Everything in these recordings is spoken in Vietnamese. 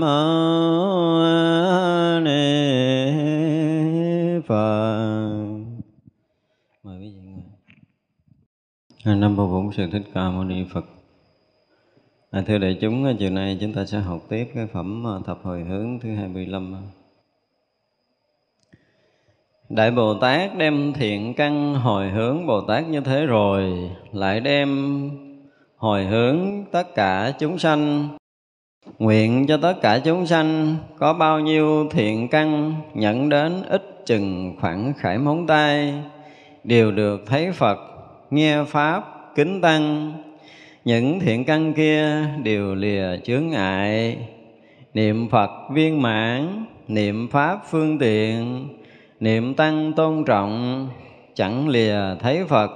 ca ni phật mời quý vị ngồi Nam Mô Bổn Sư Thích Ca Mâu Ni Phật. À, thưa đại chúng, chiều nay chúng ta sẽ học tiếp cái phẩm à, thập hồi hướng thứ 25. Đại Bồ Tát đem thiện căn hồi hướng Bồ Tát như thế rồi, lại đem hồi hướng tất cả chúng sanh Nguyện cho tất cả chúng sanh có bao nhiêu thiện căn nhận đến ít chừng khoảng khải móng tay đều được thấy Phật, nghe Pháp, kính Tăng. Những thiện căn kia đều lìa chướng ngại, niệm Phật viên mãn, niệm Pháp phương tiện, niệm Tăng tôn trọng, chẳng lìa thấy Phật,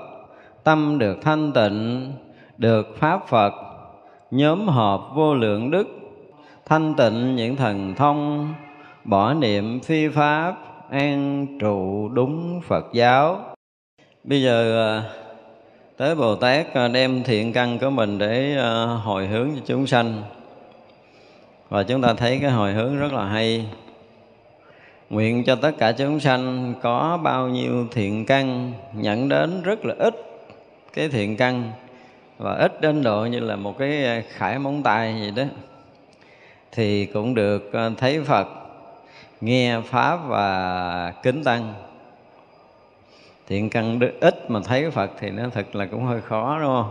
tâm được thanh tịnh, được Pháp Phật, nhóm họp vô lượng đức, thanh tịnh những thần thông, bỏ niệm phi pháp, an trụ đúng Phật giáo. Bây giờ à, tới Bồ Tát à, đem thiện căn của mình để à, hồi hướng cho chúng sanh. Và chúng ta thấy cái hồi hướng rất là hay. Nguyện cho tất cả chúng sanh có bao nhiêu thiện căn nhận đến rất là ít cái thiện căn và ít đến độ như là một cái ờ, khải móng tay gì đó. Thì cũng được ờ, thấy Phật, nghe pháp và kính tăng. Thiện căn ít mà thấy Phật thì nó thật là cũng hơi khó, đúng không?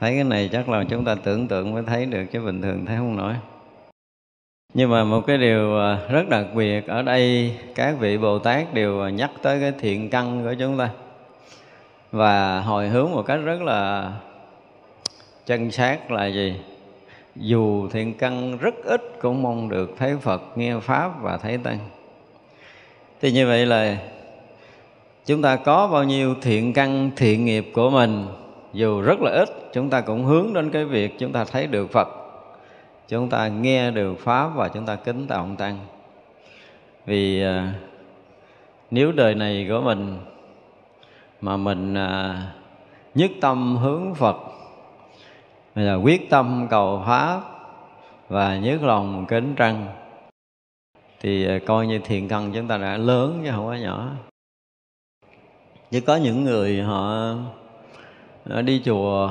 Thấy cái này chắc là chúng ta tưởng tượng mới thấy được chứ bình thường thấy không nổi. Nhưng mà một cái điều ờ, rất đặc biệt ở đây, các vị Bồ Tát đều nhắc tới cái thiện căn của chúng ta. Và hồi hướng một cách rất là chân xác là gì? Dù thiện căn rất ít cũng mong được thấy Phật nghe pháp và thấy tăng. Thì như vậy là chúng ta có bao nhiêu thiện căn thiện nghiệp của mình? Dù rất là ít chúng ta cũng hướng đến cái việc chúng ta thấy được Phật. Chúng ta nghe được pháp và chúng ta kính tạ ông tăng. Vì à, nếu đời này của mình mà mình à, nhất tâm hướng Phật là quyết tâm cầu pháp và nhất lòng kính trăng. Thì ờ, coi như thiện căn chúng ta đã lớn chứ không có nhỏ. Chứ có những người họ đi chùa,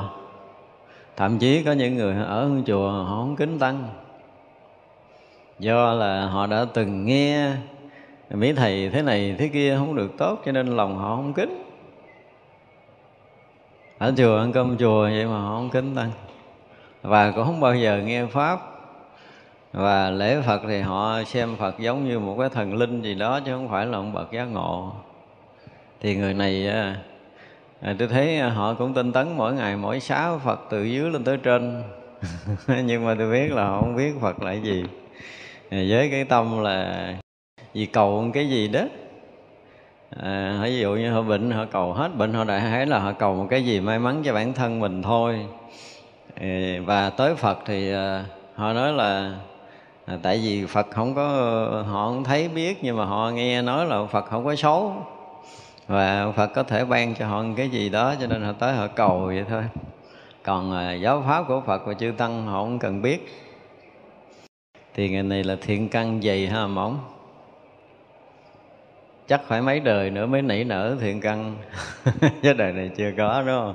thậm chí có những người ở chùa họ không kính tăng. Do là họ đã từng nghe mấy thầy, thế này, thế kia không được tốt, cho nên lòng họ không kính. Ở chùa, ăn cơm chùa vậy mà họ không kính tăng và cũng không bao giờ nghe pháp. Và lễ Phật thì họ xem Phật giống như một cái thần linh gì đó chứ không phải là ông bậc giác ngộ. Thì người này à, à tôi thấy họ cũng tinh tấn mỗi ngày mỗi sáu Phật từ dưới lên tới trên. Nhưng mà tôi biết là họ không biết Phật là gì. À, với cái tâm là vì cầu cái gì đó. À, ví dụ như họ bệnh họ cầu hết bệnh họ đại hãy là họ cầu một cái gì may mắn cho bản thân mình thôi và tới Phật thì ờ, họ nói là à, tại vì Phật không có, họ không thấy biết, nhưng mà họ nghe nói là Phật không có xấu. Và Phật có thể ban cho họ cái gì đó, cho nên họ tới họ cầu vậy thôi. Còn à, giáo pháp của Phật và chư tăng họ không cần biết. Thì ngày này là thiện căn dày ha, mỏng chắc phải mấy đời nữa mới nảy nở thiện căn. Chứ đời này chưa có đúng không?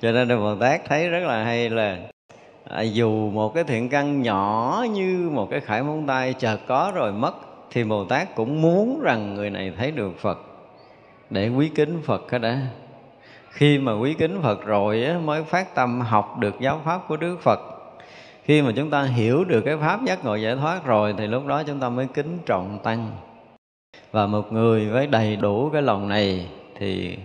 Cho nên Đức Bồ Tát thấy rất là hay là à, dù một cái thiện căn nhỏ như một cái khải móng tay chợt có rồi mất thì bồ tát cũng muốn rằng người này thấy được phật để quý kính phật cái đã khi mà quý kính phật rồi á, mới phát tâm học được giáo pháp của đức phật. Khi mà chúng ta hiểu được cái pháp giác ngộ giải thoát rồi thì lúc đó chúng ta mới kính trọng tăng và một người với đầy đủ cái lòng này thì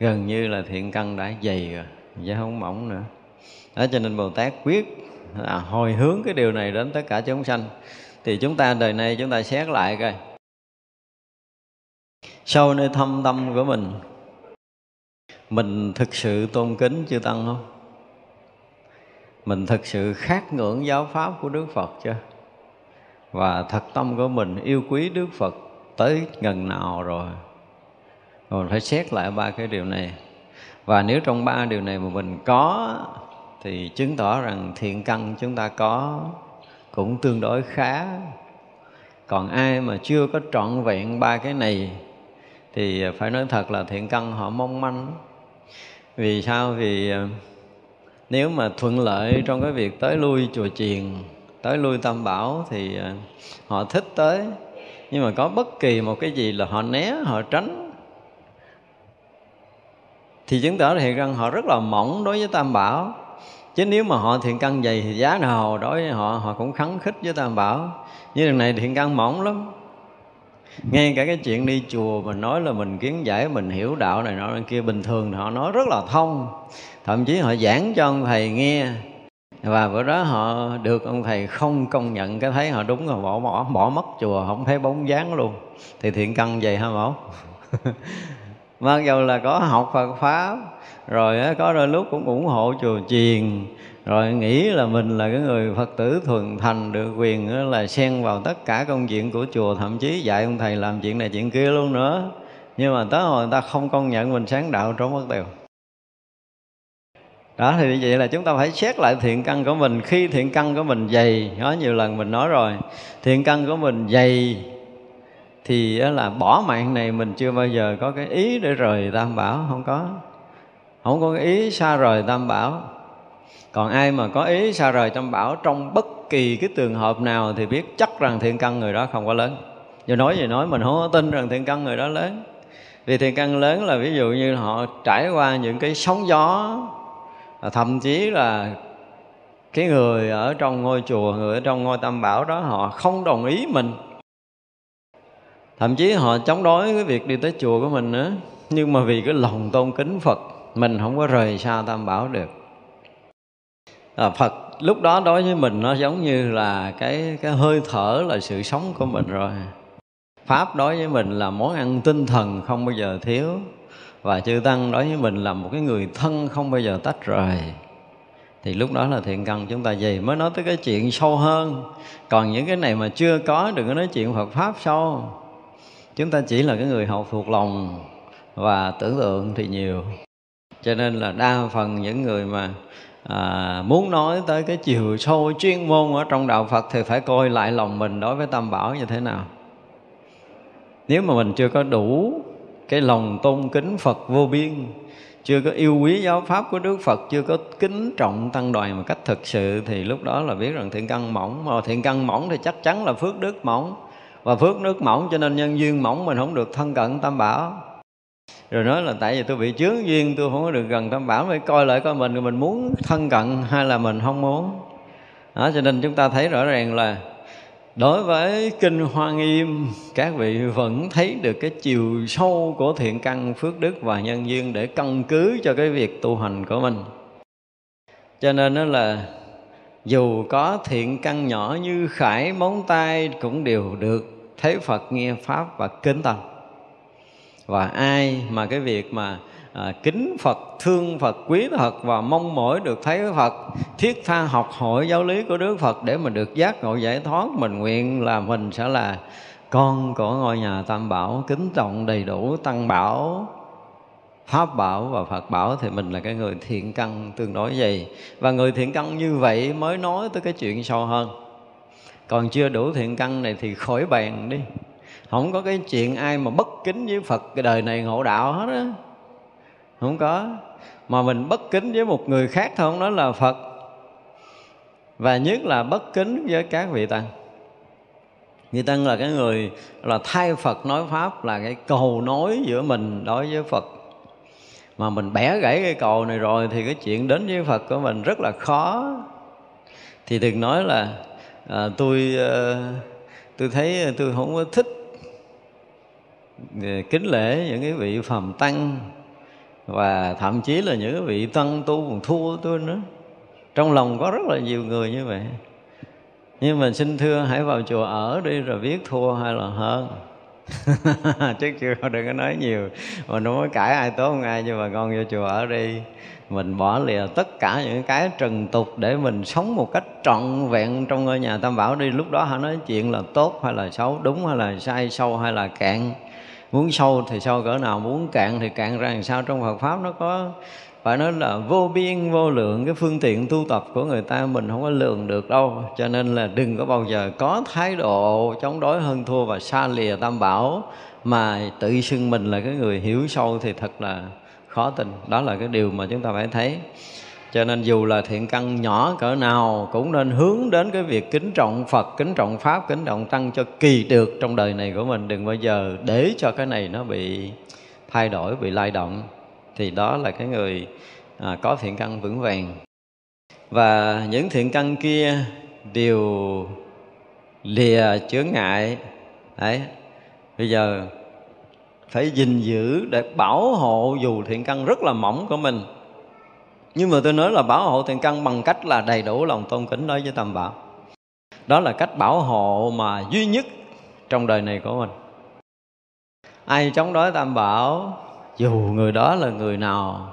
gần như là thiện căn đã dày rồi, chứ không mỏng nữa. Đó, cho nên bồ tát quyết là hồi hướng cái điều này đến tất cả chúng sanh. Thì chúng ta đời này chúng ta xét lại coi. Sâu nơi thâm tâm của mình mình thực sự tôn kính chư tăng không? Mình thực sự khát ngưỡng giáo pháp của đức phật chưa? Và thật tâm của mình yêu quý đức phật tới gần nào rồi. Rồi phải xét lại ba cái điều này. Và nếu trong ba điều này mà mình có, thì chứng tỏ rằng thiện căn chúng ta có cũng tương đối khá. Còn ai mà chưa có trọn vẹn ba cái này, thì phải nói thật là thiện căn họ mong manh. Vì sao? Vì ờ, nếu mà thuận lợi trong cái việc tới lui chùa chiền, tới lui tam bảo thì ờ, họ thích tới nhưng mà có bất kỳ một cái gì là họ né, họ tránh. Thì chứng tỏ thì rằng họ rất là mỏng đối với tam bảo. Chứ nếu mà họ thiện căn dày thì giá nào đối với họ họ cũng khắng khích với tam bảo. Như lần này thiện căn mỏng lắm. Ngay cả cái chuyện đi chùa mình nói là mình kiến giải, mình hiểu đạo này nọ kia, bình thường họ nói rất là thông. Thậm chí họ giảng cho ông thầy nghe và bữa đó họ được ông thầy không công nhận cái thấy họ đúng rồi bỏ bỏ bỏ mất chùa, không thấy bóng dáng luôn. Thì thiện căn vậy hả mẫu? Mặc dù là có học Phật pháp, rồi có đôi lúc cũng ủng hộ chùa chiền, rồi nghĩ là mình là cái người phật tử thuần thành được quyền là xen vào tất cả công chuyện của chùa, thậm chí dạy ông thầy làm chuyện này chuyện kia luôn nữa. Nhưng mà tới hồi người ta không công nhận mình sáng đạo, trốn mất tiêu đó, thì như vậy là chúng ta phải xét lại thiện căn của mình. Khi thiện căn của mình dày, có nhiều lần mình nói rồi, thiện căn của mình dày thì là bỏ mạng này mình chưa bao giờ có cái ý để rời tam bảo, không có. Không có cái ý xa rời tam bảo. Còn ai mà có ý xa rời tam bảo trong bất kỳ cái trường hợp nào thì biết chắc rằng thiện căn người đó không có lớn. Giờ nói gì nói, mình không có tin rằng thiện căn người đó lớn. Vì thiện căn lớn là ví dụ như họ trải qua những cái sóng gió thậm chí là cái người ở trong ngôi chùa người ở trong ngôi tam bảo đó họ không đồng ý mình. Thậm chí họ chống đối cái việc đi tới chùa của mình nữa. Nhưng mà vì cái lòng tôn kính phật mình không có rời xa tam bảo được. À, phật lúc đó đối với mình nó giống như là cái cái hơi thở là sự sống của mình rồi. Pháp đối với mình là món ăn tinh thần không bao giờ thiếu và chư tăng đối với mình là một cái người thân không bao giờ tách rời. Thì lúc đó là thiện căn chúng ta gì mới nói tới cái chuyện sâu hơn. Còn những cái này mà chưa có đừng có nói chuyện Phật pháp sâu. Chúng ta chỉ là cái người học thuộc lòng và tưởng tượng thì nhiều. Cho nên là đa phần những người mà à, muốn nói tới cái chiều sâu chuyên môn ở trong đạo Phật thì phải coi lại lòng mình đối với Tam Bảo như thế nào. Nếu mà mình chưa có đủ cái lòng tôn kính Phật vô biên. Chưa có yêu quý giáo pháp của Đức Phật, chưa có kính trọng tăng đoàn một cách thực sự, thì lúc đó là biết rằng thiện căn mỏng. Mà thiện căn mỏng thì chắc chắn là phước đức mỏng. Và phước đức mỏng cho nên nhân duyên mỏng mình không được thân cận tam bảo. Rồi nói là tại vì tôi bị chướng duyên, tôi không có được gần tam bảo phải coi lại coi mình mình muốn thân cận hay là mình không muốn. Đó, cho nên chúng ta thấy rõ ràng là đối với kinh hoa nghiêm, các vị vẫn thấy được cái chiều sâu của thiện căn, phước đức và nhân duyên để căn cứ cho cái việc tu hành của mình. Cho nên đó là, dù có thiện căn nhỏ như khải móng tay cũng đều được thấy phật nghe pháp và kính tâm. Và ai mà cái việc mà à, kính Phật, thương Phật, quý Phật và mong mỏi được thấy Phật, thiết tha học hội giáo lý của Đức Phật để mình được giác ngộ giải thoát, mình nguyện là mình sẽ là con của ngôi nhà Tam Bảo, kính trọng đầy đủ Tăng Bảo, Pháp Bảo và Phật Bảo thì mình là cái người thiện căn tương đối vậy. Và người thiện căn như vậy mới nói tới cái chuyện sâu hơn. Còn chưa đủ thiện căn này thì khỏi bàn đi không có cái chuyện ai mà bất kính với phật cái đời này ngộ đạo hết á không có. Mà mình bất kính với một người khác thôi không nói là phật. Và nhất là bất kính với các vị tăng. Vị Tăng là cái người là thay Phật nói Pháp là cái cầu nối giữa mình đối với Phật. Mà mình bẻ gãy cái cầu này rồi thì cái chuyện đến với Phật của mình rất là khó. Thì đừng nói là à, tôi à, tôi thấy tôi không có thích à, kính lễ những cái vị phàm tăng và thậm chí là những vị tăng tu còn thua tôi nữa. Trong lòng có rất là nhiều người như vậy. Nhưng mà xin thưa, hãy vào chùa ở đi rồi biết thua hay là hơn. Chứ chưa, đừng có nói nhiều. Mà nó mới cãi ai tốt không ai, nhưng mà con vô chùa ở đi. Mình bỏ lìa tất cả những cái trần tục để mình sống một cách trọn vẹn trong ngôi nhà tam bảo đi. Lúc đó họ nói chuyện là tốt hay là xấu, đúng hay là sai, sâu hay là cạn muốn sâu thì sâu, cỡ nào muốn cạn thì cạn ra làm sao. Trong Phật pháp nó có, phải nói là vô biên, vô lượng. Cái phương tiện tu tập của người ta mình không có lường được đâu. Cho nên là đừng có bao giờ có thái độ chống đối, hơn thua và xa lìa tam bảo mà tự xưng mình là cái người hiểu sâu thì thật là khó tin. Đó là cái điều mà chúng ta phải thấy cho nên dù là thiện căn nhỏ cỡ nào cũng nên hướng đến cái việc kính trọng Phật, kính trọng Pháp, kính trọng Tăng cho kỳ được trong đời này của mình. Đừng bao giờ để cho cái này nó bị thay đổi, bị lay động. Thì đó là cái người à, có thiện căn vững vàng. Và những thiện căn kia đều lìa chướng ngại. Đấy. Bây giờ phải gìn giữ để bảo hộ dù thiện căn rất là mỏng của mình nhưng mà tôi nói là bảo hộ thiện căn bằng cách là đầy đủ lòng tôn kính đối với tam bảo. Đó là cách bảo hộ mà duy nhất trong đời này của mình. Ai chống đối tam bảo, dù người đó là người nào,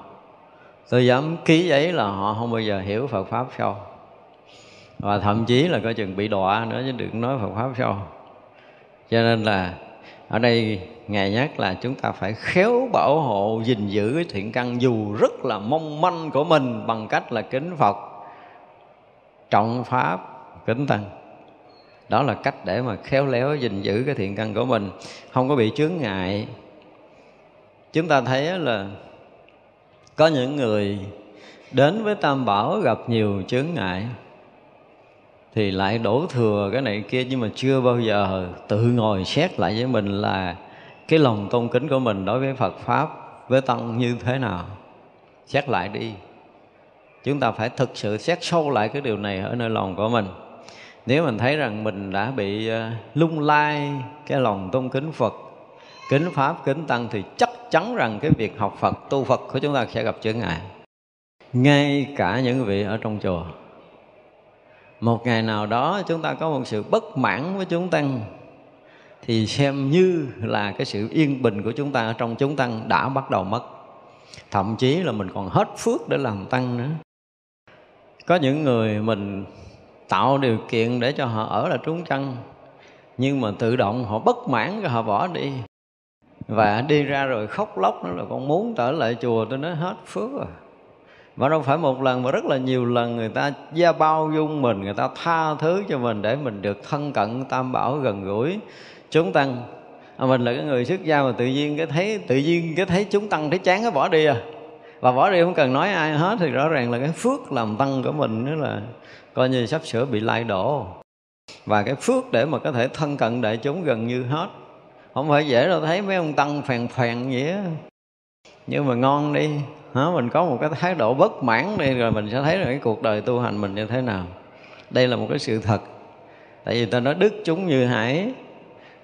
tôi dám ký giấy là họ không bao giờ hiểu Phật pháp sâu. Và thậm chí là có chừng bị đọa nữa chứ đừng nói Phật pháp sâu. Cho nên là ở đây ngài nhắc là chúng ta phải khéo bảo hộ, gìn giữ cái thiện căn dù rất là mong manh của mình bằng cách là kính phật, trọng pháp, kính tăng. Đó là cách để mà khéo léo gìn giữ cái thiện căn của mình. Không có bị chướng ngại. Chúng ta thấy là có những người đến với tam bảo gặp nhiều chướng ngại, thì lại đổ thừa cái này kia, nhưng mà chưa bao giờ tự ngồi xét lại với mình là cái lòng tôn kính của mình đối với Phật pháp, với tăng như thế nào? Xét lại đi. Chúng ta phải thực sự xét sâu lại cái điều này ở nơi lòng của mình. Nếu mình thấy rằng mình đã bị ờ, lung lai cái lòng tôn kính Phật, kính pháp, kính tăng thì chắc chắn rằng cái việc học Phật, tu Phật của chúng ta sẽ gặp trở ngại. Ngay cả những vị ở trong chùa. Một ngày nào đó chúng ta có một sự bất mãn với chúng tăng thì xem như là cái sự yên bình của chúng ta ở trong chúng tăng đã bắt đầu mất. Thậm chí là mình còn hết phước để làm tăng nữa. Có những người mình tạo điều kiện để cho họ ở là trúng chăng, nhưng mà tự động họ bất mãn rồi họ bỏ đi. Và đi ra rồi khóc lóc nữa là con muốn trở lại chùa, tôi nói hết phước rồi. Mà đâu phải một lần mà rất là nhiều lần người ta gia bao dung mình, người ta tha thứ cho mình để mình được thân cận, tam bảo, gần gũi chúng tăng. À, mình là cái người xuất gia mà tự nhiên cái thấy tự nhiên cái thấy chúng tăng thấy chán cái bỏ đi à. Và bỏ đi không cần nói ai hết thì rõ ràng là cái phước làm tăng của mình đó là coi như sắp sửa bị lai đổ. Và cái phước để mà có thể thân cận đại chúng gần như hết. Không phải dễ đâu thấy mấy ông tăng phèn phèn vậy á. Nhưng mà ngon đi. Hả mình có một cái thái độ bất mãn đi rồi mình sẽ thấy là cái cuộc đời tu hành mình như thế nào. Đây là một cái sự thật. Tại vì ta nói đức chúng như hải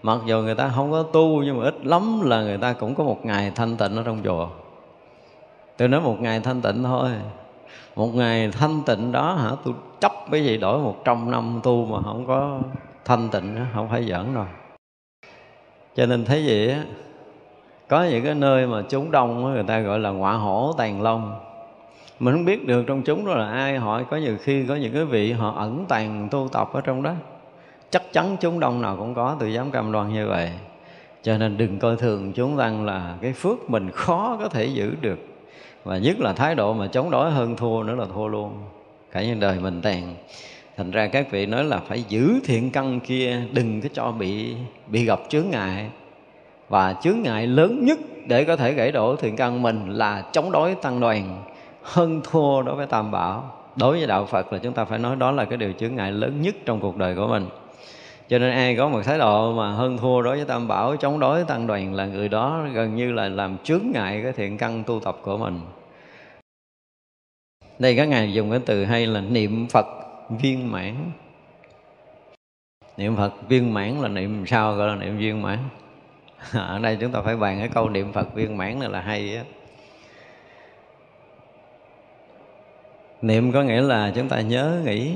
mặc dù người ta không có tu nhưng mà ít lắm là người ta cũng có một ngày thanh tịnh ở trong chùa. Tôi nói một ngày thanh tịnh thôi. Một ngày thanh tịnh đó hả? Tôi chấp cái gì đổi một trăm năm tu mà không có thanh tịnh đó, không phải giỡn rồi. cho nên thấy vậy á có những cái nơi mà chúng đông người ta gọi là ngọa hổ tàn long. Mình không biết được trong chúng đó là ai họ có nhiều khi có những cái vị họ ẩn tàng tu tập ở trong đó chắc chắn chúng đông nào cũng có, tôi dám cam đoan như vậy. Cho nên đừng coi thường chúng tăng là cái phước mình khó có thể giữ được. Và nhất là thái độ mà chống đối hơn thua nữa là thua luôn. Cả những đời mình tàn. Thành ra các vị nói là phải giữ thiện căn kia, đừng có cho bị bị gặp chướng ngại. Và chướng ngại lớn nhất để có thể gãy đổ thiện căn mình là chống đối tăng đoàn. Hơn thua đối với tam bảo. Đối với đạo phật là chúng ta phải nói đó là cái điều chướng ngại lớn nhất trong cuộc đời của mình cho nên ai có một thái độ mà hơn thua đối với tam bảo, chống đối tăng đoàn là người đó gần như là làm chướng ngại cái thiện căn tu tập của mình. Đây các ngài dùng cái từ hay là niệm phật viên mãn. Niệm phật viên mãn là niệm sao gọi là niệm viên mãn? Ở đây chúng ta phải bàn cái câu niệm phật viên mãn này là hay á. Niệm có nghĩa là chúng ta nhớ nghĩ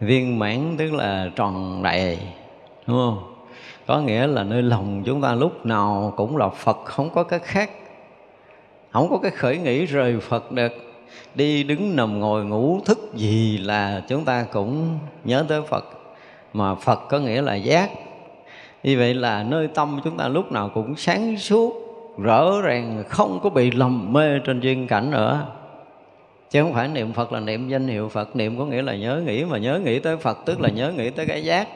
viên mãn, tức là tròn đầy, đúng không? Có nghĩa là nơi lòng chúng ta lúc nào cũng là phật, không có cái khác. Không có cái khởi nghĩ rời phật được. Đi đứng nằm ngồi ngủ, thức gì là chúng ta cũng nhớ tới phật. Mà phật có nghĩa là giác. Như vậy là nơi tâm chúng ta lúc nào cũng sáng suốt, rõ ràng, không có bị lầm mê trên duyên cảnh nữa chứ không phải niệm phật là niệm danh hiệu phật. Niệm có nghĩa là nhớ nghĩ, mà nhớ nghĩ tới phật, tức là nhớ nghĩ tới cái giác.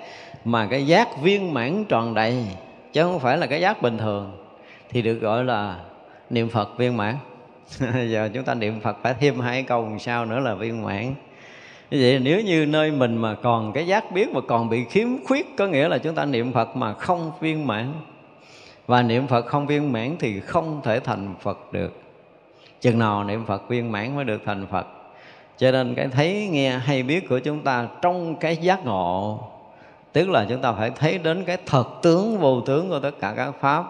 Mà cái giác viên mãn tròn đầy, chứ không phải là cái giác bình thường, thì được gọi là niệm phật viên mãn. Giờ chúng ta niệm phật phải thêm hai câu sau nữa là viên mãn. Như vậy, nếu như nơi mình mà còn cái giác biết mà còn bị khiếm khuyết, có nghĩa là chúng ta niệm phật mà không viên mãn. Và niệm phật không viên mãn thì không thể thành phật được chừng nào niệm phật viên mãn mới được thành phật. Cho nên cái thấy nghe hay biết của chúng ta trong cái giác ngộ, tức là chúng ta phải thấy đến cái thật tướng, vô tướng của tất cả các pháp.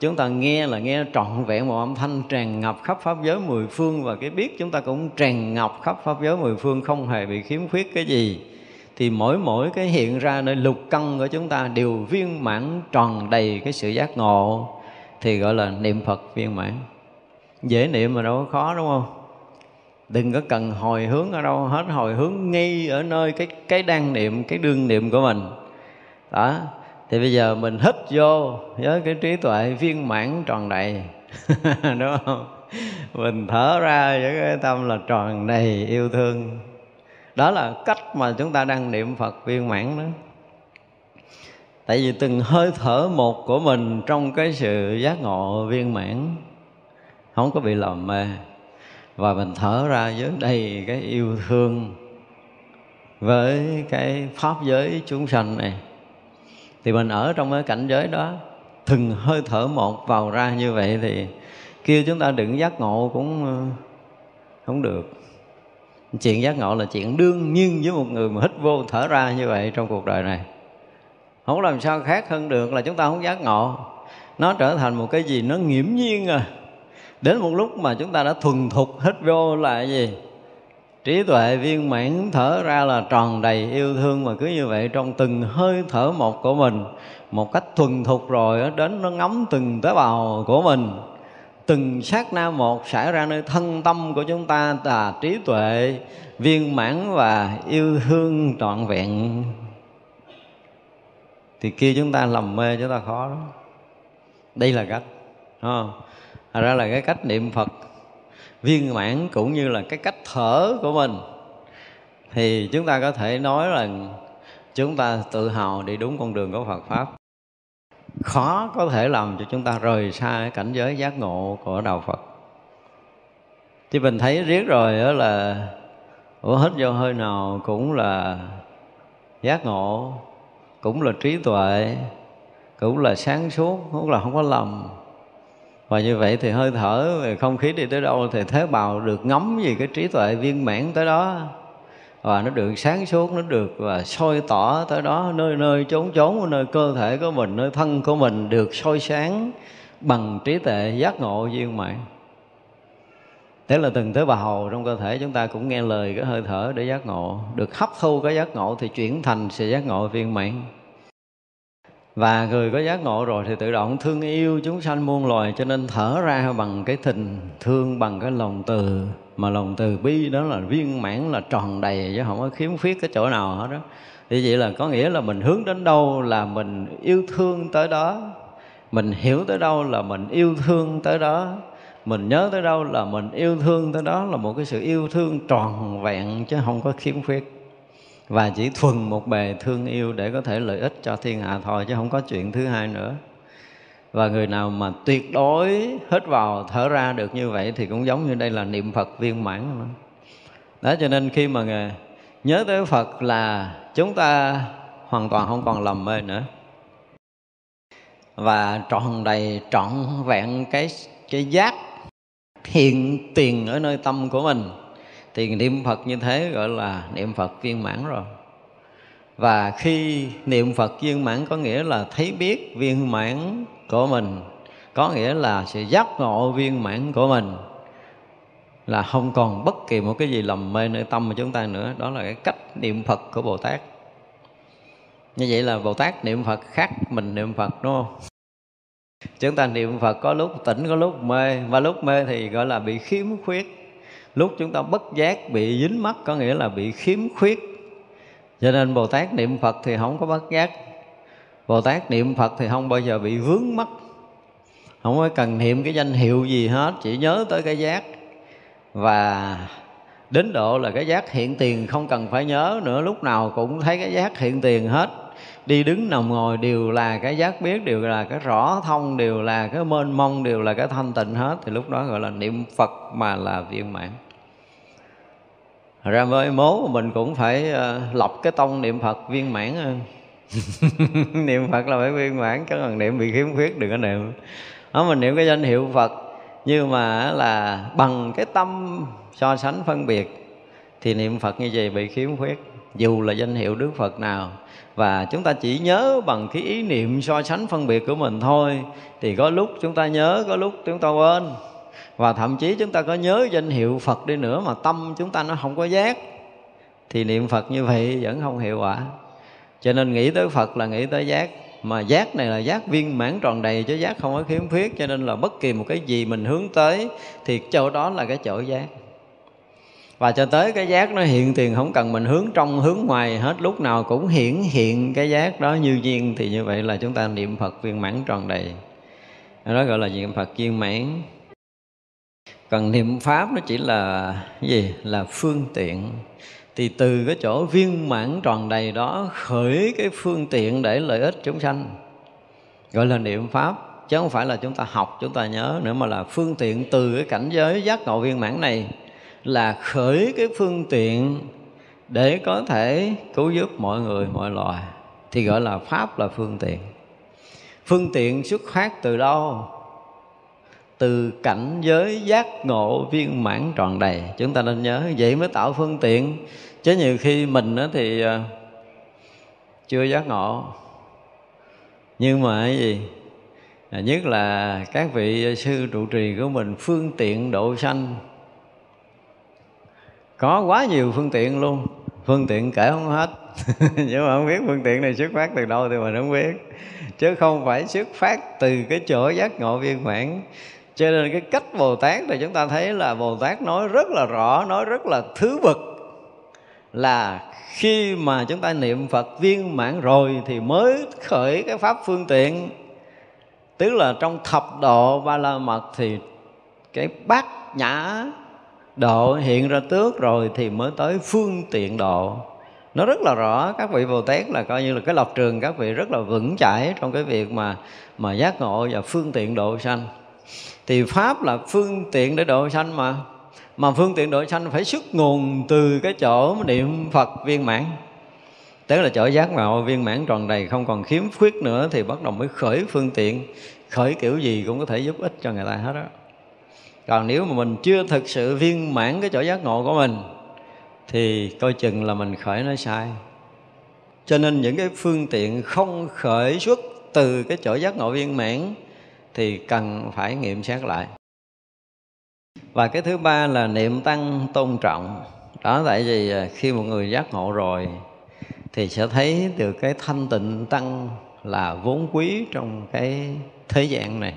Chúng ta nghe là nghe trọn vẹn một âm thanh tràn ngập khắp pháp giới mười phương, và cái biết chúng ta cũng tràn ngập khắp pháp giới mười phương, không hề bị khiếm khuyết cái gì. Thì mỗi mỗi cái hiện ra nơi lục căn của chúng ta đều viên mãn tròn đầy cái sự giác ngộ, thì gọi là niệm Phật viên mãn dễ niệm mà đâu có khó, đúng không? Đừng có cần hồi hướng ở đâu, hết hồi hướng ngay ở nơi cái cái đang niệm, cái đương niệm của mình. Đó, thì bây giờ mình hít vô với cái trí tuệ viên mãn tròn đầy. Đúng không? Mình thở ra với cái tâm là tròn đầy yêu thương. Đó là cách mà chúng ta đang niệm phật viên mãn đó. Tại vì từng hơi thở một của mình trong cái sự giác ngộ viên mãn không có bị lầm mê và mình thở ra với đầy cái yêu thương với cái pháp giới chúng sanh này. Thì mình ở trong cái cảnh giới đó từng hơi thở một vào ra như vậy thì kêu chúng ta đừng giác ngộ cũng ờ, không được. Chuyện giác ngộ là chuyện đương nhiên với một người mà hít vô thở ra như vậy trong cuộc đời này. Không làm sao khác hơn được là chúng ta không giác ngộ. Nó trở thành một cái gì nó nghiễm nhiên à đến một lúc mà chúng ta đã thuần thục hết vô là gì? Trí tuệ viên mãn thở ra là tròn đầy yêu thương mà cứ như vậy trong từng hơi thở một của mình. Một cách thuần thục rồi đến nó ngắm từng tế bào của mình. Từng sát na một xảy ra nơi thân tâm của chúng ta là trí tuệ viên mãn và yêu thương trọn vẹn. Thì kia chúng ta lầm mê chúng ta khó lắm. Đây là cách không? Thật ra là cái cách niệm Phật viên mãn cũng như là cái cách thở của mình. Thì chúng ta có thể nói là chúng ta tự hào đi đúng con đường của Phật pháp. Khó có thể làm cho chúng ta rời xa cái cảnh giới giác ngộ của đạo Phật. Chứ mình thấy riết rồi đó là, ủa hết vô hơi nào cũng là giác ngộ, cũng là trí tuệ, cũng là sáng suốt, cũng là không có lầm và như vậy thì hơi thở, không khí đi tới đâu thì thế bào được ngắm gì cái trí tuệ viên mãn tới đó. Và nó được sáng suốt, nó được và soi tỏ tới đó. Nơi nơi chốn chốn, nơi cơ thể của mình, nơi thân của mình được soi sáng bằng trí tuệ giác ngộ viên mãn. Thế là từng tế bào trong cơ thể chúng ta cũng nghe lời cái hơi thở để giác ngộ. Được hấp thu cái giác ngộ thì chuyển thành sự giác ngộ viên mãn và người có giác ngộ rồi thì tự động thương yêu chúng sanh muôn loài, cho nên thở ra bằng cái tình thương, bằng cái lòng từ. Mà lòng từ bi đó là viên mãn, là tròn đầy, chứ không có khiếm khuyết cái chỗ nào hết đó thì vậy là có nghĩa là mình hướng đến đâu là mình yêu thương tới đó. Mình hiểu tới đâu là mình yêu thương tới đó. Mình nhớ tới đâu là mình yêu thương tới đó là một cái sự yêu thương tròn vẹn, chứ không có khiếm khuyết và chỉ thuần một bề thương yêu để có thể lợi ích cho thiên hạ thôi, chứ không có chuyện thứ hai nữa. Và người nào mà tuyệt đối hết vào, thở ra được như vậy thì cũng giống như đây là niệm phật viên mãn đó, cho nên khi mà người nhớ tới phật là chúng ta hoàn toàn không còn lầm mê nữa. Và tròn đầy, trọn vẹn cái cái giác hiện tiền ở nơi tâm của mình thì niệm Phật như thế gọi là niệm Phật viên mãn rồi. Và khi niệm Phật viên mãn có nghĩa là thấy biết viên mãn của mình, có nghĩa là sự giác ngộ viên mãn của mình, là không còn bất kỳ một cái gì lầm mê nơi tâm của chúng ta nữa. Đó là cái cách niệm Phật của Bồ Tát. Như vậy là Bồ Tát niệm Phật khác mình niệm Phật, đúng không? Chúng ta niệm Phật có lúc tỉnh, có lúc mê. Và lúc mê thì gọi là bị khiếm khuyết lúc chúng ta bất giác bị dính mắt có nghĩa là bị khiếm khuyết. Cho nên Bồ Tát niệm Phật thì không có bất giác. Bồ Tát niệm Phật thì không bao giờ bị vướng mắt không có cần niệm cái danh hiệu gì hết, chỉ nhớ tới cái giác. Và đến độ là cái giác hiện tiền không cần phải nhớ nữa, lúc nào cũng thấy cái giác hiện tiền hết đi đứng nằm ngồi đều là cái giác biết đều là cái rõ thông đều là cái mênh mông đều là cái thanh tịnh hết. Thì lúc đó gọi là niệm phật mà là viên mãn. Ra với mố mình cũng phải uh, lập cái tông niệm phật viên mãn niệm phật là phải viên mãn chứ còn niệm bị khiếm khuyết đừng có niệm. Đó mình niệm cái danh hiệu phật nhưng mà là bằng cái tâm so sánh phân biệt thì niệm phật như vậy bị khiếm khuyết. Dù là danh hiệu đức phật nào và chúng ta chỉ nhớ bằng cái ý niệm so sánh phân biệt của mình thôi. Thì có lúc chúng ta nhớ, có lúc chúng ta quên. Và thậm chí chúng ta có nhớ danh hiệu Phật đi nữa mà tâm chúng ta nó không có giác. Thì niệm Phật như vậy vẫn không hiệu quả. Cho nên nghĩ tới Phật là nghĩ tới giác. Mà giác này là giác viên mãn tròn đầy chứ giác không có khiếm khuyết. Cho nên là bất kỳ một cái gì mình hướng tới thì chỗ đó là cái chỗ giác và cho tới cái giác nó hiện tiền không cần mình hướng trong hướng ngoài hết, lúc nào cũng hiển hiện cái giác đó như duyên thì như vậy là chúng ta niệm Phật viên mãn tròn đầy. Đó gọi là niệm Phật viên mãn. Còn niệm pháp nó chỉ là cái gì? Là phương tiện. Thì từ cái chỗ viên mãn tròn đầy đó khởi cái phương tiện để lợi ích chúng sanh. Gọi là niệm pháp, chứ không phải là chúng ta học, chúng ta nhớ nữa mà là phương tiện từ cái cảnh giới giác ngộ viên mãn này là khởi cái phương tiện để có thể cứu giúp mọi người, mọi loài, thì gọi là pháp là phương tiện. Phương tiện xuất phát từ đâu? Từ cảnh giới giác ngộ viên mãn tròn đầy. Chúng ta nên nhớ, vậy mới tạo phương tiện. Chứ nhiều khi mình thì ờ, chưa giác ngộ. Nhưng mà cái gì? Nhất là các vị sư trụ trì của mình, phương tiện độ sanh có quá nhiều phương tiện luôn. Phương tiện kể không hết. Nhưng mà không biết phương tiện này xuất phát từ đâu thì mình không biết. Chứ không phải xuất phát từ cái chỗ giác ngộ viên mãn. Cho nên cái cách bồ tát Thì chúng ta thấy là bồ tát nói rất là rõ, nói rất là thứ bậc. Là khi mà chúng ta niệm phật viên mãn rồi thì mới khởi cái pháp phương tiện. Tức là trong thập độ ba la mật thì cái bát nhã độ hiện ra tước rồi thì mới tới phương tiện độ. Nó rất là rõ, các vị bồ tát là coi như là cái lập trường các vị rất là vững chãi trong cái việc mà mà giác ngộ và phương tiện độ sanh. Thì pháp là phương tiện để độ sanh mà. Mà phương tiện độ sanh phải xuất nguồn từ cái chỗ niệm phật viên mãn. Tức là chỗ giác ngộ viên mãn tròn đầy, không còn khiếm khuyết nữa thì bắt đầu mới khởi phương tiện. Khởi kiểu gì cũng có thể giúp ích cho người ta hết đó còn nếu mà mình chưa thực sự viên mãn cái chỗ giác ngộ của mình, thì coi chừng là mình khởi nó sai. Cho nên những cái phương tiện không khởi xuất từ cái chỗ giác ngộ viên mãn thì cần phải nghiệm xét lại. Và cái thứ ba là niệm tăng tôn trọng. Đó tại vì à, khi một người giác ngộ rồi thì sẽ thấy được cái thanh tịnh tăng là vốn quý trong cái thế gian này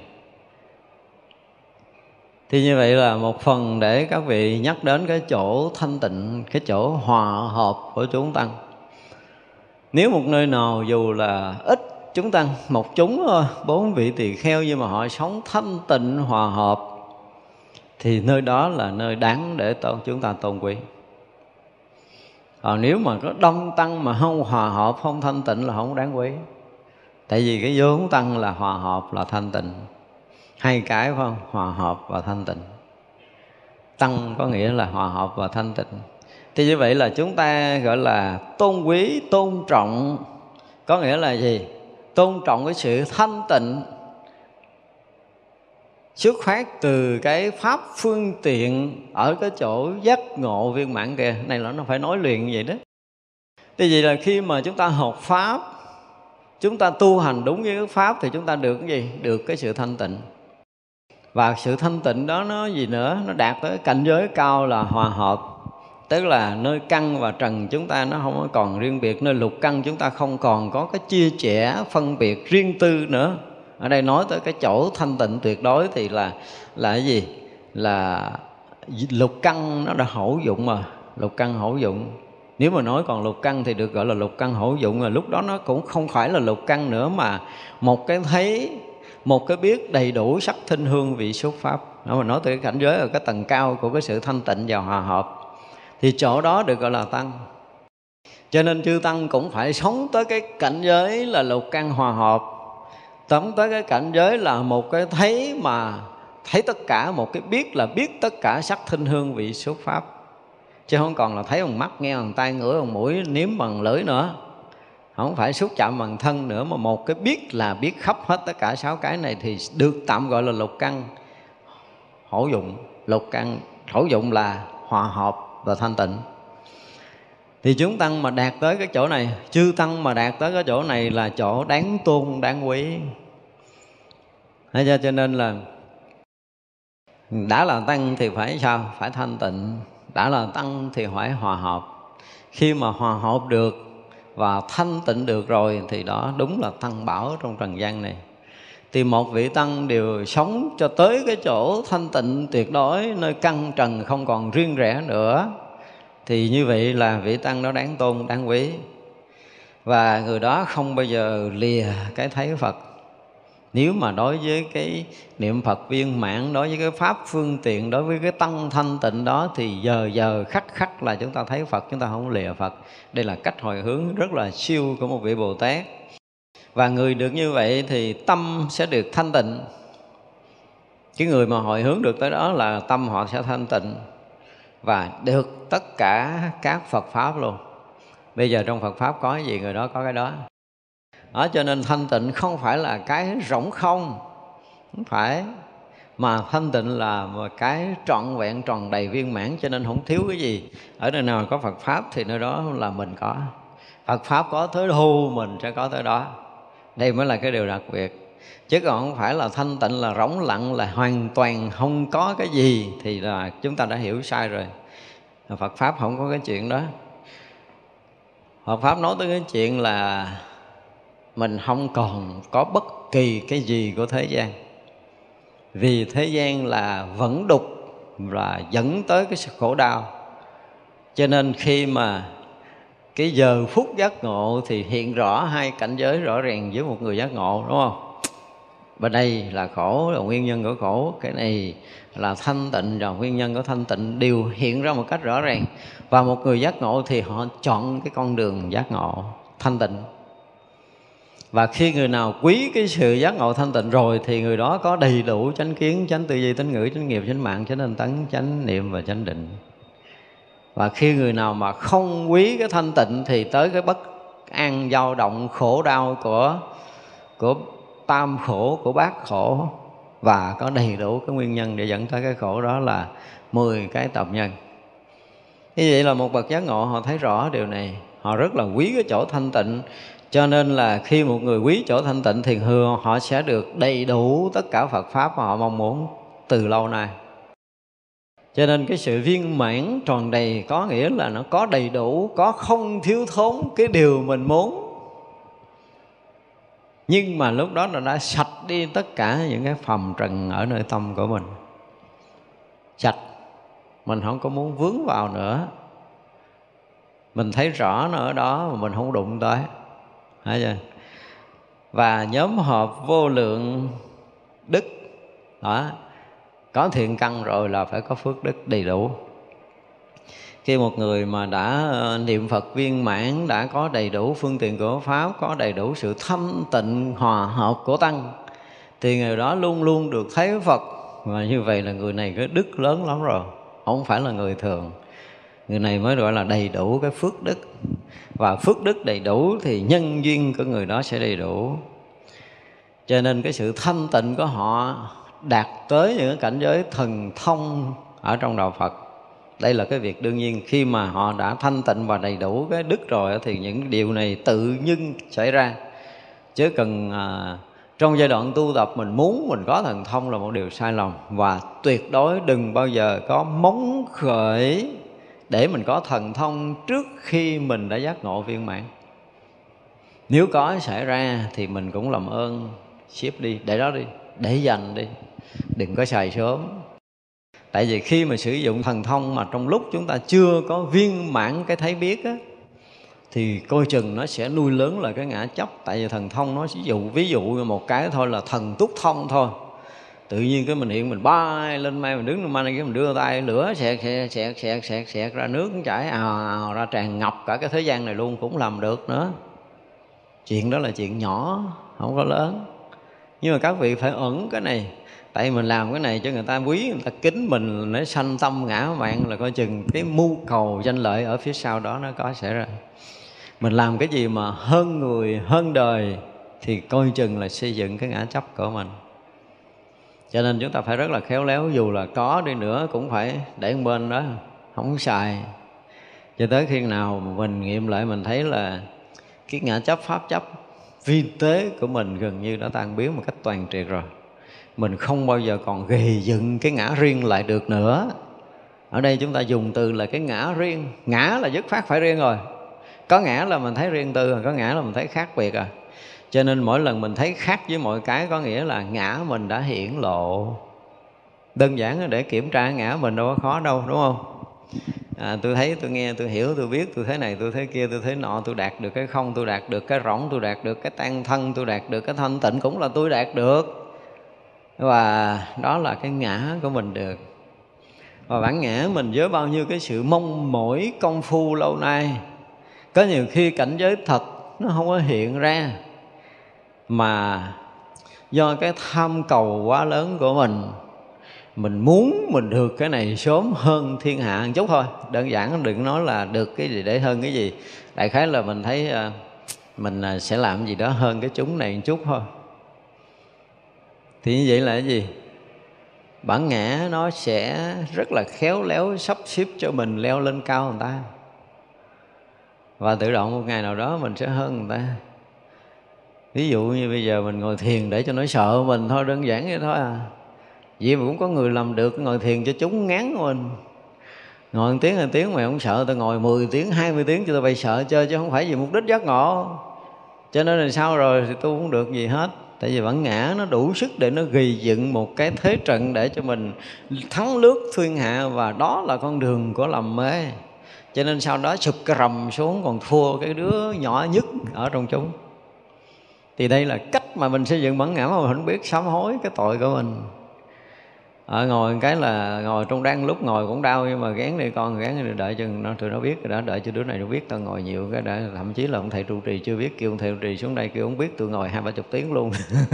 thì như vậy là một phần để các vị nhắc đến cái chỗ thanh tịnh, cái chỗ hòa hợp của chúng tăng. Nếu một nơi nào dù là ít chúng tăng, một chúng bốn vị tỳ kheo nhưng mà họ sống thanh tịnh, hòa hợp, thì nơi đó là nơi đáng để tôn chúng ta tôn quý. Còn nếu mà có đông tăng mà không hòa hợp, không thanh tịnh là không đáng quý. Tại vì cái vốn tăng là hòa hợp, là thanh tịnh hai cái phải không? Hòa hợp và thanh tịnh. Tăng có nghĩa là hòa hợp và thanh tịnh. Thì như vậy là chúng ta gọi là tôn quý, tôn trọng. Có nghĩa là gì? Tôn trọng cái sự thanh tịnh. Xuất phát từ cái pháp phương tiện ở cái chỗ giác ngộ viên mãn kìa. Này là nó phải nói liền vậy đó. Thì vậy là khi mà chúng ta học pháp, chúng ta tu hành đúng với cái pháp thì chúng ta được cái gì? Được cái sự thanh tịnh và sự thanh tịnh đó nó gì nữa? Nó đạt tới cảnh giới cao là hòa hợp. Tức là nơi căn và trần chúng ta nó không còn riêng biệt, nơi lục căn chúng ta không còn có cái chia chẻ, phân biệt riêng tư nữa. Ở đây nói tới cái chỗ thanh tịnh tuyệt đối thì là là cái gì? Là lục căn nó đã hữu dụng mà. Lục căn hữu dụng. Nếu mà nói còn lục căn thì được gọi là lục căn hữu dụng rồi. Lúc đó nó cũng không phải là lục căn nữa mà một cái thấy một cái biết đầy đủ sắc thinh hương vị xuất pháp. Nó mà nói tới cái cảnh giới ở cái tầng cao của cái sự thanh tịnh và hòa hợp thì chỗ đó được gọi là tăng. Cho nên chư tăng cũng phải sống tới cái cảnh giới là lục căn hòa hợp tóm tới cái cảnh giới là một cái thấy mà thấy tất cả một cái biết là biết tất cả sắc thinh hương vị xuất pháp. Chứ không còn là thấy bằng mắt nghe bằng tai, ngửi bằng mũi nếm bằng lưỡi nữa không phải xúc chạm bằng thân nữa mà một cái biết là biết khắp hết tất cả sáu cái này thì được tạm gọi là lục căn. Hữu dụng lục căn. Hữu dụng là hòa hợp và thanh tịnh. Thì chúng tăng mà đạt tới cái chỗ này chư tăng mà đạt tới cái chỗ này là chỗ đáng tôn đáng quý. Thế cho, cho nên là đã là tăng thì phải sao? Phải thanh tịnh. Đã là tăng thì phải hòa hợp. Khi mà hòa hợp được và thanh tịnh được rồi, thì đó đúng là tăng bảo trong trần gian này. Thì một vị tăng đều sống cho tới cái chỗ thanh tịnh tuyệt đối, nơi căn trần không còn riêng rẽ nữa. Thì như vậy là vị tăng đó đáng tôn, đáng quý. Và người đó không bao giờ lìa cái thấy phật nếu mà đối với cái niệm phật viên mãn, đối với cái pháp phương tiện, đối với cái tăng thanh tịnh đó, thì giờ giờ khắc khắc là chúng ta thấy phật, chúng ta không lìa phật. Đây là cách hồi hướng rất là siêu của một vị bồ tát. Và người được như vậy thì tâm sẽ được thanh tịnh. Cái người mà hồi hướng được tới đó là tâm họ sẽ thanh tịnh và được tất cả các Phật pháp luôn. Bây giờ trong Phật pháp có cái gì, người đó có cái đó đó, cho nên thanh tịnh không phải là cái rỗng không. Không phải. Mà thanh tịnh là một cái trọn vẹn, tròn đầy viên mãn, cho nên không thiếu cái gì. Ở nơi nào có Phật pháp thì nơi đó là mình có. Phật pháp có tới đâu mình sẽ có tới đó. Đây mới là cái điều đặc biệt. Chứ còn không phải là thanh tịnh, là rỗng lặng, là hoàn toàn không có cái gì thì là chúng ta đã hiểu sai rồi. Phật pháp không có cái chuyện đó. Phật pháp nói tới cái chuyện là mình không còn có bất kỳ cái gì của thế gian. Vì thế gian là vẫn đục và dẫn tới cái sự khổ đau. Cho nên khi mà cái giờ phút giác ngộ thì hiện rõ hai cảnh giới rõ ràng với một người giác ngộ, đúng không? Bên đây là khổ, là nguyên nhân của khổ. Cái này là thanh tịnh và nguyên nhân của thanh tịnh đều hiện ra một cách rõ ràng. Và một người giác ngộ thì họ chọn cái con đường giác ngộ thanh tịnh và khi người nào quý cái sự giác ngộ thanh tịnh rồi thì người đó có đầy đủ chánh kiến, chánh tư duy chánh ngữ, chánh nghiệp, chánh mạng, chánh tinh tấn, chánh niệm và chánh định. Và khi người nào mà không quý cái thanh tịnh thì tới cái bất an, dao động, khổ đau của của tam khổ, của bát khổ. Và có đầy đủ cái nguyên nhân để dẫn tới cái khổ đó là 10 cái tập nhân. Như vậy là một bậc giác ngộ họ thấy rõ điều này. Họ rất là quý cái chỗ thanh tịnh cho nên là khi một người quý chỗ thanh tịnh thiền hương họ sẽ được đầy đủ tất cả Phật pháp mà họ mong muốn từ lâu nay. Cho nên cái sự viên mãn tròn đầy có nghĩa là nó có đầy đủ, có không thiếu thốn cái điều mình muốn. Nhưng mà lúc đó là đã sạch đi tất cả những cái phòng trần ở nơi tâm của mình. Sạch. Mình không có muốn vướng vào nữa. Mình thấy rõ nó ở đó mà mình không đụng tới. Thấy chưa? và nhóm họp vô lượng đức, đó, có thiện căn rồi là phải có phước đức đầy đủ. Khi một người mà đã ờ, niệm phật viên mãn, đã có đầy đủ phương tiện của pháp, có đầy đủ sự thâm tịnh, hòa hợp của tăng, thì người đó luôn luôn được thấy phật. Và như vậy là người này cái đức lớn lắm rồi, không phải là người thường người này mới gọi là đầy đủ cái phước đức. Và phước đức đầy đủ thì nhân duyên của người đó sẽ đầy đủ. Cho nên cái sự thanh tịnh của họ đạt tới những cảnh giới thần thông ở trong đạo Phật. Đây là cái việc đương nhiên. Khi mà họ đã thanh tịnh và đầy đủ cái đức rồi thì những điều này tự nhiên xảy ra. Chứ cần à, trong giai đoạn tu tập mình muốn mình có thần thông là một điều sai lầm. Và tuyệt đối đừng bao giờ có móng khởi để mình có thần thông trước khi mình đã giác ngộ viên mãn. Nếu có xảy ra thì mình cũng làm ơn, ship đi, để đó đi, để dành đi, đừng có xài sớm. Tại vì khi mà sử dụng thần thông mà trong lúc chúng ta chưa có viên mãn cái thấy biết á, thì coi chừng nó sẽ nuôi lớn là cái ngã chấp tại vì thần thông nó ví dụ ví dụ một cái thôi là thần túc thông thôi tự nhiên cái mình hiện mình bay lên mây, mình đứng lên mây, cái mình đưa tay lửa, xẹt xẹt xẹt xẹt xẹt xẹt ra nước chảy ào ào ra tràn ngập cả cái thế gian này luôn, cũng làm được nữa. Chuyện đó là chuyện nhỏ, không có lớn. Nhưng mà các vị phải ẩn cái này, tại mình làm cái này cho người ta quý, người ta kính mình, nó sanh tâm ngã mạng là coi chừng cái mưu cầu danh lợi ở phía sau đó nó có xảy ra. Mình làm cái gì mà hơn người, hơn đời thì coi chừng là xây dựng cái ngã chấp của mình cho nên chúng ta phải rất là khéo léo, dù là có đi nữa cũng phải để một bên đó, không xài. Cho tới khi nào mình nghiệm lại, mình thấy là cái ngã chấp pháp chấp vi tế của mình gần như đã tan biến một cách toàn triệt rồi. Mình không bao giờ còn gầy dựng cái ngã riêng lại được nữa. Ở đây chúng ta dùng từ là cái ngã riêng. Ngã là dứt phát phải riêng rồi. Có ngã là mình thấy riêng tư, có ngã là mình thấy khác biệt à cho nên mỗi lần mình thấy khác với mọi cái có nghĩa là ngã mình đã hiển lộ. Đơn giản để kiểm tra ngã mình đâu có khó đâu đúng không? À, tôi thấy tôi nghe tôi hiểu tôi biết tôi thế này tôi thế kia tôi thế nọ tôi đạt được cái không tôi đạt được cái rỗng tôi đạt được cái tan thân tôi đạt được cái thanh tịnh cũng là tôi đạt được. Và đó là cái ngã của mình được. Và bản ngã mình với bao nhiêu cái sự mong mỏi công phu lâu nay. Có nhiều khi cảnh giới thật nó không có hiện ra mà do cái tham cầu quá lớn của mình mình muốn mình được cái này sớm hơn thiên hạ một chút thôi. Đơn giản đừng nói là được cái gì để hơn cái gì. Đại khái là mình thấy ờ, mình ờ, sẽ làm gì đó hơn cái chúng này một chút thôi. Thì như vậy là cái gì? Bản ngã nó sẽ rất là khéo léo sắp xếp cho mình leo lên cao người ta. Và tự động một ngày nào đó mình sẽ hơn người ta ví dụ như bây giờ mình ngồi thiền để cho nó sợ mình thôi, đơn giản vậy thôi à. Vậy mà cũng có người làm được ngồi thiền cho chúng ngán mình. Ngồi 1 tiếng hai tiếng mà không sợ, tao ngồi 10 tiếng 20 tiếng cho tao bay sợ chơi chứ không phải vì mục đích giác ngộ. Cho nên là sao rồi thì tu không được gì hết. Tại vì bản ngã nó đủ sức để nó gầy dựng một cái thế trận để cho mình thắng lướt thiên hạ và đó là con đường của lầm mê. Cho nên sau đó sụp cái rầm xuống còn thua cái đứa nhỏ nhất ở trong chúng thì đây là cách mà mình xây dựng bản ngã mà mình không biết sám hối cái tội của mình. Ở ngồi cái là ngồi trong đang lúc ngồi cũng đau, nhưng mà gán đi con, gán đi đợi chừng nó, tụi nó biết rồi đó, đợi cho đứa này nó biết, tao ngồi nhiều cái đã, thậm chí là ông thầy trụ trì chưa biết, kêu ông thầy trụ trì xuống đây, kêu ông biết tôi ngồi hai ba chục tiếng luôn.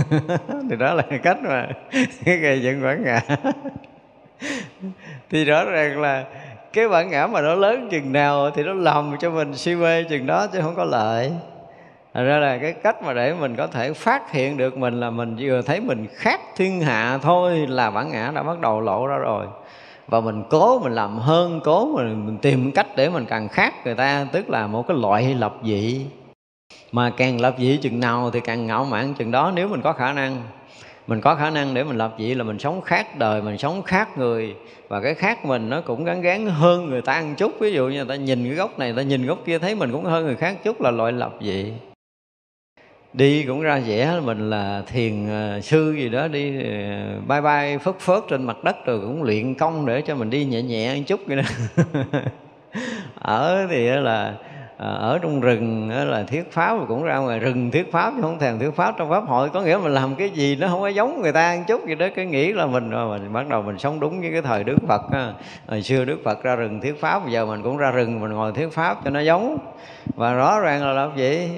Thì đó là cách mà gây dựng bản ngã. Thì rõ ràng là cái bản ngã mà nó lớn chừng nào thì nó làm cho mình si mê chừng đó chứ không có lợi. Thật ra là cái cách mà để mình có thể phát hiện được mình là mình vừa thấy mình khác thiên hạ thôi là bản ngã đã bắt đầu lộ ra rồi. Và mình cố mình làm hơn cố mình, mình tìm cách để mình càng khác người ta tức là một cái loại lập dị. Mà càng lập dị chừng nào thì càng ngạo mạn chừng đó nếu mình có khả năng. Mình có khả năng để mình lập dị là mình sống khác đời mình sống khác người. Và cái khác mình nó cũng gắn gán hơn người ta ăn chút. Ví dụ như người ta nhìn cái góc này người ta nhìn góc kia thấy mình cũng hơn người khác chút là loại lập dị đi cũng ra vẻ mình là thiền ờ, sư gì đó đi ờ, bay bay phất phớt trên mặt đất rồi cũng luyện công để cho mình đi nhẹ nhẹ một chút vậy đó. Ở thì là Ờ, ở trong rừng là thuyết pháp cũng ra ngoài rừng thuyết pháp chứ không thèm thuyết pháp trong pháp hội. Có nghĩa mình làm cái gì nó không có giống người ta một chút gì đó cái nghĩ là mình à, mình bắt đầu mình sống đúng với cái thời đức phật hồi xưa đức phật ra rừng thuyết pháp bây giờ mình cũng ra rừng mình ngồi thuyết pháp cho nó giống. Và rõ ràng là làm gì?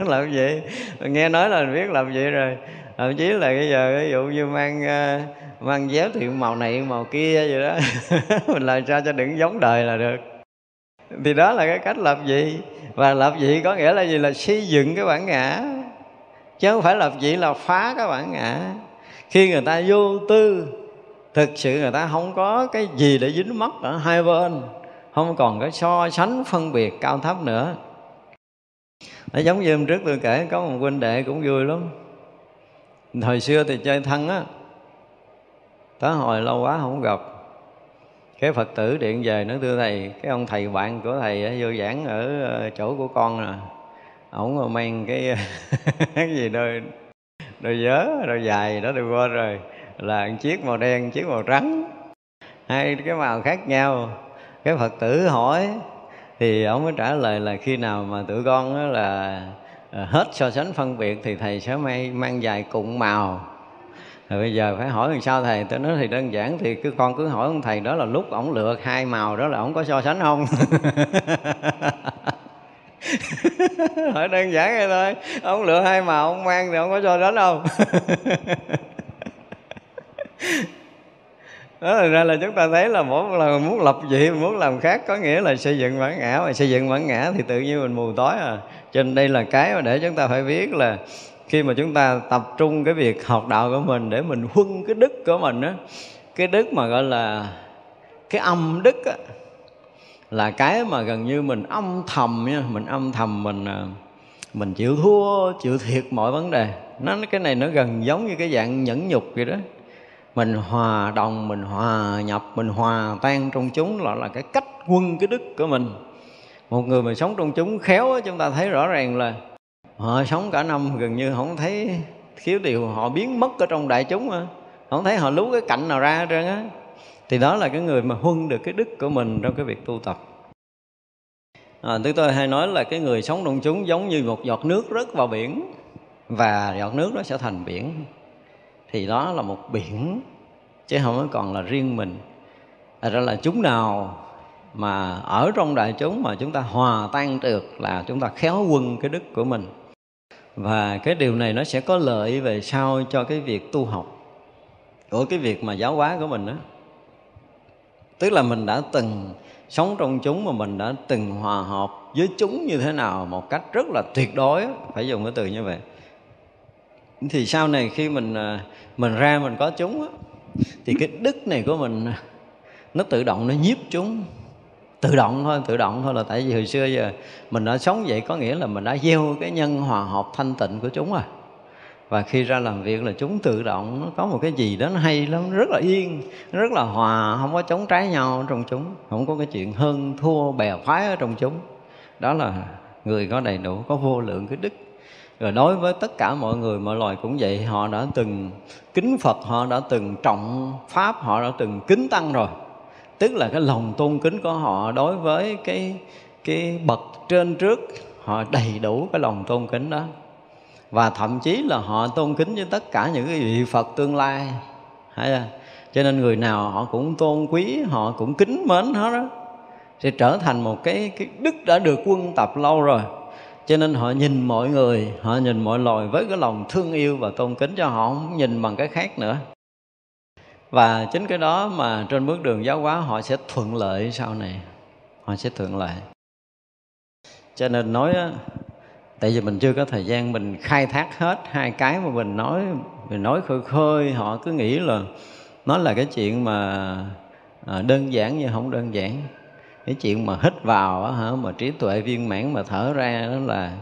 Làm gì? Nghe nói là biết làm gì rồi. Thậm chí là bây giờ ví dụ như mang à, mang dép thì màu này màu kia vậy đó. Mình làm sao cho đừng giống đời là được thì đó là cái cách lập dị và lập dị có nghĩa là gì? Là xây dựng cái bản ngã. Chứ không phải lập dị là phá cái bản ngã. Khi người ta vô tư, thực sự người ta không có cái gì để dính mắc ở hai bên. Không còn cái so sánh phân biệt cao thấp nữa. Nó giống như hôm trước tôi kể, có một huynh đệ cũng vui lắm. Thời xưa thì chơi thân á. Tới hồi lâu quá không gặp cái phật tử điện về nói thưa thầy. Cái ông thầy bạn của thầy vô giảng ở ờ, chỗ của con nè. Ổng mang cái cái gì đôi đôi vớ, đôi dài đó tôi qua rồi. Là một chiếc màu đen chiếc màu trắng. Hai cái màu khác nhau. Cái phật tử hỏi, thì ông mới trả lời là khi nào mà tụi con là ờ, hết so sánh phân biệt thì thầy sẽ may, mang dài cùng màu rồi bây giờ phải hỏi làm sao thầy? Tôi nói thì đơn giản thì cứ con cứ hỏi ông thầy đó là lúc ổng lựa hai màu đó là ổng có so sánh không? Hỏi đơn giản vậy thôi. Ông lựa hai màu, ông mang thì ông có so sánh không? Đó là ra là chúng ta thấy là mỗi lần muốn lập dị muốn làm khác có nghĩa là xây dựng bản ngã. Mà xây dựng bản ngã thì tự nhiên mình mù tối à. Cho nên đây là cái mà để chúng ta phải biết là khi mà chúng ta tập trung cái việc học đạo của mình để mình huân cái đức của mình á, cái đức mà gọi là cái âm đức á, là cái mà gần như mình âm thầm nha, mình âm thầm mình à, mình chịu thua, chịu thiệt mọi vấn đề. Nó, cái này nó gần giống như cái dạng nhẫn nhục vậy đó. Mình hòa đồng, mình hòa nhập, mình hòa tan trong chúng là là cái cách quân cái đức của mình. Một người mà sống trong chúng khéo chúng ta thấy rõ ràng là họ sống cả năm gần như không thấy thiếu điều họ biến mất ở trong đại chúng không thấy họ lú cái cạnh nào ra hết trơn á. Thì đó là cái người mà huân được cái đức của mình trong cái việc tu tập. À, tôi tôi hay nói là cái người sống trong chúng giống như một giọt nước rớt vào biển và giọt nước nó sẽ thành biển. Thì đó là một biển chứ không còn là riêng mình. Thật ra là chúng nào mà ở trong đại chúng mà chúng ta hòa tan được là chúng ta khéo quân cái đức của mình. Và cái điều này nó sẽ có lợi về sau cho cái việc tu học. Của cái việc mà giáo hóa của mình đó tức là mình đã từng sống trong chúng mà mình đã từng hòa hợp với chúng như thế nào một cách rất là tuyệt đối phải dùng cái từ như vậy. Thì sau này khi mình à, mình ra mình có chúng thì cái đức này của mình nó tự động nó nhiếp chúng tự động thôi, tự động thôi là tại vì hồi xưa giờ mình đã sống vậy có nghĩa là mình đã gieo cái nhân hòa hợp thanh tịnh của chúng rồi. Và khi ra làm việc là chúng tự động, nó có một cái gì đó nó hay lắm, rất là yên, rất là hòa, không có chống trái nhau trong chúng, không có cái chuyện hơn thua bè phái ở trong chúng. Đó là người có đầy đủ, có vô lượng cái đức. Rồi đối với tất cả mọi người, mọi loài cũng vậy, họ đã từng kính phật, họ đã từng trọng pháp, họ đã từng kính tăng rồi tức là cái lòng tôn kính của họ đối với cái cái bậc trên trước, họ đầy đủ cái lòng tôn kính đó. Và thậm chí là họ tôn kính với tất cả những cái vị Phật tương lai, hay cho nên người nào họ cũng tôn quý, họ cũng kính mến hết đó, sẽ trở thành một cái cái đức đã được quân tập lâu rồi. Cho nên họ nhìn mọi người, họ nhìn mọi loài với cái lòng thương yêu và tôn kính cho họ, không nhìn bằng cái khác nữa và chính cái đó mà trên bước đường giáo hóa họ sẽ thuận lợi sau này. Họ sẽ thuận lợi. Cho nên nói tại vì mình chưa có thời gian mình khai thác hết hai cái mà mình nói mình nói khơi khơi, họ cứ nghĩ là nó là cái chuyện mà à, đơn giản nhưng không đơn giản. Cái chuyện mà hít vào á hả, mà trí tuệ viên mãn mà thở ra đó là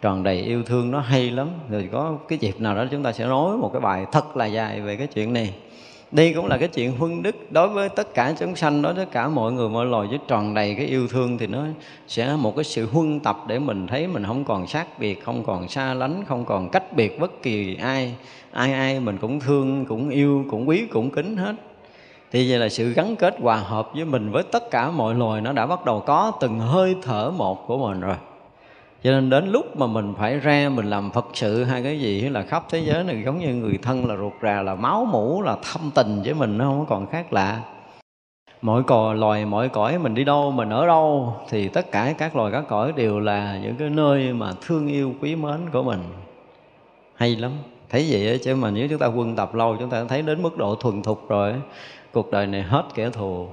tròn đầy yêu thương, nó hay lắm. Rồi có cái dịp nào đó chúng ta sẽ nói một cái bài thật là dài về cái chuyện này đây cũng là cái chuyện huân đức đối với tất cả chúng sanh, đối với tất cả mọi người, mọi loài. Với tròn đầy cái yêu thương thì nó sẽ một cái sự huân tập để mình thấy mình không còn sát biệt, không còn xa lánh, không còn cách biệt bất kỳ ai. Ai ai mình cũng thương, cũng yêu, cũng quý, cũng kính hết. Thì vậy là sự gắn kết hòa hợp với mình với tất cả mọi loài nó đã bắt đầu có từng hơi thở một của mình rồi cho nên đến lúc mà mình phải ra mình làm phật sự hay cái gì là khắp thế giới này, giống như người thân là ruột rà, là máu mủ, là thâm tình với mình, nó không còn khác lạ. Mọi cò, loài, mọi cõi mình đi đâu mình ở đâu thì tất cả các loài, các cõi đều là những cái nơi mà thương yêu quý mến của mình. Hay lắm. Thấy vậy chứ mà nếu chúng ta quân tập lâu, chúng ta thấy đến mức độ thuần thục rồi cuộc đời này hết kẻ thù.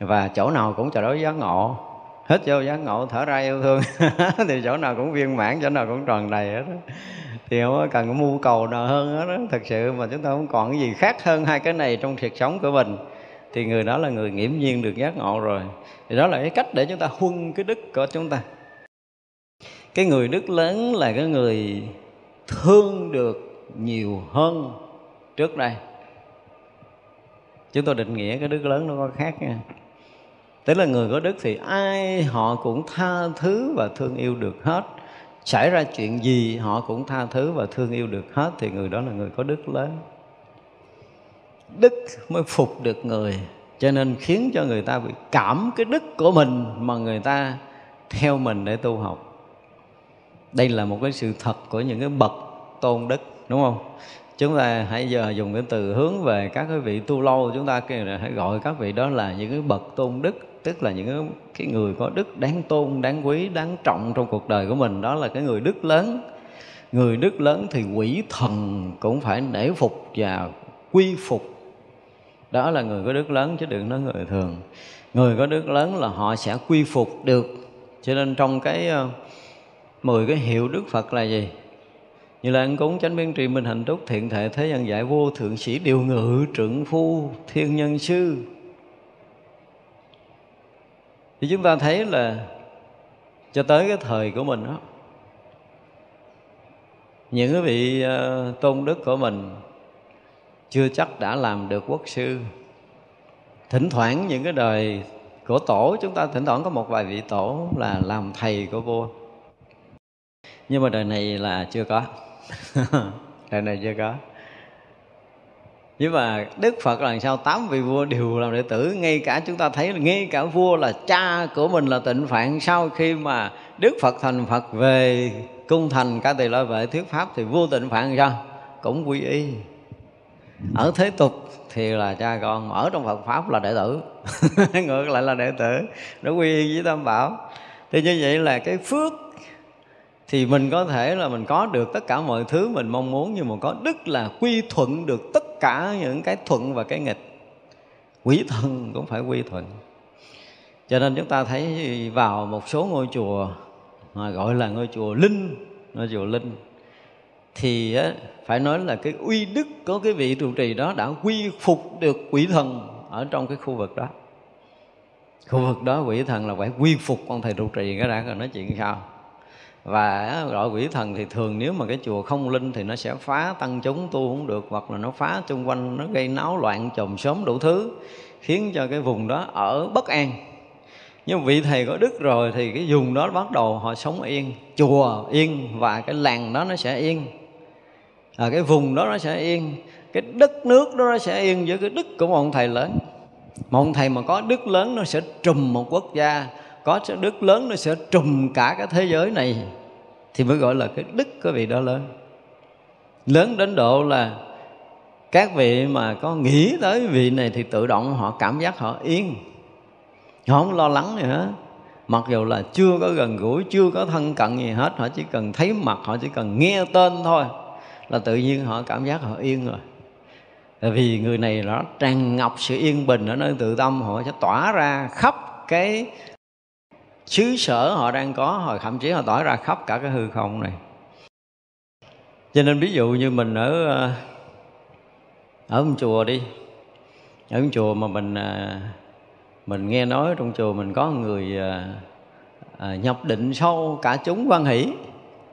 Và chỗ nào cũng chờ đối giác ngộ hết vô giác ngộ, thở ra yêu thương. Thì chỗ nào cũng viên mãn, chỗ nào cũng tròn đầy hết thì không cần có mưu cầu nào hơn hết đó thật sự mà chúng ta không còn cái gì khác hơn hai cái này trong cuộc sống của mình, thì người đó là người nghiễm nhiên được giác ngộ rồi. Thì đó là cái cách để chúng ta huân cái đức của chúng ta. Cái người đức lớn là cái người thương được nhiều hơn trước đây. Chúng tôi định nghĩa cái đức lớn nó có khác nha tức là người có đức thì ai họ cũng tha thứ và thương yêu được hết. Xảy ra chuyện gì, họ cũng tha thứ và thương yêu được hết, thì người đó là người có đức lớn. Đức mới phục được người, cho nên khiến cho người ta bị cảm cái đức của mình mà người ta theo mình để tu học. Đây là một cái sự thật của những cái bậc tôn đức, đúng không? Chúng ta hãy giờ dùng cái từ hướng về các cái vị tu lâu, chúng ta hãy gọi các vị đó là những cái bậc tôn đức tức là những cái, người có đức đáng tôn đáng quý đáng trọng trong cuộc đời của mình đó là cái người đức lớn. Người đức lớn thì quỷ thần cũng phải nể phục và quy phục. Đó là người có đức lớn chứ đừng nói người thường. Người có đức lớn là họ sẽ quy phục được. Cho nên trong cái ờ, mười cái hiệu đức phật là gì? Như là ăn cúng chánh biên trì minh hạnh túc thiện thể thế gian giải vô thượng sĩ điều ngự trưởng phu thiên nhân sư thì chúng ta thấy là cho tới cái thời của mình đó, những cái vị ờ, tôn đức của mình chưa chắc đã làm được quốc sư. Thỉnh thoảng những cái đời của tổ, chúng ta thỉnh thoảng có một vài vị tổ là làm thầy của vua. Nhưng mà đời này là chưa có. Đời này chưa có nhưng mà đức phật là sao? Tám vị vua đều làm đệ tử. Ngay cả chúng ta thấy là ngay cả vua là cha của mình là tịnh phạn. Sau khi mà đức phật thành phật về, cung thành ca tỳ la vệ thuyết pháp, thì vua tịnh phạn sao? Cũng quy y. Ở thế tục thì là cha con, ở trong Phật pháp là đệ tử. Ngược lại là đệ tử. Nó quy y với tam bảo. Thì như vậy là cái phước thì mình có thể là mình có được tất cả mọi thứ mình mong muốn, nhưng mà có đức là quy thuận được tất cả những cái thuận và cái nghịch. Quỷ thần cũng phải quy thuận. Cho nên chúng ta thấy vào một số ngôi chùa mà gọi là ngôi chùa linh, ngôi chùa linh, thì phải nói là cái uy đức của cái vị trụ trì đó đã quy phục được quỷ thần ở trong cái khu vực đó. Khu vực đó quỷ thần là phải quy phục con thầy trụ trì cái đã còn nói chuyện sao và gọi quỷ thần thì thường nếu mà cái chùa không linh thì nó sẽ phá tăng chúng tu không được hoặc là nó phá chung quanh nó gây náo loạn chồng sớm đủ thứ khiến cho cái vùng đó ở bất an. Nhưng vị thầy có đức rồi thì cái vùng đó bắt đầu họ sống yên chùa yên và cái làng đó nó sẽ yên. À, cái vùng đó nó sẽ yên cái đất nước đó nó sẽ yên với cái đức của một ông thầy lớn. Một ông thầy mà có đức lớn nó sẽ trùm một quốc gia có đức lớn nó sẽ trùm cả cái thế giới này thì mới gọi là cái đức của vị đó lớn. Lớn đến độ là các vị mà có nghĩ tới vị này thì tự động họ cảm giác họ yên. Họ không lo lắng gì hết. Mặc dù là chưa có gần gũi, chưa có thân cận gì hết, họ chỉ cần thấy mặt, họ chỉ cần nghe tên thôi là tự nhiên họ cảm giác họ yên rồi. Tại vì người này nó tràn ngọc sự yên bình ở nơi tự tâm, họ sẽ tỏa ra khắp cái xứ sở họ đang có, họ thậm chí họ tỏa ra khắp cả cái hư không này. Cho nên ví dụ như mình ở ờ, ở một chùa đi, ở một chùa mà mình ờ, mình nghe nói trong chùa mình có người ờ, nhập định sâu cả chúng quan hỷ.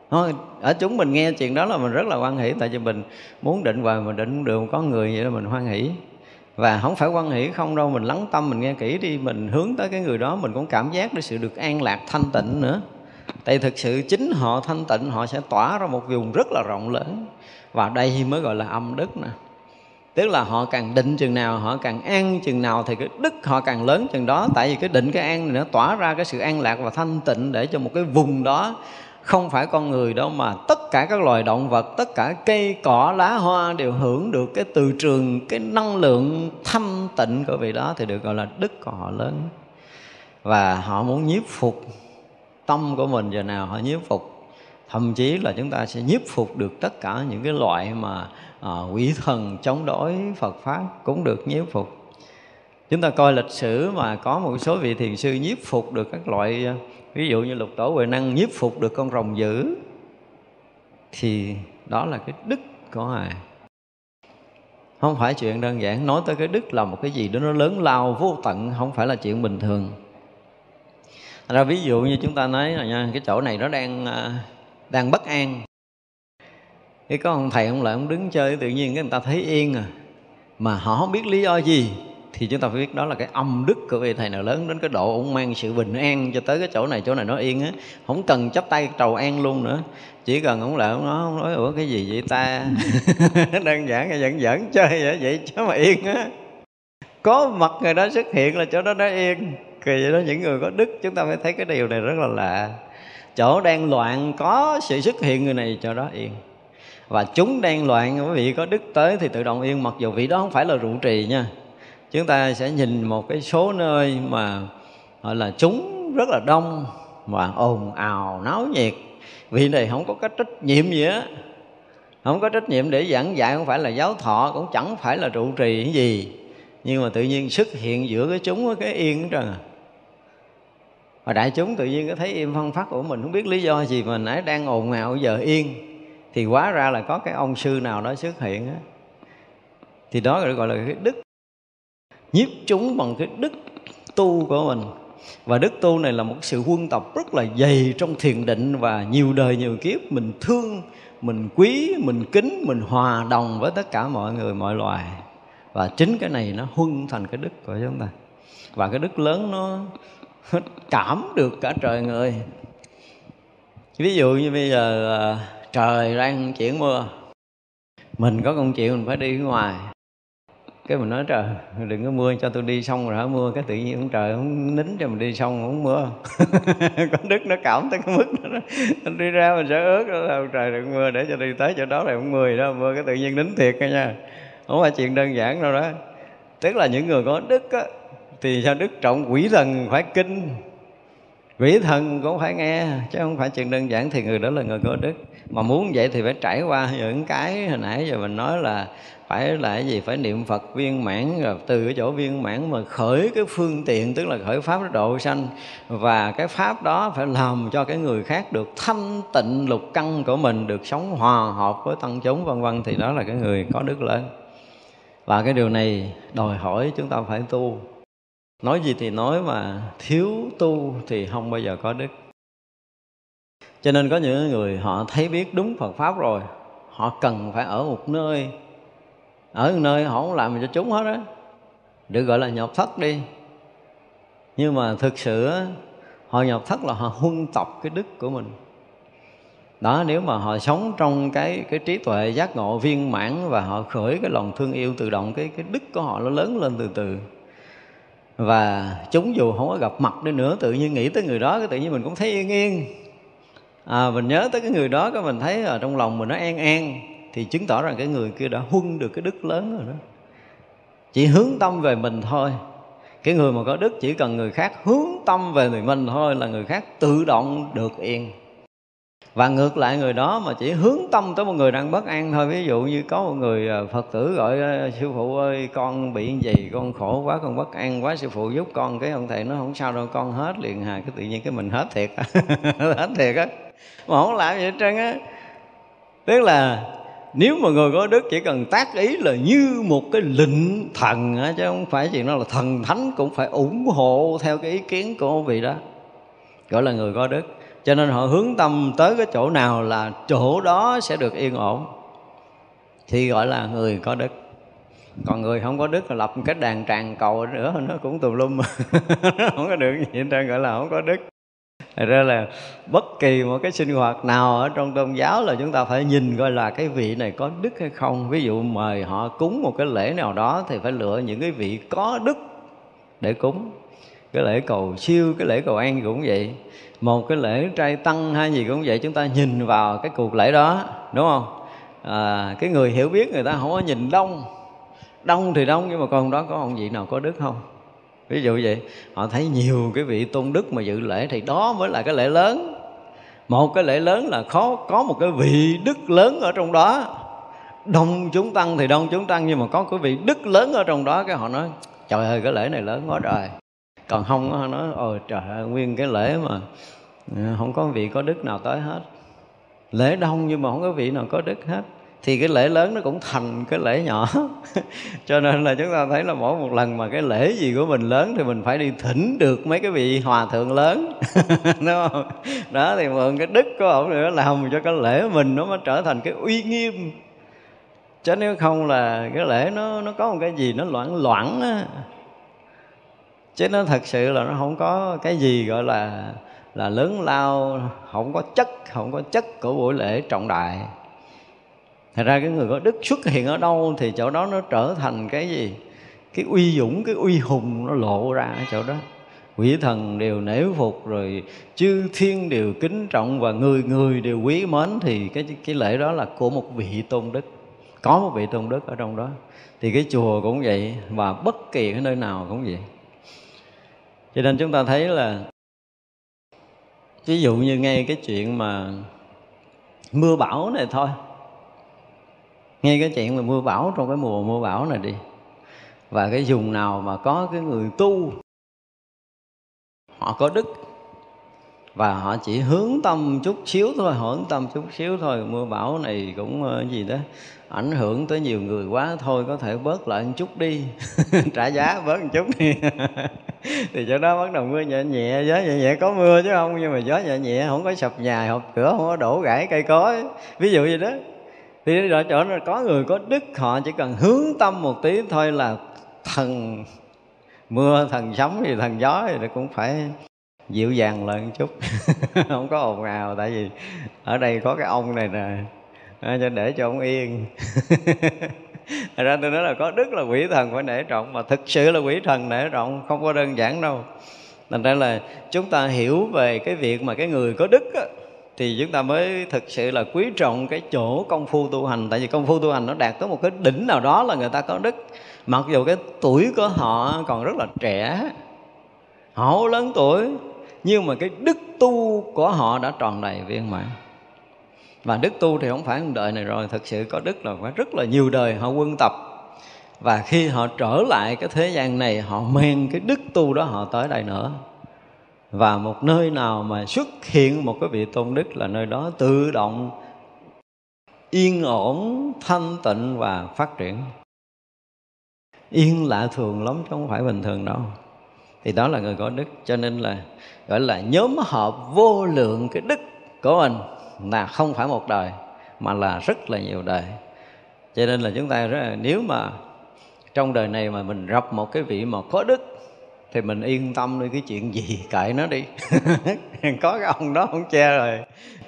Thôi, ở chúng mình nghe chuyện đó là mình rất là quan hỷ, tại vì mình muốn định hoài mình định được có người vậy đó, mình hoan hỷ và không phải quan hỷ, không đâu, mình lắng tâm, mình nghe kỹ đi, mình hướng tới cái người đó, mình cũng cảm giác được sự được an lạc, thanh tịnh nữa. Tại thực sự chính họ thanh tịnh, họ sẽ tỏa ra một vùng rất là rộng lớn. Và đây mới gọi là âm đức nè. Tức là họ càng định chừng nào, họ càng an chừng nào thì cái đức họ càng lớn chừng đó. Tại vì cái định, cái an này nó tỏa ra cái sự an lạc và thanh tịnh để cho một cái vùng đó không phải con người đâu mà tất cả các loài động vật tất cả cây cỏ lá hoa đều hưởng được cái từ trường cái năng lượng thanh tịnh của vị đó thì được gọi là đức của họ lớn. Và họ muốn nhiếp phục tâm của mình giờ nào họ nhiếp phục. Thậm chí là chúng ta sẽ nhiếp phục được tất cả những cái loại mà à, quỷ thần chống đối Phật pháp cũng được nhiếp phục. Chúng ta coi lịch sử mà có một số vị thiền sư nhiếp phục được các loại ví dụ như lục tổ huệ năng nhiếp phục được con rồng dữ, thì đó là cái đức của ngài. Không phải chuyện đơn giản, nói tới cái đức là một cái gì đó nó lớn lao vô tận, không phải là chuyện bình thường. Ra ví dụ như chúng ta nói là nha, cái chỗ này nó đang à, đang bất an. Cái có ông thầy ông lại ông đứng chơi, tự nhiên cái người ta thấy yên à mà họ không biết lý do gì thì chúng ta phải biết đó là cái âm đức của vị thầy nào lớn đến cái độ ông mang sự bình an cho tới cái chỗ này chỗ này nó yên á. Không cần chấp tay trầu an luôn nữa. Chỉ cần ông lại ông nói ông nói, ủa, cái gì vậy ta? Đơn giản là dẫn dẫn chơi vậy vậy chứ mà yên á. Có mặt người đó xuất hiện là chỗ đó nó yên. Kỳ vậy đó, những người có đức, chúng ta phải thấy cái điều này rất là lạ. Chỗ đang loạn, có sự xuất hiện người này, chỗ đó yên. Và chúng đang loạn, quý vị có đức tới thì tự động yên, mặc dù vị đó không phải là trụ trì nha chúng ta sẽ nhìn một cái số nơi mà, gọi là, chúng rất là đông và ồn ào, náo nhiệt. Vị này không có cái trách nhiệm gì á. Không có trách nhiệm để giảng dạy, không phải là giáo thọ, cũng chẳng phải là trụ trì cái gì. Nhưng mà tự nhiên xuất hiện giữa cái chúng cái yên hết trơn à và đại chúng tự nhiên có thấy im phân phát của mình không biết lý do gì mà nãy đang ồn ào, giờ yên. Thì hóa ra là có cái ông sư nào đó xuất hiện á. Thì đó gọi là cái đức nhiếp chúng bằng cái đức tu của mình. Và đức tu này là một sự quân tập rất là dày trong thiền định và nhiều đời, nhiều kiếp. Mình thương, mình quý, mình kính, mình hòa đồng với tất cả mọi người, mọi loài. Và chính cái này nó huân thành cái đức của chúng ta. Và cái đức lớn nó cảm được cả trời người. Ví dụ như bây giờ à, trời đang chuyển mưa. Mình có công chuyện mình phải đi ngoài cái mình nói trời đừng có mưa cho tôi đi xong rồi hả? Mưa cái tự nhiên ông trời không nín cho mình đi xong không mưa. Có đức nó cảm tới cái mức đó mình đi ra mình sẽ ướt đó trời đừng mưa để cho đi tới chỗ đó là không mưa đó mưa cái tự nhiên nín thiệt nha nha. Không phải chuyện đơn giản đâu đó. Tức là những người có đức á, thì sao đức trọng quỷ thần phải kinh? Quỷ thần cũng phải nghe chứ không phải chuyện đơn giản thì người đó là người có đức. Mà muốn vậy thì phải trải qua những cái hồi nãy giờ mình nói là phải là cái gì? Phải niệm phật viên mãn, rồi từ cái chỗ viên mãn mà khởi cái phương tiện, tức là khởi pháp độ sanh. Và cái pháp đó phải làm cho cái người khác được thanh tịnh lục căn của mình, được sống hòa hợp với tăng chúng, vân vân. Thì đó là cái người có đức lớn. Và cái điều này đòi hỏi chúng ta phải tu. Nói gì thì nói mà thiếu tu thì không bao giờ có đức. Cho nên có những người họ thấy biết đúng phật pháp rồi, họ cần phải ở một nơi ở một nơi họ không làm gì cho chúng hết á. Được gọi là nhập thất đi. Nhưng mà thực sự họ nhập thất là họ huân tập cái đức của mình. Đó nếu mà họ sống trong cái cái trí tuệ giác ngộ viên mãn và họ khởi cái lòng thương yêu tự động cái cái đức của họ nó lớn lên từ từ. Và chúng dù không có gặp mặt đi nữa tự nhiên nghĩ tới người đó cái tự nhiên mình cũng thấy yên yên. À, mình nhớ tới cái người đó cái mình thấy ở trong lòng mình nó an an thì chứng tỏ rằng cái người kia đã huân được cái đức lớn rồi đó. Chỉ hướng tâm về mình thôi. Cái người mà có đức chỉ cần người khác hướng tâm về người mình thôi là người khác tự động được yên. Và ngược lại người đó mà chỉ hướng tâm tới một người đang bất an thôi. Ví dụ như có một người à, phật tử gọi à, sư phụ ơi, con bị gì, con khổ quá, con bất an quá, sư phụ giúp con. Cái ông thầy nó không sao đâu, con hết liền hà, cái tự nhiên cái mình hết thiệt hết thiệt á. Mà không làm gì hết trơn á. Tức là nếu mà người có đức chỉ cần tác ý là như một cái lịnh thần á, chứ không phải chuyện đó là thần thánh cũng phải ủng hộ theo cái ý kiến của vị đó gọi là người có đức. Cho nên họ hướng tâm tới cái chỗ nào là chỗ đó sẽ được yên ổn thì gọi là người có đức. Còn người không có đức là lập một cái đàn tràng cầu nữa nó cũng tùm lum. Không có được gì hết trơn gọi là không có đức. Thật ra là bất kỳ một cái sinh hoạt nào ở trong tôn giáo là chúng ta phải nhìn coi là cái vị này có đức hay không. Ví dụ mời họ cúng một cái lễ nào đó thì phải lựa những cái vị có đức để cúng. Cái lễ cầu siêu, cái lễ cầu an cũng vậy. Một cái lễ trai tăng hay gì cũng vậy chúng ta nhìn vào cái cuộc lễ đó, đúng không? À, cái người hiểu biết người ta không có nhìn đông đông thì đông nhưng mà còn đó có ông vị nào có đức không ví dụ vậy, họ thấy nhiều cái vị tôn đức mà dự lễ thì đó mới là cái lễ lớn. Một cái lễ lớn là khó, có một cái vị đức lớn ở trong đó. Đông chúng tăng thì đông chúng tăng, nhưng mà có cái vị đức lớn ở trong đó cái họ nói, trời ơi, cái lễ này lớn quá trời. Còn không họ nói, ôi trời ơi, nguyên cái lễ mà à, không có vị có đức nào tới hết. Lễ đông nhưng mà không có vị nào có đức hết thì cái lễ lớn nó cũng thành cái lễ nhỏ. Cho nên là chúng ta thấy là mỗi một lần mà cái lễ gì của mình lớn thì mình phải đi thỉnh được mấy cái vị hòa thượng lớn. Đúng không? Đó, thì mượn cái đức của ổng nữa làm cho cái lễ mình nó mới trở thành cái uy nghiêm. Chứ nếu không là cái lễ nó nó có một cái gì nó loãng loãng á. Chứ nó thật sự là nó không có cái gì gọi là là lớn lao, không có chất, không có chất của buổi lễ trọng đại thật ra cái người có đức xuất hiện ở đâu thì chỗ đó nó trở thành cái gì? Cái uy dũng, cái uy hùng nó lộ ra ở chỗ đó. Quỷ thần đều nể phục, rồi chư thiên đều kính trọng và người người đều quý mến thì cái cái lễ đó là của một vị tôn đức. Có một vị tôn đức ở trong đó. Thì cái chùa cũng vậy và bất kỳ cái nơi nào cũng vậy. Cho nên chúng ta thấy là ví dụ như ngay cái chuyện mà mưa bão này thôi ngay cái chuyện mà mưa bão, trong cái mùa mưa bão này đi. Và cái vùng nào mà có cái người tu, họ có đức. Và họ chỉ hướng tâm chút xíu thôi, hướng tâm chút xíu thôi. Mưa bão này cũng ờ, gì đó, ảnh hưởng tới nhiều người quá thôi, có thể bớt lại một chút đi. Trả giá bớt một chút đi. Thì chỗ đó bắt đầu mưa nhẹ nhẹ, gió nhẹ nhẹ, có mưa chứ không? Nhưng mà gió nhẹ nhẹ, không có sập nhà, hộp cửa, không có đổ gãy cây cối. Ví dụ gì đó thì ở chỗ là có người có đức họ chỉ cần hướng tâm một tí thôi là thần mưa thần sấm thì thần gió thì cũng phải dịu dàng lại một chút. Không có ồn ào tại vì ở đây có cái ông này nè à, cho để cho ông yên. Thật ra tôi nói là có đức là quỷ thần phải nể trọng Mà thực sự là quỷ thần nể trọng Không có đơn giản đâu. Thành ra là chúng ta hiểu về cái việc mà cái người có đức á, thì chúng ta mới thực sự là quý trọng cái chỗ công phu tu hành. Tại vì công phu tu hành nó đạt tới một cái đỉnh nào đó là người ta có đức. Mặc dù cái tuổi của họ còn rất là trẻ, họ lớn tuổi, nhưng mà cái đức tu của họ đã tròn đầy viên mãn. Và đức tu thì không phải một đời này rồi, thực sự có đức là phải rất là nhiều đời họ quân tập. Và khi họ trở lại cái thế gian này, họ mang cái đức tu đó họ tới đây nữa và một nơi nào mà xuất hiện một cái vị tôn đức là nơi đó tự động yên ổn, thanh tịnh và phát triển. Yên lạ thường lắm chứ không phải bình thường đâu. Thì đó là người có đức, cho nên là gọi là nhóm hợp vô lượng cái đức của mình là không phải một đời, mà là rất là nhiều đời. Cho nên là chúng ta rất là, nếu mà trong đời này mà mình gặp một cái vị mà có đức thì mình yên tâm đi, cái chuyện gì kệ nó đi. Có cái ông đó không che rồi.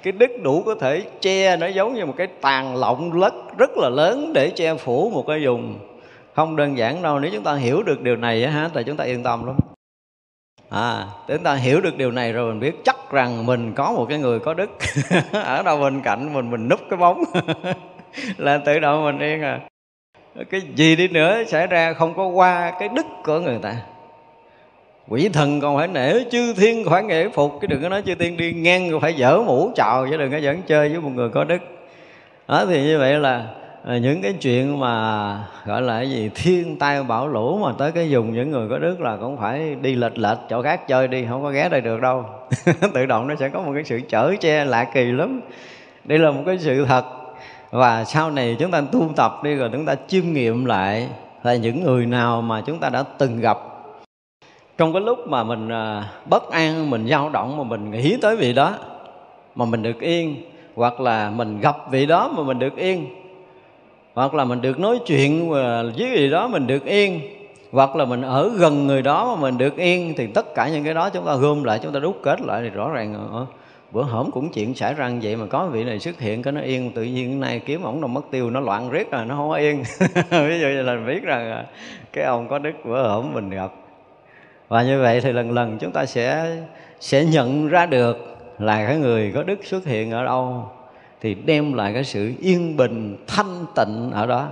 Cái đức đủ có thể che nó giống như một cái tàn lọng lất rất là lớn để che phủ một cái vùng. Không đơn giản đâu, nếu chúng ta hiểu được điều này á thì chúng ta yên tâm lắm. À chúng ta hiểu được điều này rồi mình biết chắc rằng mình có một cái người có đức. Ở đâu bên cạnh mình mình núp cái bóng. Là tự động mình yên à. Cái gì đi nữa xảy ra không có qua cái đức của người ta quỷ thần còn phải nể chư thiên phải nghệ phục. Cái đừng có nói chư thiên đi ngang phải dở mũ chào chứ đừng có dẫn chơi với một người có đức. Đó, thì như vậy là à, những cái chuyện mà, gọi là cái gì, thiên tai bão lũ mà tới cái dùng những người có đức là cũng phải đi lệch lệch, chỗ khác chơi đi, không có ghé đây được đâu. Tự động nó sẽ có một cái sự chở che lạ kỳ lắm. Đây là một cái sự thật. Và sau này chúng ta tu tập đi, rồi chúng ta chiêm nghiệm lại là những người nào mà chúng ta đã từng gặp trong cái lúc mà mình à, bất an, mình dao động mà mình nghĩ tới vị đó, mà mình được yên, hoặc là mình gặp vị đó mà mình được yên, hoặc là mình được nói chuyện à, với vị đó mình được yên, hoặc là mình ở gần người đó mà mình được yên, thì tất cả những cái đó chúng ta gom lại, chúng ta đúc kết lại thì rõ ràng ờ, ờ, bữa hổm cũng chuyện xảy ra như vậy mà có vị này xuất hiện, cái nó yên, tự nhiên nay kiếm ổng đâu mất tiêu, nó loạn riết rồi, nó không có yên. Ví dụ như là mình biết rằng à, cái ông có đức bữa hổm mình gặp và như vậy thì lần lần chúng ta sẽ sẽ nhận ra được là cái người có đức xuất hiện ở đâu, thì đem lại cái sự yên bình, thanh tịnh ở đó,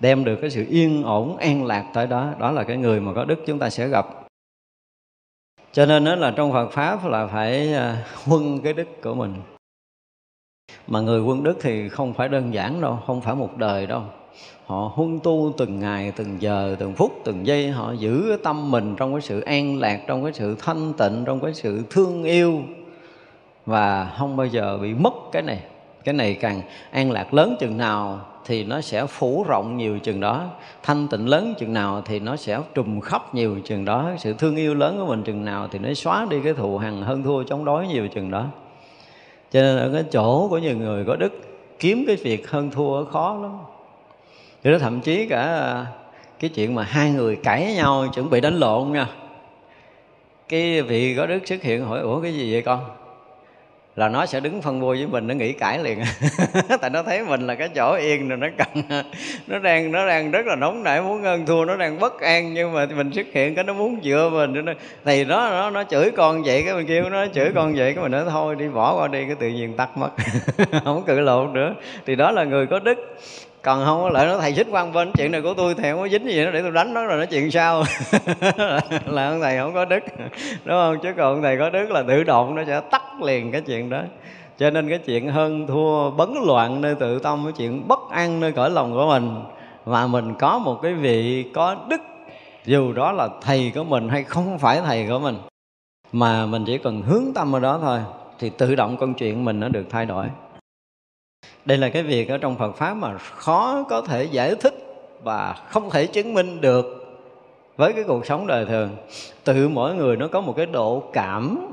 đem được cái sự yên ổn, an lạc tới đó. Đó là cái người mà có đức chúng ta sẽ gặp. Cho nên đó là trong Phật pháp là phải à, huân cái đức của mình. Mà người quân đức thì không phải đơn giản đâu, không phải một đời đâu họ huân tu từng ngày, từng giờ, từng phút, từng giây. Họ giữ tâm mình trong cái sự an lạc, trong cái sự thanh tịnh, trong cái sự thương yêu. Và không bao giờ bị mất cái này. Cái này càng an lạc lớn chừng nào thì nó sẽ phủ rộng nhiều chừng đó. Thanh tịnh lớn chừng nào thì nó sẽ trùm khắp nhiều chừng đó. Sự thương yêu lớn của mình chừng nào thì nó xóa đi cái thù hằn, hơn thua chống đối nhiều chừng đó. Cho nên ở cái chỗ của nhiều người có đức, kiếm cái việc hơn thua khó lắm thì nó thậm chí cả à, cái chuyện mà hai người cãi nhau chuẩn bị đánh lộn nha. Cái vị có đức xuất hiện hỏi ủa cái gì vậy con? Là nó sẽ đứng phân vui với mình nó nghĩ cãi liền. Tại nó thấy mình là cái chỗ yên rồi nó cần nó đang nó đang rất là nóng nảy muốn ngân thua nó đang bất an. Nhưng mà mình xuất hiện cái nó muốn dựa mình nó, thì nó nó nó chửi con vậy cái mình kêu nó chửi con vậy cái mình nói thôi đi bỏ qua đi. Cái tự nhiên tắt mất. Không cự lộn nữa. Thì đó là người có đức còn không có lại nó thầy xích quan bên, chuyện này của tôi thì không có dính gì nó để tôi đánh nó rồi nói chuyện sao là ông thầy không có đức, đúng không? Chứ còn ông thầy có đức là tự động nó sẽ tắt liền cái chuyện đó. Cho nên cái chuyện hơn thua, bấn loạn nơi tự tâm, cái chuyện bất an nơi cõi lòng của mình và mình có một cái vị có đức, dù đó là thầy của mình hay không phải thầy của mình, mà mình chỉ cần hướng tâm ở đó thôi, thì tự động con chuyện mình nó được thay đổi đây là cái việc ở trong Phật pháp mà khó có thể giải thích và không thể chứng minh được với cái cuộc sống đời thường. Tự mỗi người nó có một cái độ cảm.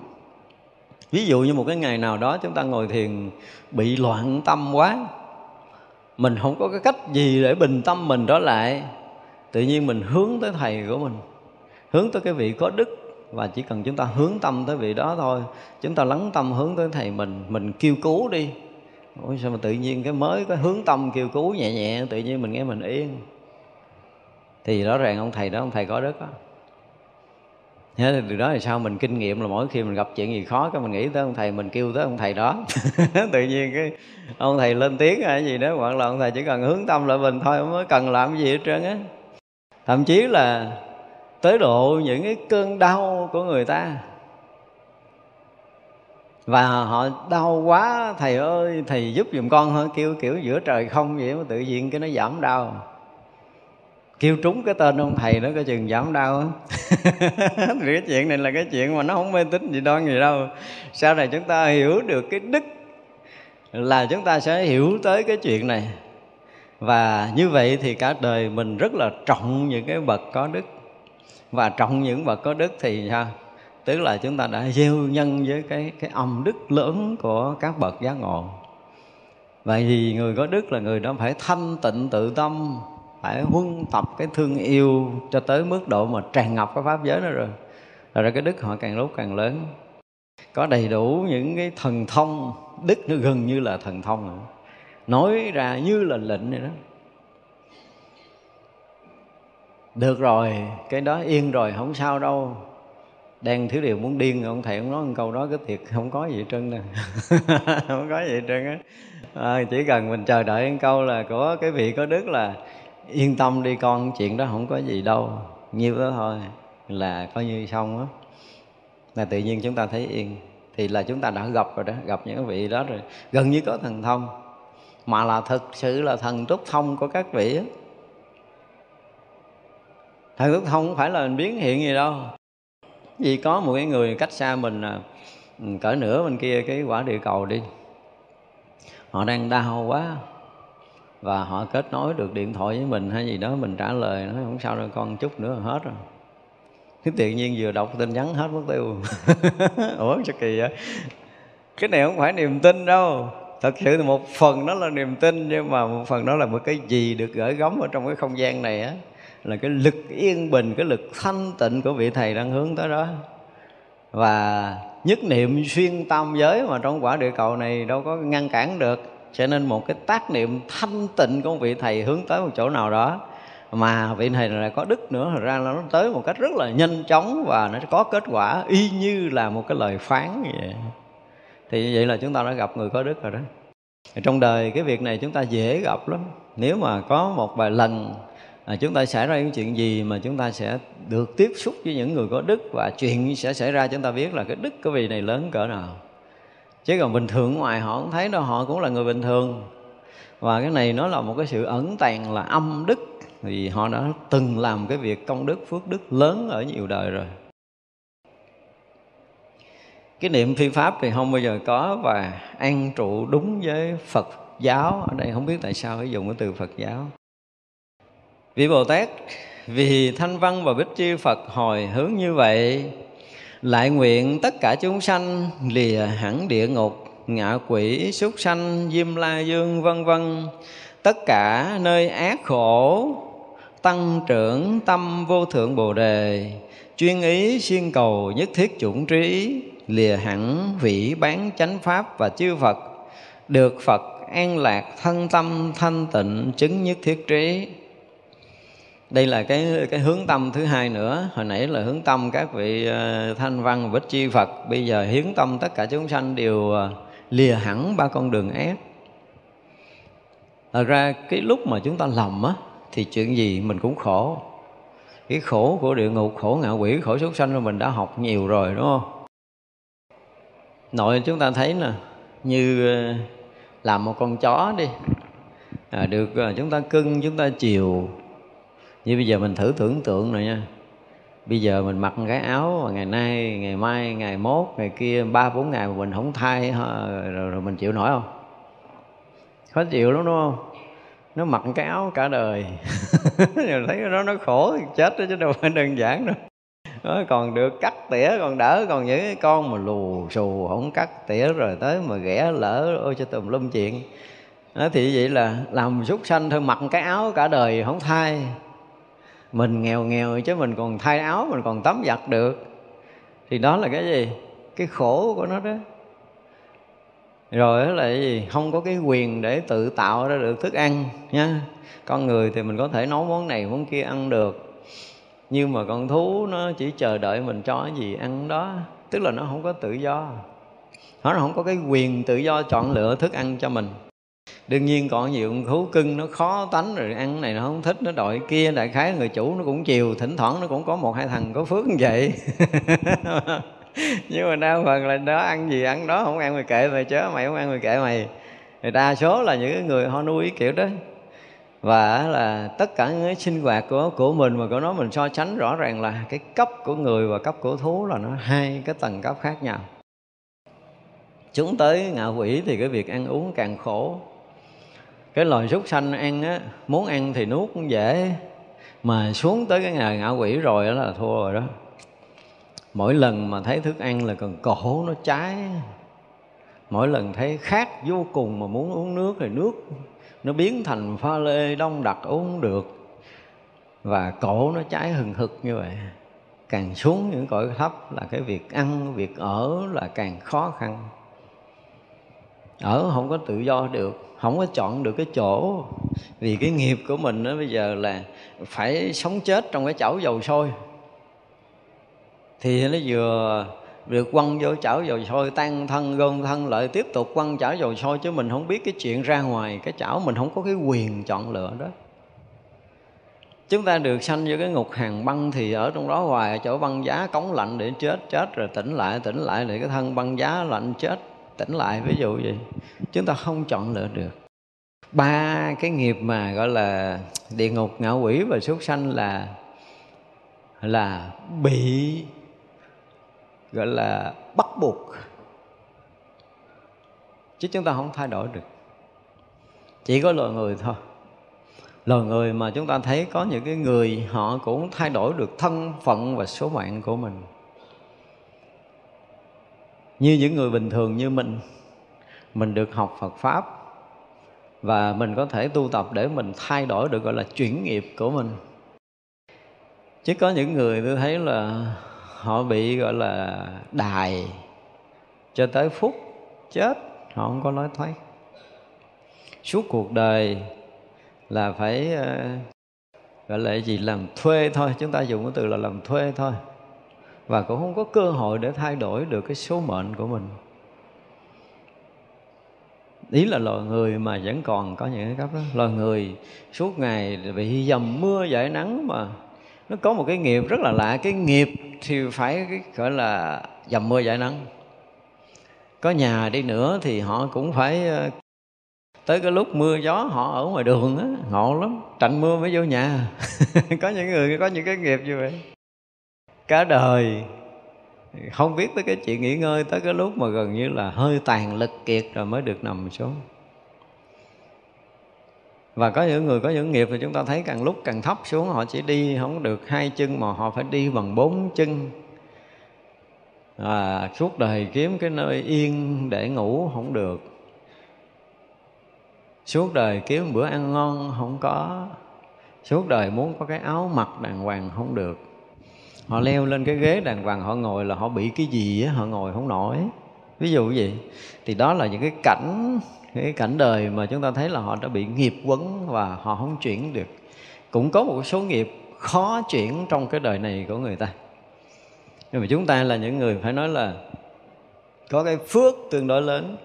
Ví dụ như một cái ngày nào đó chúng ta ngồi thiền bị loạn tâm quá, mình không có cái cách gì để bình tâm mình đó lại. Tự nhiên mình hướng tới thầy của mình, hướng tới cái vị có đức, và chỉ cần chúng ta hướng tâm tới vị đó thôi. Chúng ta lắng tâm hướng tới thầy mình mình kêu cứu đi. Ủa sao mà tự nhiên cái mới có hướng tâm kêu cứu nhẹ nhẹ, tự nhiên mình nghe mình yên. Thì rõ ràng ông thầy đó, ông thầy có đức đó Thế thì từ đó thì sao mình kinh nghiệm là mỗi khi mình gặp chuyện gì khó, cái mình nghĩ tới ông thầy, mình kêu tới ông thầy đó. Tự nhiên cái ông thầy lên tiếng hay gì đó, hoặc là ông thầy chỉ cần hướng tâm lại mình thôi, không có cần làm gì hết trơn á. Thậm chí là tới độ những cái cơn đau của người ta và họ đau quá, thầy ơi, thầy giúp giùm con hả? Kêu kiểu giữa trời không vậy mà tự nhiên cái nó giảm đau. Kêu trúng cái tên ông thầy nó cái chừng giảm đau thì cái chuyện này là cái chuyện mà nó không mê tín gì đoan gì đâu. Sau này chúng ta hiểu được cái đức là chúng ta sẽ hiểu tới cái chuyện này. Và như vậy thì cả đời mình rất là trọng những cái bậc có đức. Và trọng những bậc có đức thì sao? Tức là chúng ta đã gieo nhân với cái cái âm đức lớn của các bậc giác ngộ. Vậy thì người có đức là người đó phải thanh tịnh tự tâm, phải huân tập cái thương yêu cho tới mức độ mà tràn ngập cái pháp giới đó rồi. Rồi cái đức họ càng lúc càng lớn. Có đầy đủ những cái thần thông, đức nó gần như là thần thông rồi. nói ra như là lệnh này đó. Được rồi, cái đó yên rồi, không sao đâu đang thiếu điều muốn điên ông thầy ông nói một câu đó cái thiệt không có gì hết trơn nè không có gì hết trơn á. À, chỉ cần mình chờ đợi một câu là của cái vị có đức là yên tâm đi con chuyện đó không có gì đâu nhiêu đó thôi là coi như xong á. Là tự nhiên chúng ta thấy yên. Thì là chúng ta đã gặp rồi đó gặp những vị đó rồi. Gần như có thần thông mà là thực sự là thần túc thông của các vị á. Thần túc thông không phải là mình biến hiện gì đâu vì có một cái người cách xa mình à, ừ, cỡ nửa bên kia cái quả địa cầu đi. Họ đang đau quá, và họ kết nối được điện thoại với mình hay gì đó, mình trả lời nó không sao đâu, con chút nữa là hết rồi. Cái tự nhiên vừa đọc tin nhắn hết mất tiêu. Ủa, sao kỳ vậy? Cái này không phải niềm tin đâu. Thật sự thì một phần đó là niềm tin, nhưng mà một phần đó là một cái gì được gửi gắm ở trong cái không gian này á là cái lực yên bình, cái lực thanh tịnh của vị thầy đang hướng tới đó. Và nhất niệm xuyên tam giới mà trong quả địa cầu này đâu có ngăn cản được. Cho nên một cái tác niệm thanh tịnh của vị thầy hướng tới một chỗ nào đó mà vị thầy này lại có đức nữa ra là nó tới một cách rất là nhanh chóng và nó có kết quả y như là một cái lời phán vậy. Thì như vậy là chúng ta đã gặp người có đức rồi đó. Trong đời cái việc này chúng ta dễ gặp lắm. Nếu mà có một vài lần à, chúng ta xảy ra những chuyện gì mà chúng ta sẽ được tiếp xúc với những người có đức? Và chuyện sẽ xảy ra chúng ta biết là cái đức của vị này lớn cỡ nào. Chứ còn bình thường ngoài họ không thấy đâu họ cũng là người bình thường. Và cái này nó là một cái sự ẩn tàng là âm đức. Vì họ đã từng làm cái việc công đức phước đức lớn ở nhiều đời rồi. Cái niệm phi pháp thì không bao giờ có và an trụ đúng với Phật giáo. Ở đây không biết tại sao phải dùng cái từ Phật giáo vị Bồ Tát, vì thanh văn và bích chi Phật hồi hướng như vậy, lại nguyện tất cả chúng sanh lìa hẳn địa ngục, ngạ quỷ, súc sanh, diêm la dương, vân vân. Tất cả nơi ác khổ, tăng trưởng tâm vô thượng bồ đề, chuyên ý siêng cầu nhất thiết chủng trí, lìa hẳn vị bán chánh pháp và chư Phật, được Phật an lạc thân tâm thanh tịnh chứng nhất thiết trí đây là cái cái hướng tâm thứ hai nữa. Hồi nãy là hướng tâm các vị ờ, thanh văn bích chi Phật. Bây giờ hiến tâm tất cả chúng sanh đều ờ, lìa hẳn ba con đường ác. Thật ra cái lúc mà chúng ta lầm á thì chuyện gì mình cũng khổ. Cái khổ của địa ngục khổ ngạ quỷ khổ súc sanh rồi mình đã học nhiều rồi đúng không? Nội chúng ta thấy nè như ờ, làm một con chó đi. À, được chúng ta cưng chúng ta chiều như bây giờ mình thử tưởng tượng rồi nha. Bây giờ mình mặc cái áo mà ngày nay ngày mai ngày mốt ngày kia ba bốn ngày mà mình không thay rồi, rồi mình chịu nổi không? Khó chịu lắm đúng không? Nó mặc cái áo cả đời. Rồi thấy nó nó khổ thì chết đó chứ đâu phải đơn giản đâu. Nó còn được cắt tỉa còn đỡ còn những cái con mà lù xù không cắt tỉa rồi tới mà ghẻ lỡ ôi cho tùm lum chuyện. Đó thì vậy là làm súc sanh thôi mặc cái áo cả đời không thay mình nghèo nghèo chứ mình còn thay áo, mình còn tắm giặt được. Thì đó là cái gì? Cái khổ của nó đó. Rồi đó là cái gì? Không có cái quyền để tự tạo ra được thức ăn nha. Con người thì mình có thể nấu món này, món kia ăn được. Nhưng mà con thú nó chỉ chờ đợi mình cho cái gì ăn đó. Tức là nó không có tự do. Nó không có cái quyền tự do chọn lựa thức ăn cho mình đương nhiên còn nhiều con thú cưng nó khó tánh rồi, ăn cái này nó không thích, nó đòi kia, đại khái người chủ nó cũng chiều, thỉnh thoảng nó cũng có một hai thằng có phước như vậy. Nhưng mà đa phần là đó, ăn gì ăn đó, không ăn mày kệ mày, chớ mày không ăn mày kệ mày. Thì đa số là những người họ nuôi kiểu đó. Và là tất cả những cái sinh hoạt của của mình mà của nó mình so sánh rõ ràng là cái cấp của người và cấp của thú là nó hai cái tầng cấp khác nhau. Chúng tới ngạ quỷ thì cái việc ăn uống càng khổ cái loài súc sanh ăn á, muốn ăn thì nuốt cũng dễ. Mà xuống tới cái ngày ngạ quỷ rồi đó là thua rồi đó. Mỗi lần mà thấy thức ăn là cần cổ nó cháy. Mỗi lần thấy khát vô cùng mà muốn uống nước thì nước. Nó biến thành pha lê đông đặc uống được. Và cổ nó cháy hừng hực như vậy. Càng xuống những cõi thấp là cái việc ăn, việc ở là càng khó khăn. Ở không có tự do được không có chọn được cái chỗ. Vì cái nghiệp của mình đó bây giờ là phải sống chết trong cái chảo dầu sôi. Thì nó vừa được quăng vô chảo dầu sôi, tan thân, gom thân lại, tiếp tục quăng chảo dầu sôi chứ mình không biết cái chuyện ra ngoài cái chảo, mình không có cái quyền chọn lựa đó. Chúng ta được sanh vô cái ngục hàng băng thì ở trong đó hoài, chỗ băng giá cống lạnh để chết chết rồi tỉnh lại tỉnh lại lại cái thân băng giá lạnh chết tỉnh lại, ví dụ vậy. Chúng ta không chọn lựa được. Ba cái nghiệp mà, gọi là, địa ngục ngạ quỷ và súc sanh là là bị, gọi là, bắt buộc. Chứ chúng ta không thay đổi được. Chỉ có loài người thôi. Loài người mà chúng ta thấy có những cái người họ cũng thay đổi được thân phận và số mạng của mình như những người bình thường như mình mình được học Phật pháp và mình có thể tu tập để mình thay đổi được, gọi là, chuyển nghiệp của mình. Chứ có những người tôi thấy là họ bị, gọi là, đài cho tới phút chết, họ không có nói thoát. Suốt cuộc đời là phải ờ, gọi là gì? Làm thuê thôi, chúng ta dùng cái từ là làm thuê thôi và cũng không có cơ hội để thay đổi được cái số mệnh của mình. Ý là loài người mà vẫn còn có những cái cấp đó. Loài người suốt ngày bị dầm mưa dãi nắng mà nó có một cái nghiệp rất là lạ. Cái nghiệp thì phải gọi là dầm mưa dãi nắng. Có nhà đi nữa thì họ cũng phải ờ, tới cái lúc mưa gió họ ở ngoài đường á, ngộ lắm. Trạnh mưa mới vô nhà. Có những người, có những cái nghiệp như vậy cả đời. Không biết tới cái chuyện nghỉ ngơi tới cái lúc mà gần như là hơi tàn lực kiệt rồi mới được nằm xuống. Và có những người có những nghiệp thì chúng ta thấy càng lúc càng thấp xuống họ chỉ đi không được hai chân mà họ phải đi bằng bốn chân. À, suốt đời kiếm cái nơi yên để ngủ không được. Suốt đời kiếm bữa ăn ngon không có. Suốt đời muốn có cái áo mặc đàng hoàng không được họ leo lên cái ghế đàng hoàng, họ ngồi là họ bị cái gì á, họ ngồi không nổi. Ví dụ gì thì đó là những cái cảnh cái cảnh đời mà chúng ta thấy là họ đã bị nghiệp quấn và họ không chuyển được. Cũng có một số nghiệp khó chuyển trong cái đời này của người ta. Nhưng mà chúng ta là những người phải nói là có cái phước tương đối lớn.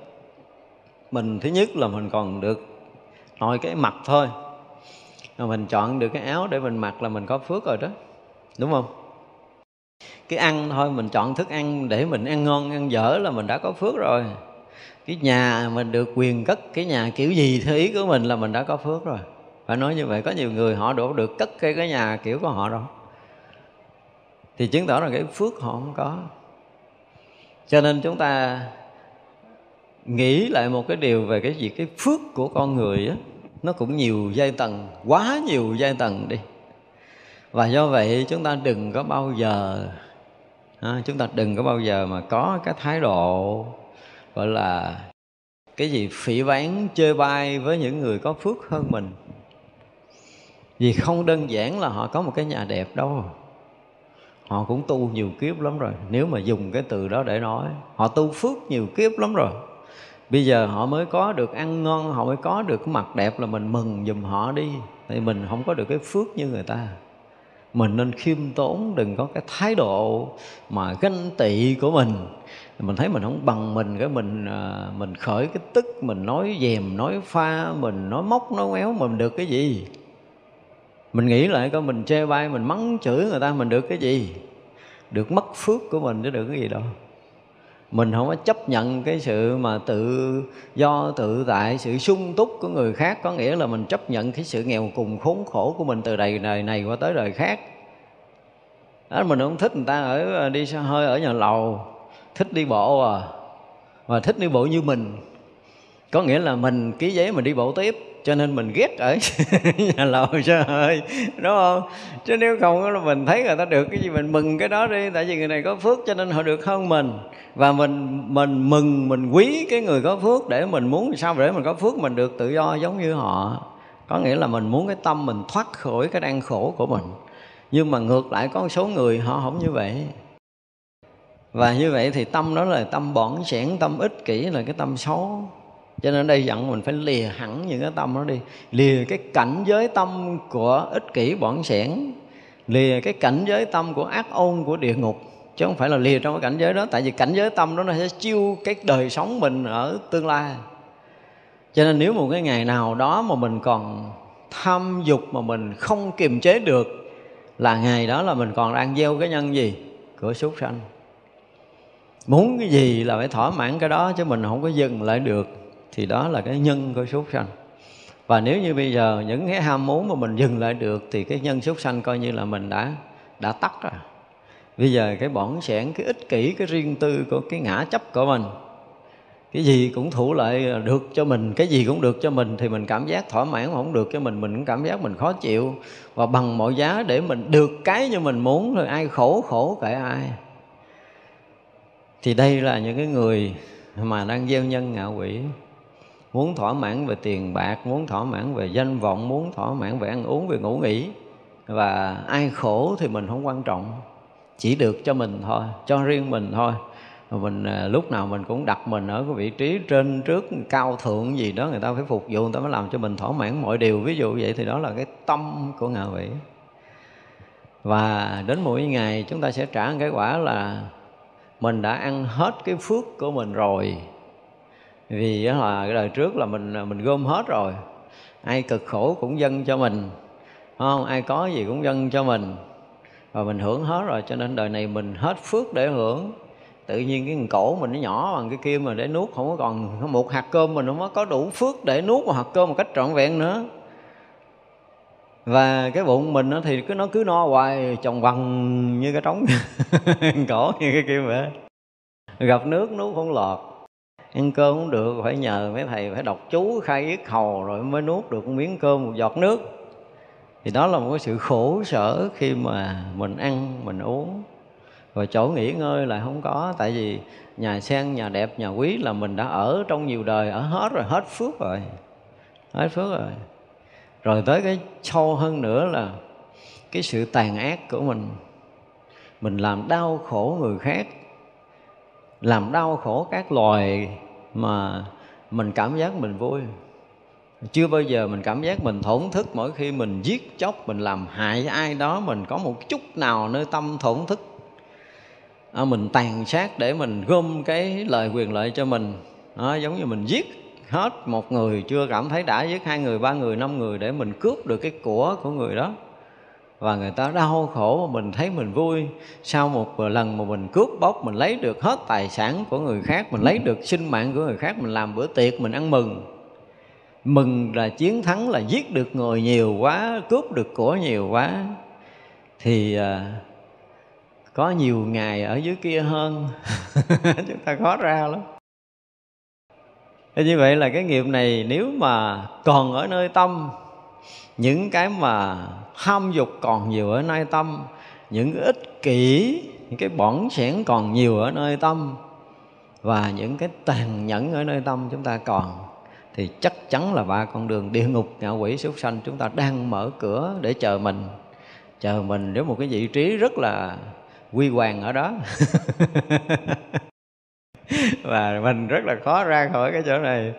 Mình thứ nhất là mình còn được nội cái mặt thôi. Mà mình chọn được cái áo để mình mặc là mình có phước rồi đó. Đúng không? Cái ăn thôi, mình chọn thức ăn để mình ăn ngon, ăn dở là mình đã có phước rồi. Cái nhà mình được quyền cất, cái nhà kiểu gì theo ý của mình là mình đã có phước rồi. Phải nói như vậy, có nhiều người họ đổ được cất cái cái nhà kiểu của họ đâu thì chứng tỏ là cái phước họ không có. Cho nên chúng ta nghĩ lại một cái điều về cái gì? Cái phước của con người á, nó cũng nhiều giai tầng, quá nhiều giai tầng đi và do vậy chúng ta đừng có bao giờ à, chúng ta đừng có bao giờ mà có cái thái độ gọi là cái gì phỉ bán chơi bai với những người có phước hơn mình. Vì không đơn giản là họ có một cái nhà đẹp đâu. Họ cũng tu nhiều kiếp lắm rồi. Nếu mà dùng cái từ đó để nói họ tu phước nhiều kiếp lắm rồi. Bây giờ họ mới có được ăn ngon họ mới có được cái mặt đẹp là mình mừng giùm họ đi. Thì mình không có được cái phước như người ta mình nên khiêm tốn, đừng có cái thái độ mà ganh tị của mình. Mình thấy mình không bằng mình, cái mình à, mình khởi cái tức, mình nói dèm, nói pha, mình nói móc, nói méo, mình được cái gì? Mình nghĩ lại coi, mình chê bai, mình mắng chửi người ta, mình được cái gì? Được mất phước của mình chứ được cái gì đâu mình không có chấp nhận cái sự mà tự do, tự tại, sự sung túc của người khác. Có nghĩa là mình chấp nhận cái sự nghèo cùng khốn khổ của mình từ đời này này qua tới đời khác. Đó, mình không thích người ta ở à, đi hơi ở nhà lầu, thích đi bộ à và thích đi bộ như mình. Có nghĩa là mình ký giấy mình đi bộ tiếp cho nên mình ghét ở nhà lầu cho hơi, đúng không? Chứ nếu không là mình thấy người ta được cái gì, mình mừng cái đó đi. Tại vì người này có phước cho nên họ được hơn mình. Và mình mình mừng, mình quý cái người có phước để mình muốn sao để mình có phước mình được tự do giống như họ. Có nghĩa là mình muốn cái tâm mình thoát khỏi cái đau khổ của mình. Nhưng mà ngược lại có một số người họ không như vậy. Và như vậy thì tâm đó là tâm bỏn sẻn, tâm ích kỷ là cái tâm xấu cho nên đây dặn mình phải lìa hẳn những cái tâm đó đi. Lìa cái cảnh giới tâm của ích kỷ bọn sẻn. Lìa cái cảnh giới tâm của ác ôn của địa ngục. Chứ không phải là lìa trong cái cảnh giới đó. Tại vì cảnh giới tâm đó nó sẽ chiêu cái đời sống mình ở tương lai. Cho nên nếu một cái ngày nào đó mà mình còn tham dục mà mình không kiềm chế được, là ngày đó là mình còn đang gieo cái nhân gì? Của súc sanh. Muốn cái gì là phải thỏa mãn cái đó, chứ mình không có dừng lại được thì đó là cái nhân của súc sanh. Và nếu như bây giờ những cái ham muốn mà mình dừng lại được thì cái nhân súc sanh coi như là mình đã đã tắt rồi. Bây giờ cái bỏng sẻn cái ích kỷ, cái riêng tư của cái ngã chấp của mình, cái gì cũng thủ lại được cho mình, cái gì cũng được cho mình thì mình cảm giác thỏa mãn không được cho mình mình cũng cảm giác mình khó chịu. Và bằng mọi giá để mình được cái như mình muốn rồi ai khổ khổ kệ ai. Thì đây là những cái người mà đang gieo nhân ngạo quỷ muốn thỏa mãn về tiền bạc, muốn thỏa mãn về danh vọng, muốn thỏa mãn về ăn uống, về ngủ nghỉ. Và ai khổ thì mình không quan trọng, chỉ được cho mình thôi, cho riêng mình thôi. Mình à, lúc nào mình cũng đặt mình ở cái vị trí trên trước cao thượng gì đó, người ta phải phục vụ, người ta mới làm cho mình thỏa mãn mọi điều. Ví dụ vậy thì đó là cái tâm của ngạ quỷ. Và đến mỗi ngày chúng ta sẽ trả cái quả là mình đã ăn hết cái phước của mình rồi vì là cái đời trước là mình à, mình gom hết rồi. Ai cực khổ cũng dâng cho mình. Không? Ai có gì cũng dâng cho mình. Và mình hưởng hết rồi, cho nên đời này mình hết phước để hưởng. Tự nhiên cái cổ mình nó nhỏ bằng cái kia mà để nuốt, không có còn một hạt cơm mình, không có đủ phước để nuốt một hạt cơm một cách trọn vẹn nữa. Và cái bụng mình nó thì cứ, nó cứ no hoài, chồng bằng như cái trống, cổ như cái kia vậy. Gặp nước nuốt không lọt ăn cơm cũng được, phải nhờ mấy thầy phải đọc chú, khai yết hầu rồi mới nuốt được một miếng cơm, một giọt nước. Thì đó là một cái sự khổ sở khi mà mình ăn, mình uống. Rồi chỗ nghỉ ngơi là không có, tại vì nhà sen nhà đẹp, nhà quý là mình đã ở trong nhiều đời, ở hết rồi, hết phước rồi, hết phước rồi. Rồi tới cái sâu hơn nữa là cái sự tàn ác của mình. Mình làm đau khổ người khác, làm đau khổ các loài mà mình cảm giác mình vui. Chưa bao giờ mình cảm giác mình thổn thức mỗi khi mình giết chóc mình làm hại ai đó mình có một chút nào nơi tâm thổn thức. À, mình tàn sát để mình gom cái lời quyền lợi cho mình. À, giống như mình giết hết một người chưa cảm thấy đã giết hai người ba người năm người để mình cướp được cái của của người đó và người ta đau khổ mà mình thấy mình vui. Sau một lần mà mình cướp bóc, mình lấy được hết tài sản của người khác, mình lấy được sinh mạng của người khác, mình làm bữa tiệc, mình ăn mừng. Mừng là chiến thắng, là giết được người nhiều quá, cướp được của nhiều quá. Thì à, có nhiều ngày ở dưới kia hơn. Chúng ta khó ra lắm. Thế như vậy là cái nghiệp này nếu mà còn ở nơi tâm, những cái mà ham dục còn nhiều ở nơi tâm. Những cái ích kỷ, những cái bỏng sẻn còn nhiều ở nơi tâm. Và những cái tàn nhẫn ở nơi tâm chúng ta còn, thì chắc chắn là ba con đường địa ngục, ngạ quỷ, súc sanh chúng ta đang mở cửa để chờ mình. Chờ mình đến một cái vị trí rất là quy hoàng ở đó. Và mình rất là khó ra khỏi cái chỗ này.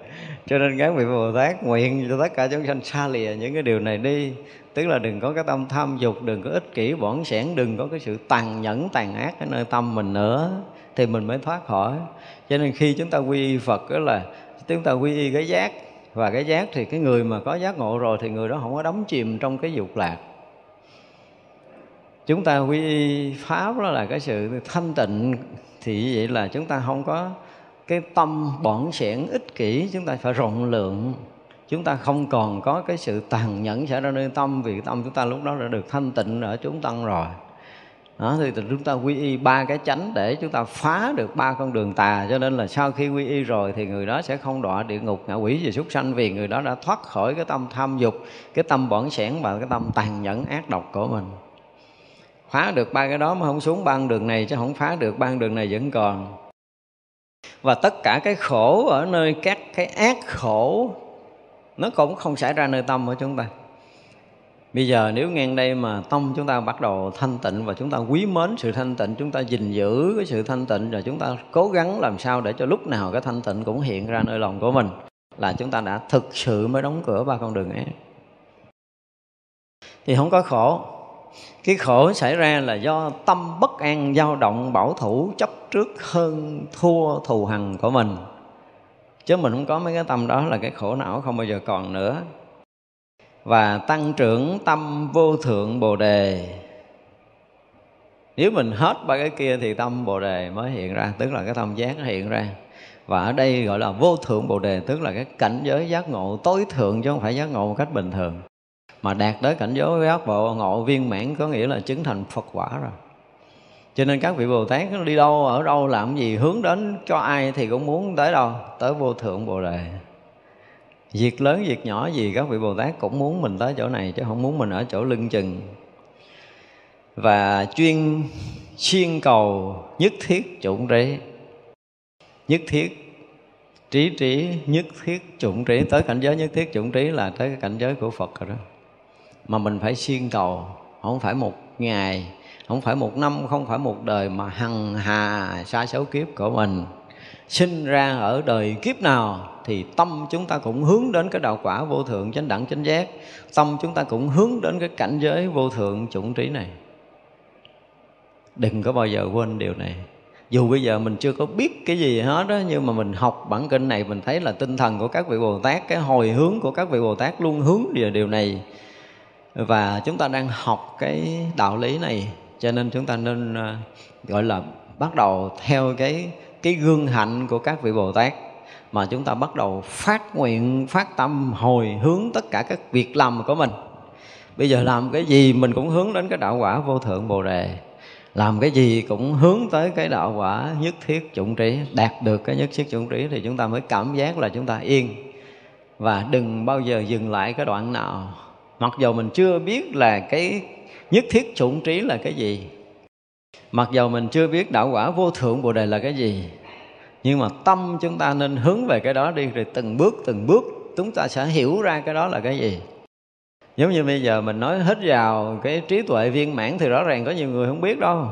Cho nên các vị bồ tát nguyện cho tất cả chúng sanh xa lìa những cái điều này đi tức là đừng có cái tâm tham dục, đừng có ích kỷ bỏng sẻn, đừng có cái sự tàn nhẫn, tàn ác ở nơi tâm mình nữa, thì mình mới thoát khỏi. Cho nên khi chúng ta quy y phật đó là chúng ta quy y cái giác, và cái giác thì cái người mà có giác ngộ rồi thì người đó không có đắm chìm trong cái dục lạc. Chúng ta quy y pháp đó là cái sự thanh tịnh, thì như vậy là chúng ta không có cái tâm bỏng sẻn, ích kỷ, chúng ta phải rộng lượng chúng ta không còn có cái sự tàn nhẫn xảy ra nơi tâm vì tâm chúng ta lúc đó đã được thanh tịnh ở chúng tăng rồi. Đó, thì chúng ta quy y ba cái chánh để chúng ta phá được ba con đường tà. Cho nên là sau khi quy y rồi thì người đó sẽ không đọa địa ngục ngạ quỷ và súc sanh vì người đó đã thoát khỏi cái tâm tham dục cái tâm bỏng sẻn và cái tâm tàn nhẫn ác độc của mình. Phá được ba cái đó mà không xuống ba đường này chứ không phá được ba đường này vẫn còn. Và tất cả cái khổ ở nơi các cái ác khổ nó cũng không xảy ra nơi tâm của chúng ta Bây giờ nếu ngang đây mà tâm chúng ta bắt đầu thanh tịnh và chúng ta quý mến sự thanh tịnh, chúng ta gìn giữ cái sự thanh tịnh rồi chúng ta cố gắng làm sao để cho lúc nào cái thanh tịnh cũng hiện ra nơi lòng của mình là chúng ta đã thực sự mới đóng cửa ba con đường ác. Thì không có khổ. Cái khổ xảy ra là do tâm bất an, dao động, bảo thủ, chấp trước hơn thua thù hằn của mình. Chứ mình không có mấy cái tâm đó là cái khổ não không bao giờ còn nữa. Và tăng trưởng tâm vô thượng bồ đề. Nếu mình hết ba cái kia thì tâm bồ đề mới hiện ra, tức là cái tâm giác nó hiện ra. Và ở đây gọi là vô thượng bồ đề, tức là cái cảnh giới giác ngộ tối thượng chứ không phải giác ngộ một cách bình thường. Mà đạt tới cảnh giới giác bộ ngộ viên mãn có nghĩa là chứng thành phật quả rồi cho nên các vị bồ tát đi đâu, ở đâu làm gì, hướng đến cho ai thì cũng muốn tới đâu, tới vô thượng bồ đề. Việc lớn, việc nhỏ gì, các vị bồ tát cũng muốn mình tới chỗ này, chứ không muốn mình ở chỗ lưng chừng. Và chuyên xuyên cầu nhất thiết chủng trí nhất thiết trí trí, nhất thiết chủng trí tới cảnh giới nhất thiết chủng trí là tới cái cảnh giới của phật rồi đó. Mà mình phải xuyên cầu, không phải một ngày không phải một năm, không phải một đời mà hằng hà xa số kiếp của mình. Sinh ra ở đời kiếp nào thì tâm chúng ta cũng hướng đến cái đạo quả vô thượng chánh đẳng chánh giác. Tâm chúng ta cũng hướng đến cái cảnh giới vô thượng chủng trí này. Đừng có bao giờ quên điều này. Dù bây giờ mình chưa có biết cái gì hết đó nhưng mà mình học bản kinh này, mình thấy là tinh thần của các vị bồ tát, cái hồi hướng của các vị bồ tát luôn hướng về điều này. Và chúng ta đang học cái đạo lý này cho nên chúng ta nên à, gọi là bắt đầu theo cái cái gương hạnh của các vị bồ tát. Mà chúng ta bắt đầu phát nguyện, phát tâm, hồi hướng tất cả các việc làm của mình. Bây giờ làm cái gì mình cũng hướng đến cái đạo quả vô thượng bồ đề. Làm cái gì cũng hướng tới cái đạo quả nhất thiết chủng trí. Đạt được cái nhất thiết chủng trí thì chúng ta mới cảm giác là chúng ta yên. Và đừng bao giờ dừng lại cái đoạn nào. Mặc dù mình chưa biết là cái nhất thiết chủng trí là cái gì? Mặc dầu mình chưa biết đạo quả vô thượng bồ đề là cái gì, nhưng mà tâm chúng ta nên hướng về cái đó đi, rồi từng bước từng bước chúng ta sẽ hiểu ra cái đó là cái gì. Giống như bây giờ mình nói hết vào cái trí tuệ viên mãn thì rõ ràng có nhiều người không biết đâu.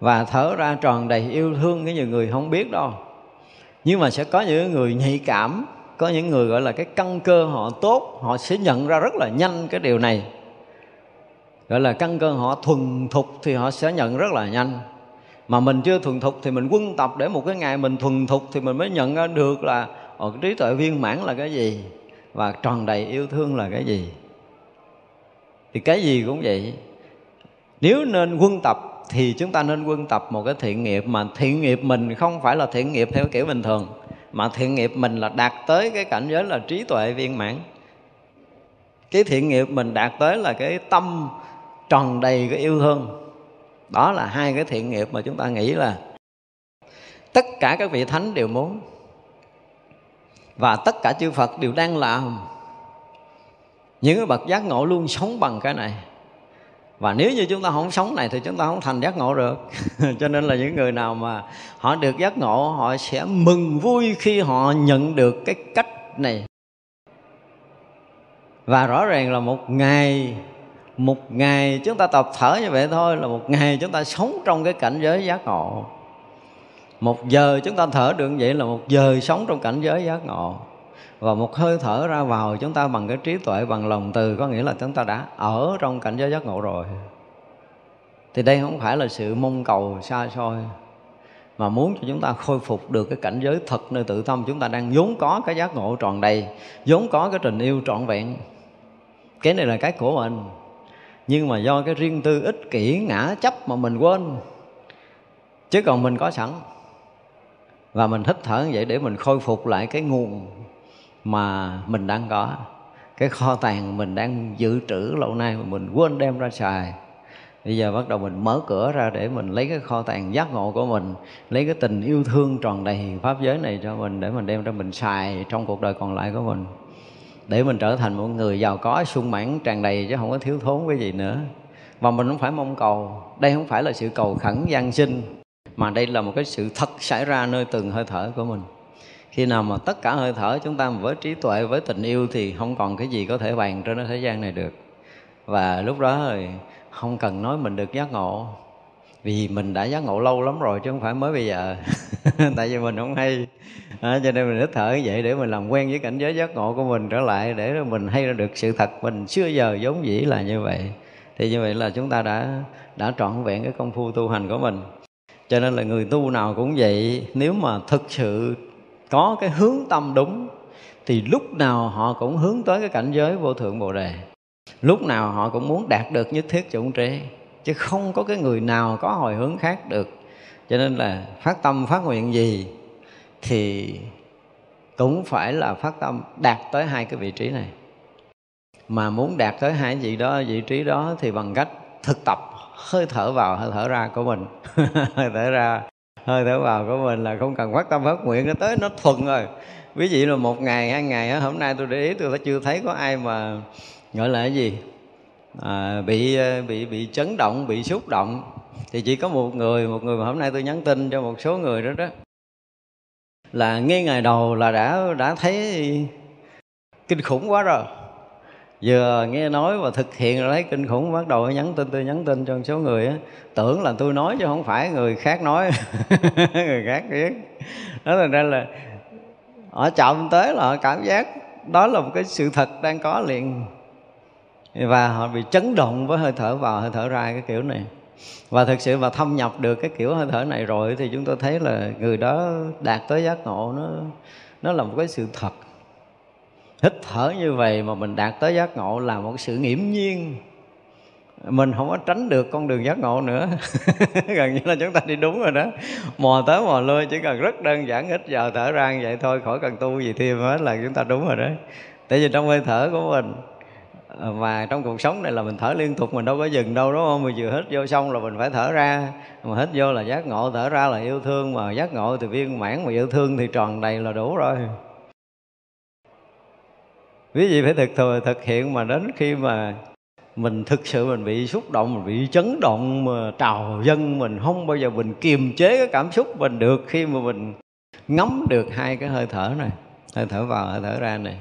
Và thở ra tròn đầy yêu thương cái nhiều người không biết đâu. Nhưng mà sẽ có những người nhạy cảm, có những người gọi là cái căn cơ họ tốt, họ sẽ nhận ra rất là nhanh cái điều này gọi là căn cơ họ thuần thục thì họ sẽ nhận rất là nhanh. Mà mình chưa thuần thục thì mình quân tập để một cái ngày mình thuần thục thì mình mới nhận ra được là ở trí tuệ viên mãn là cái gì? Và tròn đầy yêu thương là cái gì? Thì cái gì cũng vậy. Nếu nên quân tập thì chúng ta nên quân tập một cái thiện nghiệp mà thiện nghiệp mình không phải là thiện nghiệp theo kiểu bình thường, mà thiện nghiệp mình là đạt tới cái cảnh giới là trí tuệ viên mãn. Cái thiện nghiệp mình đạt tới là cái tâm tròn đầy cái yêu thương. Đó là hai cái thiện nghiệp mà chúng ta nghĩ là tất cả các vị thánh đều muốn. Và tất cả chư Phật đều đang làm những cái bậc giác ngộ luôn sống bằng cái này. Và nếu như chúng ta không sống này thì chúng ta không thành giác ngộ được. Cho nên là những người nào mà họ được giác ngộ, họ sẽ mừng vui khi họ nhận được cái cách này. Và rõ ràng là một ngày một ngày chúng ta tập thở như vậy thôi là một ngày chúng ta sống trong cái cảnh giới giác ngộ. Một giờ chúng ta thở được vậy là một giờ sống trong cảnh giới giác ngộ. Và một hơi thở ra vào chúng ta bằng cái trí tuệ, bằng lòng từ, có nghĩa là chúng ta đã ở trong cảnh giới giác ngộ rồi. Thì đây không phải là sự mong cầu xa xôi, mà muốn cho chúng ta khôi phục được cái cảnh giới thật nơi tự tâm, chúng ta đang vốn có cái giác ngộ tròn đầy, vốn có cái tình yêu trọn vẹn. Cái này là cái của mình nhưng mà do cái riêng tư ích kỷ ngã chấp mà mình quên. Chứ còn mình có sẵn. Và mình hít thở như vậy để mình khôi phục lại cái nguồn mà mình đang có. Cái kho tàng mình đang dự trữ lâu nay mà mình quên đem ra xài. Bây giờ bắt đầu mình mở cửa ra để mình lấy cái kho tàng giác ngộ của mình, lấy cái tình yêu thương tròn đầy pháp giới này cho mình để mình đem ra mình xài trong cuộc đời còn lại của mình để mình trở thành một người giàu có, sung mãn, tràn đầy chứ không có thiếu thốn cái gì nữa. Và mình không phải mong cầu. Đây không phải là sự cầu khẩn gian sinh, mà đây là một cái sự thật xảy ra nơi từng hơi thở của mình. Khi nào mà tất cả hơi thở chúng ta với trí tuệ, với tình yêu thì không còn cái gì có thể bàn trên thế gian này được. Và lúc đó thì không cần nói mình được giác ngộ vì mình đã giác ngộ lâu lắm rồi chứ không phải mới bây giờ. Tại vì mình không hay. À, cho nên mình hít thở như vậy để mình làm quen với cảnh giới giác ngộ của mình trở lại để mình hay ra được sự thật mình xưa giờ giống dĩ là như vậy. Thì như vậy là chúng ta đã đã trọn vẹn cái công phu tu hành của mình. Cho nên là người tu nào cũng vậy nếu mà thực sự có cái hướng tâm đúng thì lúc nào họ cũng hướng tới cái cảnh giới vô thượng bồ đề. Lúc nào họ cũng muốn đạt được nhất thiết chủng trí chứ không có cái người nào có hồi hướng khác được. Cho nên là phát tâm, phát nguyện gì thì cũng phải là phát tâm đạt tới hai cái vị trí này. Mà muốn đạt tới hai vị đó, vị trí đó thì bằng cách thực tập, hơi thở vào, hơi thở ra của mình. Hơi thở ra, hơi thở vào của mình là không cần phát tâm, phát nguyện, nó tới, nó thuận rồi. Ví dụ là một ngày, hai ngày hôm nay tôi để ý tôi chưa thấy có ai mà gọi là cái gì? À, bị ờ, bị bị chấn động bị xúc động. Thì chỉ có một người một người mà hôm nay tôi nhắn tin cho một số người đó đó. Là ngay ngày đầu là đã đã thấy kinh khủng quá rồi. Vừa nghe nói và thực hiện rồi thấy kinh khủng bắt đầu nhắn tin tôi nhắn tin cho một số người á. Tưởng là tôi nói chứ không phải người khác nói. Người khác biết. Đó thành ra là họ chậm tới là họ cảm giác đó là một cái sự thật đang có liền và họ bị chấn động với hơi thở vào, hơi thở ra cái kiểu này. Và thực sự mà thâm nhập được cái kiểu hơi thở này rồi thì chúng tôi thấy là người đó đạt tới giác ngộ, nó nó là một cái sự thật. Hít thở như vậy mà mình đạt tới giác ngộ là một sự nghiễm nhiên. Mình không có tránh được con đường giác ngộ nữa. Gần như là chúng ta đi đúng rồi đó. Mò tới mò lui, chỉ cần rất đơn giản hít giờ thở ra vậy thôi, khỏi cần tu gì thêm hết là chúng ta đúng rồi đó tại vì trong hơi thở của mình và trong cuộc sống này là mình thở liên tục, mình đâu có dừng đâu, đúng không? Mình vừa hít vô xong là mình phải thở ra. Mà hít vô là giác ngộ, thở ra là yêu thương. Mà giác ngộ thì viên mãn, mà yêu thương thì tròn đầy là đủ rồi. Quý vị phải thực thừa thực hiện mà đến khi mà mình thực sự mình bị xúc động, mình bị chấn động, mà trào dân mình không bao giờ mình kiềm chế cái cảm xúc mình được khi mà mình ngắm được hai cái hơi thở này, hơi thở vào, hơi thở ra này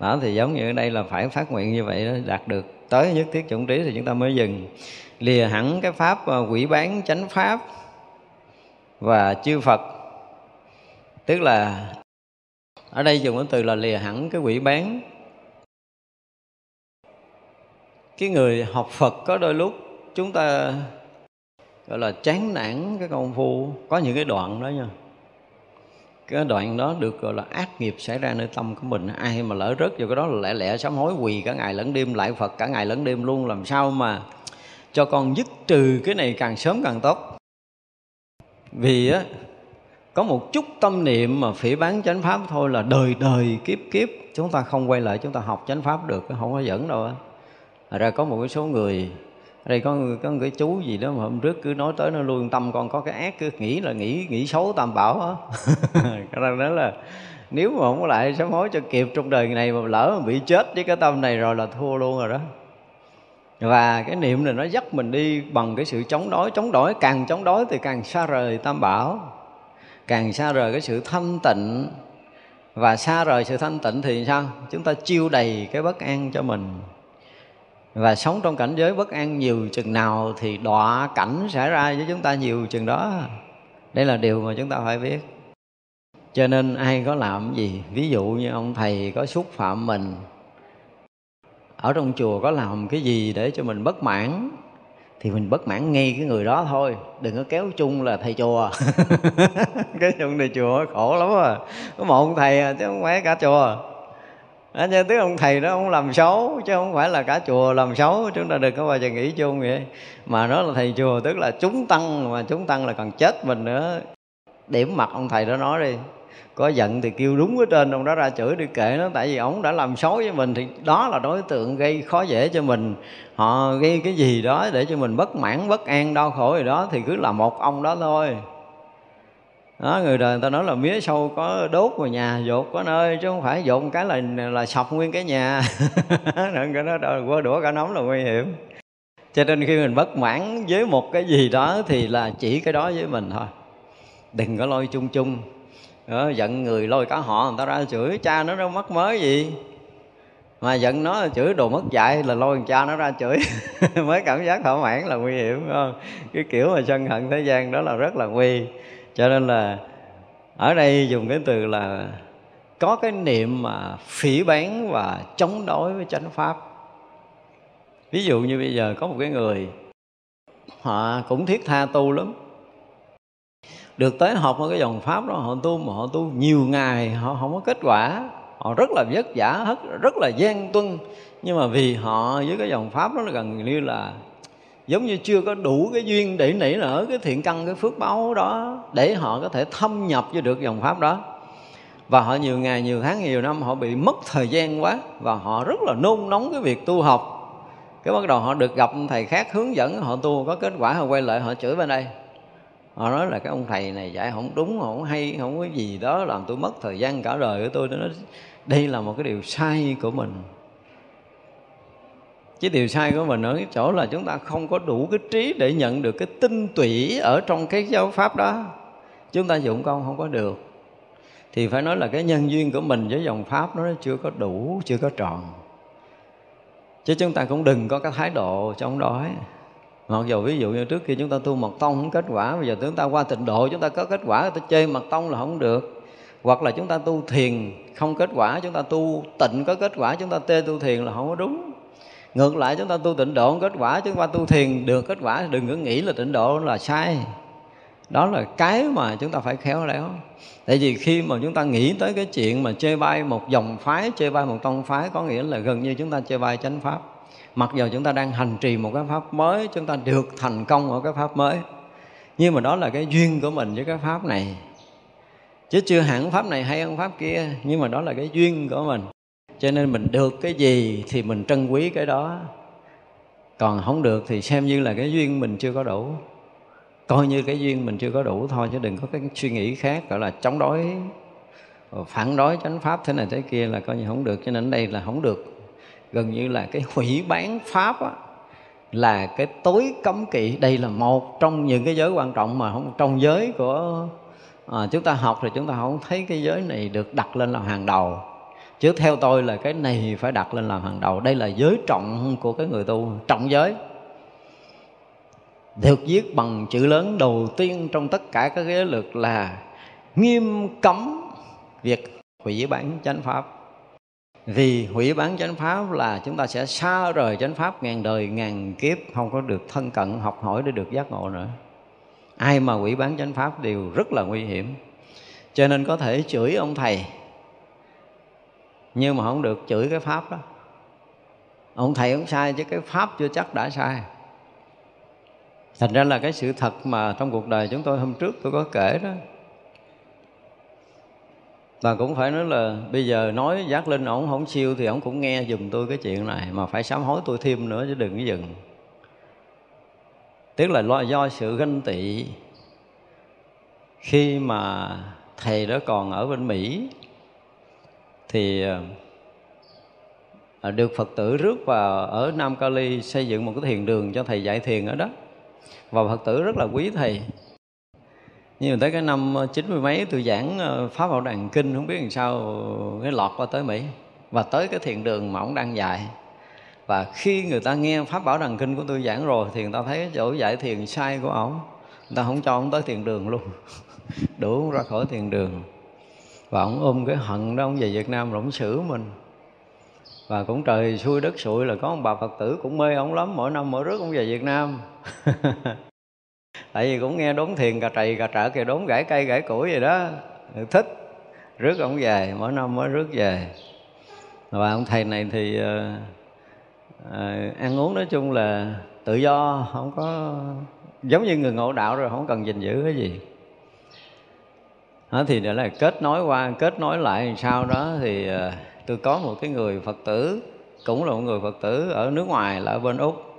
đó, thì giống như ở đây là phải phát nguyện như vậy đó, đạt được tới nhất thiết chủng trí thì chúng ta mới dừng. Lìa hẳn cái pháp ờ, quỷ bán chánh pháp và chư phật. Tức là ở đây dùng cái từ là lìa hẳn cái quỷ bán. Cái người học phật có đôi lúc chúng ta, gọi là chán nản cái công phu, có những cái đoạn đó nha cái đoạn đó được, gọi là, ác nghiệp xảy ra nơi tâm của mình. Ai mà lỡ rớt vào cái đó là lẹ lẹ sám hối, quỳ cả ngày lẫn đêm, lại phật cả ngày lẫn đêm luôn. Làm sao mà cho con dứt trừ cái này càng sớm càng tốt? Vì á, có một chút tâm niệm mà phỉ bán chánh pháp thôi là đời đời kiếp kiếp, chúng ta không quay lại, chúng ta học chánh pháp được, không có dẫn đâu á. Ra có một số người đây, có có cái chú gì đó mà hôm trước cứ nói tới nó luôn, tâm con có cái ác, cứ nghĩ là nghĩ nghĩ xấu tam bảo á. Cái đó là, nếu mà không có lại sám hối cho kịp trong đời này mà lỡ mà bị chết với cái tâm này rồi là thua luôn rồi đó. Và cái niệm này nó dắt mình đi bằng cái sự chống đối chống đối, càng chống đối thì càng xa rời tam bảo, càng xa rời cái sự thanh tịnh. Và xa rời sự thanh tịnh thì sao? Chúng ta chiêu đầy cái bất an cho mình và sống trong cảnh giới bất an nhiều chừng nào thì đọa cảnh xảy ra với chúng ta nhiều chừng đó. Đây là điều mà chúng ta phải biết. Cho nên ai có làm gì, ví dụ như ông thầy có xúc phạm mình, ở trong chùa có làm cái gì để cho mình bất mãn, thì mình bất mãn ngay cái người đó thôi. Đừng có kéo chung là thầy chùa. Cái chung thầy chùa khổ lắm à. Có một ông thầy à, chứ không phải cả chùa đó, cho tức ông thầy đó ông làm xấu chứ không phải là cả chùa làm xấu chúng ta đừng có bao giờ nghĩ chung vậy. Mà nó là thầy chùa tức là chúng tăng mà chúng tăng là còn chết mình nữa. Điểm mặt ông thầy đó nói đi có giận thì kêu đúng ở trên ông đó ra chửi đi kệ nó tại vì ông đã làm xấu với mình thì đó là đối tượng gây khó dễ cho mình. Họ gây cái gì đó để cho mình bất mãn bất an đau khổ gì đó thì cứ là một ông đó thôi đó người đời người ta nói là mía sâu có đốt vào nhà dột có nơi chứ không phải dột một cái là là sọc nguyên cái nhà. Cái đó quơ đũa cả nóng là nguy hiểm. Cho nên khi mình bất mãn với một cái gì đó thì là chỉ cái đó với mình thôi. Đừng có lôi chung chung. Đó, giận người lôi cả họ người ta ra chửi cha nó đâu mắc mới gì? Mà giận nó chửi đồ mất dạy là lôi cha nó ra chửi. Mới cảm giác thỏa mãn là nguy hiểm không? Cái kiểu mà sân hận thế gian đó là rất là nguy cho nên là ở đây dùng cái từ là có cái niệm mà phỉ bán và chống đối với chánh pháp. Ví dụ như bây giờ có một cái người, họ cũng thiết tha tu lắm. Được tới học ở cái dòng pháp đó, họ tu mà họ tu nhiều ngày, họ không có kết quả. Họ rất là vất vả rất là gian tuân. Nhưng mà vì họ với cái dòng pháp đó là gần như là giống như chưa có đủ cái duyên để nảy nở cái thiện căn, cái phước báo đó, để họ có thể thâm nhập vô được dòng pháp đó. Và họ nhiều ngày, nhiều tháng, nhiều năm họ bị mất thời gian quá và họ rất là nôn nóng cái việc tu học. Cái bắt đầu họ được gặp thầy khác hướng dẫn họ tu, có kết quả họ quay lại họ chửi bên đây. Họ nói là cái ông thầy này dạy không đúng, không hay, không có gì đó, làm tôi mất thời gian cả đời của tôi, nó đây là một cái điều sai của mình chứ điều sai của mình ở cái chỗ là chúng ta không có đủ cái trí để nhận được cái tinh tủy ở trong cái giáo pháp đó. Chúng ta dụng công không có được. Thì phải nói là cái nhân duyên của mình với dòng pháp nó chưa có đủ, chưa có tròn chứ chúng ta cũng đừng có cái thái độ chống đối mặc dù ví dụ như trước khi chúng ta tu mật tông không kết quả, bây giờ chúng ta qua tịnh độ chúng ta có kết quả, ta chơi mật tông là không được. Hoặc là chúng ta tu thiền không kết quả, chúng ta tu tịnh có kết quả, chúng ta tê tu thiền là không có đúng ngược lại chúng ta tu tịnh độ kết quả, chúng ta tu thiền được kết quả, đừng có nghĩ là tịnh độ là sai. Đó là cái mà chúng ta phải khéo léo. Tại vì khi mà chúng ta nghĩ tới cái chuyện mà chê bai một dòng phái, chê bai một tông phái, có nghĩa là gần như chúng ta chê bai chánh pháp. Mặc dù chúng ta đang hành trì một cái pháp mới, chúng ta được thành công ở cái pháp mới. Nhưng mà đó là cái duyên của mình với cái pháp này. Chứ chưa hẳn pháp này hay hơn pháp kia, nhưng mà đó là cái duyên của mình cho nên mình được cái gì thì mình trân quý cái đó. Còn không được thì xem như là cái duyên mình chưa có đủ. Coi như cái duyên mình chưa có đủ thôi chứ đừng có cái suy nghĩ khác gọi là chống đối phản đối chánh pháp thế này thế kia là coi như không được. Cho nên đây là không được. Gần như là cái hủy bán pháp á, là cái tối cấm kỵ. Đây là một trong những cái giới quan trọng mà không trong giới của à, chúng ta học thì chúng ta không thấy cái giới này được đặt lên là hàng đầu chứ theo tôi là cái này phải đặt lên làm hàng đầu. Đây là giới trọng của cái người tu, trọng giới. Được viết bằng chữ lớn đầu tiên trong tất cả các giới luật là nghiêm cấm việc hủy bán chánh pháp. Vì hủy bán chánh pháp là chúng ta sẽ xa rời chánh pháp ngàn đời, ngàn kiếp, không có được thân cận, học hỏi để được giác ngộ nữa. Ai mà hủy bán chánh pháp đều rất là nguy hiểm. Cho nên có thể chửi ông thầy nhưng mà không được chửi cái pháp đó. Ông thầy không sai chứ, cái pháp chưa chắc đã sai. Thành ra là cái sự thật mà trong cuộc đời chúng tôi hôm trước tôi có kể đó. Và cũng phải nói là bây giờ nói giác linh ổng không siêu thì ổng cũng nghe dùm tôi cái chuyện này, mà phải sám hối tôi thêm nữa chứ đừng có dừng tức là lo, do sự ganh tị khi mà thầy đó còn ở bên mỹ thì ờ, ờ, được phật tử rước vào ở nam cali xây dựng một cái thiền đường cho thầy dạy thiền ở đó. Và phật tử rất là quý thầy. Nhưng mà tới cái năm ờ, chín mươi mấy tôi giảng pháp bảo đàn kinh, không biết làm sao cái lọt qua tới mỹ. Và tới cái thiền đường mà ông đang dạy. Và khi người ta nghe pháp bảo đàn kinh của tôi giảng rồi thì người ta thấy cái chỗ dạy thiền sai của ổng người ta không cho ông tới thiền đường luôn. Đủ ra khỏi thiền đường và ông ôm cái hận đó ông về Việt Nam rồi ông xử mình. Và cũng trời xui đất sụi là có ông bà Phật tử cũng mê ông lắm mỗi năm mỗi rước ông về Việt Nam. Tại vì cũng nghe đốn thiền cà trầy cà trợ kìa đốn gãy cây gãy củi gì đó. Thích rước ông về mỗi năm mới rước về. Và ông thầy này thì à, ăn uống nói chung là tự do không có giống như người ngộ đạo rồi không cần gìn giữ cái gì đó thì để là kết nối qua kết nối lại sau đó thì ờ, tôi có một cái người phật tử cũng là một người phật tử ở nước ngoài là ở bên úc.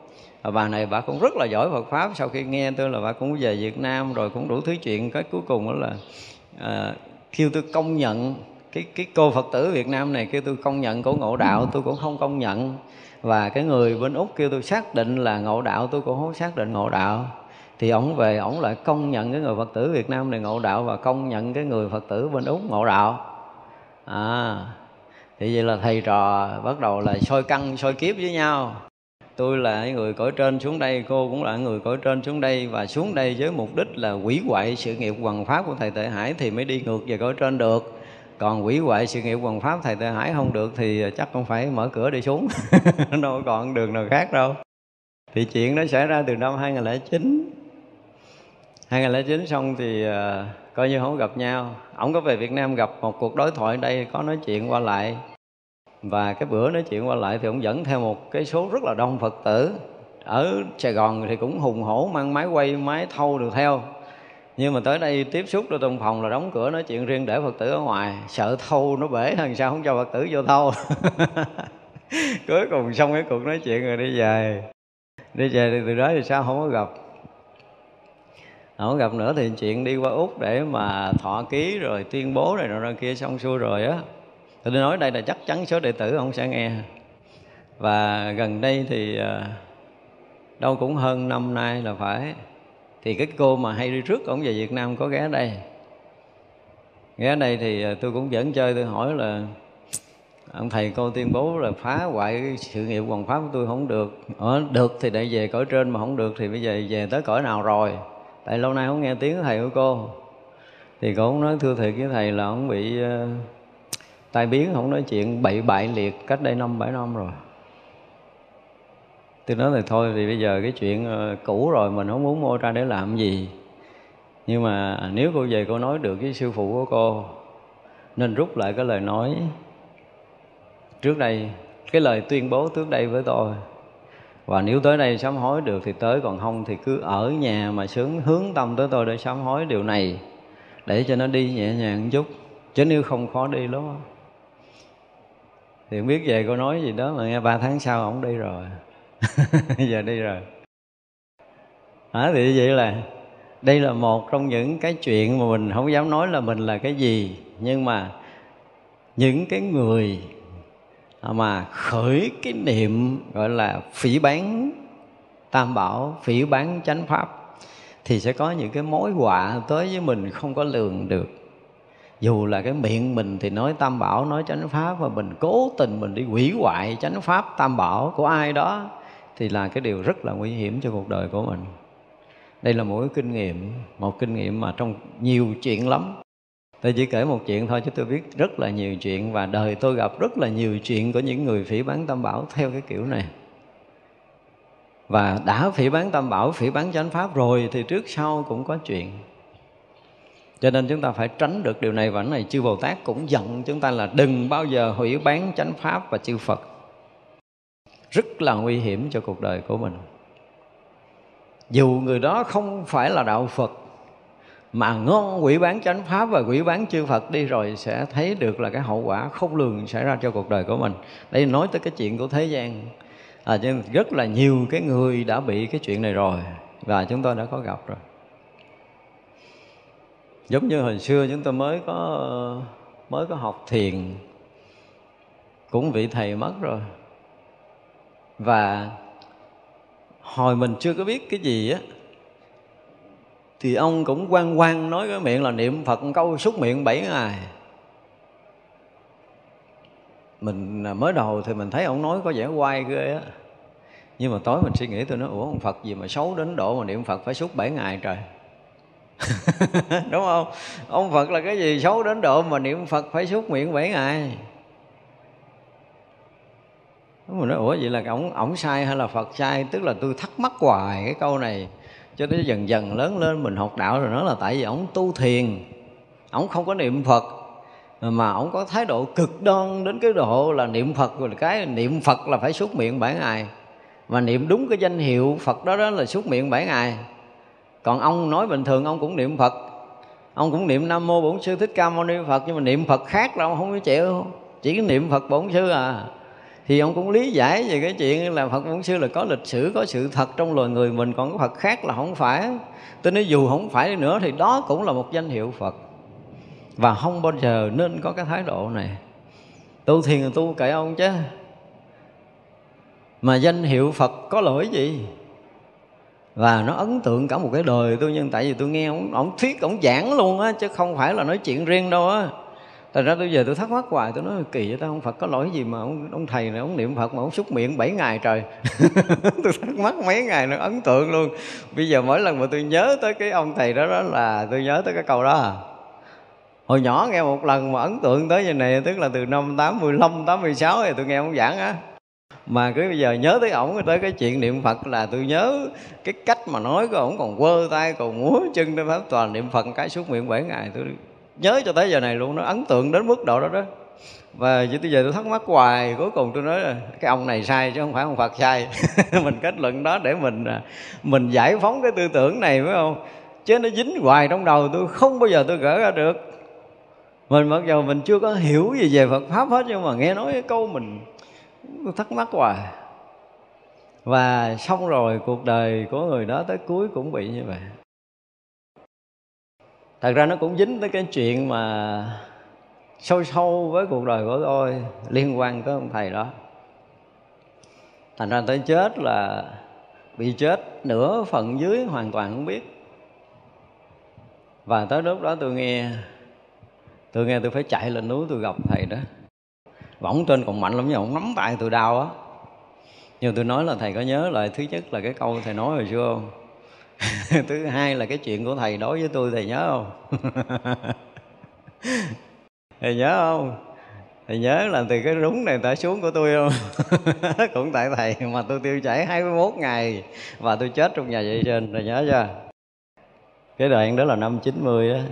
Và bà này bà cũng rất là giỏi Phật pháp. Sau khi nghe tôi là bà cũng về Việt Nam rồi cũng đủ thứ chuyện. Cái cuối cùng đó là à, kêu tôi công nhận. Cái cái cô Phật tử Việt Nam này kêu tôi công nhận cổ ngộ đạo tôi cũng không công nhận. Và cái người bên úc kêu tôi xác định là ngộ đạo tôi cũng không xác định ngộ đạo thì ổng về ổng lại công nhận cái người Phật tử Việt Nam này ngộ đạo và công nhận cái người Phật tử bên úc ngộ đạo. À thì vậy là thầy trò bắt đầu là soi căng, soi kiếp với nhau. Tôi là người cõi trên xuống đây, cô cũng là người cõi trên xuống đây và xuống đây với mục đích là quỷ hoại sự nghiệp hoằng pháp của thầy tệ hải thì mới đi ngược về cõi trên được. Còn quỷ hoại sự nghiệp hoằng pháp thầy tệ hải không được thì chắc không phải mở cửa đi xuống. Đâu còn đường nào khác đâu. Thì chuyện đó xảy ra từ năm 2009 2009 xong thì uh, coi như không gặp nhau. Ổng có về Việt Nam gặp một cuộc đối thoại đây có nói chuyện qua lại. Và cái bữa nói chuyện qua lại thì ông dẫn theo một cái số rất là đông phật tử. Ở sài gòn thì cũng hùng hổ mang máy quay máy thâu được theo. Nhưng mà tới đây tiếp xúc ở trong phòng là đóng cửa nói chuyện riêng để phật tử ở ngoài. Sợ thâu nó bể hơn sao không cho phật tử vô thâu. Cuối cùng xong cái cuộc nói chuyện rồi đi về. Đi về thì từ đó thì sao? Không có gặp không gặp nữa thì chuyện đi qua úc để mà thọ ký rồi tuyên bố này rồi kia xong xuôi rồi á. Tôi nói đây là chắc chắn số đệ tử ông sẽ nghe. Và gần đây thì ờ, đâu cũng hơn năm nay là phải. Thì cái cô mà hay đi trước ổng về Việt Nam có ghé đây. Ghé đây thì ờ, tôi cũng dẫn chơi, tôi hỏi là, ông thầy cô tuyên bố là phá hoại sự nghiệp hoàng pháp của tôi không được. Ở được thì để về cõi trên mà không được thì bây giờ về tới cõi nào rồi? Tại lâu nay không nghe tiếng thầy của cô. Thì cô cũng nói thưa thầy với thầy là ông bị uh, tai biến không nói chuyện bậy bại liệt cách đây năm bảy năm rồi. Tôi nói thì thôi vì bây giờ cái chuyện uh, cũ rồi mình không muốn mua ra để làm gì. Nhưng mà nếu cô về cô nói được với sư phụ của cô nên rút lại cái lời nói trước đây cái lời tuyên bố trước đây với tôi và nếu tới đây sám hối được thì tới còn không thì cứ ở nhà mà sướng hướng tâm tới tôi để sám hối điều này để cho nó đi nhẹ nhàng một chút. Chứ nếu không khó đi lắm thì không biết về cô nói gì đó mà nghe ba tháng sau ổng đi rồi. Giờ đi rồi. À, thì vậy là đây là một trong những cái chuyện mà mình không dám nói là mình là cái gì nhưng mà những cái người À, mà khởi cái niệm gọi là phỉ bán tam bảo, phỉ bán chánh pháp, thì sẽ có những cái mối họa tới với mình không có lường được. Dù là cái miệng mình thì nói tam bảo, nói chánh pháp, và mình cố tình mình đi hủy hoại chánh pháp, tam bảo của ai đó, thì là cái điều rất là nguy hiểm cho cuộc đời của mình. Đây là một cái kinh nghiệm, một kinh nghiệm mà trong nhiều chuyện lắm tôi chỉ kể một chuyện thôi chứ tôi biết rất là nhiều chuyện và đời tôi gặp rất là nhiều chuyện của những người phỉ bán tam bảo theo cái kiểu này. Và đã phỉ bán tam bảo, phỉ bán chánh pháp rồi thì trước sau cũng có chuyện. Cho nên chúng ta phải tránh được điều này và này chư bồ tát cũng giận chúng ta là đừng bao giờ hủy bán chánh pháp và chư phật. Rất là nguy hiểm cho cuộc đời của mình. Dù người đó không phải là đạo phật mà ngon quỷ bán chánh pháp và quỷ bán chư Phật đi rồi sẽ thấy được là cái hậu quả không lường xảy ra cho cuộc đời của mình. Đây nói tới cái chuyện của thế gian. À, nên rất là nhiều cái người đã bị cái chuyện này rồi và chúng tôi đã có gặp rồi. Giống như hồi xưa chúng tôi mới có mới có học thiền cũng vị thầy mất rồi và hồi mình chưa có biết cái gì á thì ông cũng quan quan nói cái miệng là niệm phật câu xúc miệng bảy ngày. Mình mới đầu thì mình thấy ông nói có vẻ quay ghê á. Nhưng mà tối mình suy nghĩ tôi nói, ủa, ông phật gì mà xấu đến độ mà niệm phật phải xúc bảy ngày trời? Đúng không? Ông phật là cái gì xấu đến độ mà niệm phật phải xúc miệng bảy ngày? Mình nói, ủa, vậy là ổng ổng sai hay là phật sai? Tức là tôi thắc mắc hoài cái câu này cho nên dần dần lớn lên mình học đạo rồi nó là tại vì ổng tu thiền, ổng không có niệm phật. Mà ổng có thái độ cực đoan đến cái độ là niệm phật, rồi cái niệm phật là phải suốt miệng bảy ngày mà niệm đúng cái danh hiệu phật đó đó là suốt miệng bảy ngày còn ông nói bình thường, ông cũng niệm phật. Ông cũng niệm nam mô bổn sư thích ca mâu ni phật, nhưng mà niệm phật khác là ông không có chịu. Chỉ niệm phật bổn sư à thì ông cũng lý giải về cái chuyện là Phật Bổn Sư là có lịch sử, có sự thật trong loài người mình Còn cái Phật khác là không phải. Tôi nói dù không phải nữa thì đó cũng là một danh hiệu Phật. Và không bao giờ nên có cái thái độ này. Tu thiền là tu kệ ông chứ. Mà danh hiệu Phật có lỗi gì? Và nó ấn tượng cả một cái đời tôi nhưng tại vì tôi nghe ông, ông thuyết ông giảng luôn á chứ không phải là nói chuyện riêng đâu á thành ra tôi giờ tôi thắc mắc hoài Tôi nói kỳ vậy ta ông Phật có lỗi gì mà ông, ông thầy này ông niệm Phật mà ông xúc miệng 7 ngày trời. Tôi thắc mắc mấy ngày nó ấn tượng luôn. Bây giờ mỗi lần mà tôi nhớ tới cái ông thầy đó đó là tôi nhớ tới cái câu đó. À Hồi nhỏ nghe một lần mà ấn tượng tới như này Tức là từ năm 85, 86 thì tôi nghe ông giảng á. Mà cứ bây giờ nhớ tới ổng tới cái chuyện niệm phật là tôi nhớ cái cách mà nói của ổng còn quơ tay còn múa chân trên pháp toàn niệm phật cái suốt miệng bảy ngày tôi nhớ cho tới giờ này luôn, nó ấn tượng đến mức độ đó đó. Và chỉ bây giờ tôi thắc mắc hoài, cuối cùng tôi nói là cái ông này sai chứ không phải ông Phật sai. Mình kết luận đó để mình à, mình giải phóng cái tư tưởng này, phải không? Chứ nó dính hoài trong đầu tôi, không bao giờ tôi gỡ ra được. Mình mặc dù mình chưa có hiểu gì về Phật pháp hết, nhưng mà nghe nói cái câu mình tôi thắc mắc hoài. Và xong rồi, cuộc đời của người đó tới cuối cũng bị như vậy thật ra nó cũng dính tới cái chuyện mà sâu sâu với cuộc đời của tôi, liên quan tới ông thầy đó. Thành ra tới chết là bị chết nửa phần dưới hoàn toàn không biết. Và tới lúc đó tôi nghe tôi nghe tôi phải chạy lên núi tôi gặp thầy đó. Võng trên còn mạnh lắm nhưng ông nắm tay tôi đau á. Nhưng tôi nói là, thầy có nhớ lại thứ nhất là cái câu thầy nói hồi xưa không? thứ hai là cái chuyện của thầy đối với tôi thầy nhớ không? Thầy nhớ không? Thầy nhớ là từ cái rúng này tới xuống của tôi không? Cũng tại thầy mà tôi tiêu chảy 21 ngày và tôi chết trong nhà vệ sinh thầy nhớ chưa? Cái đoạn đó là năm 90 á.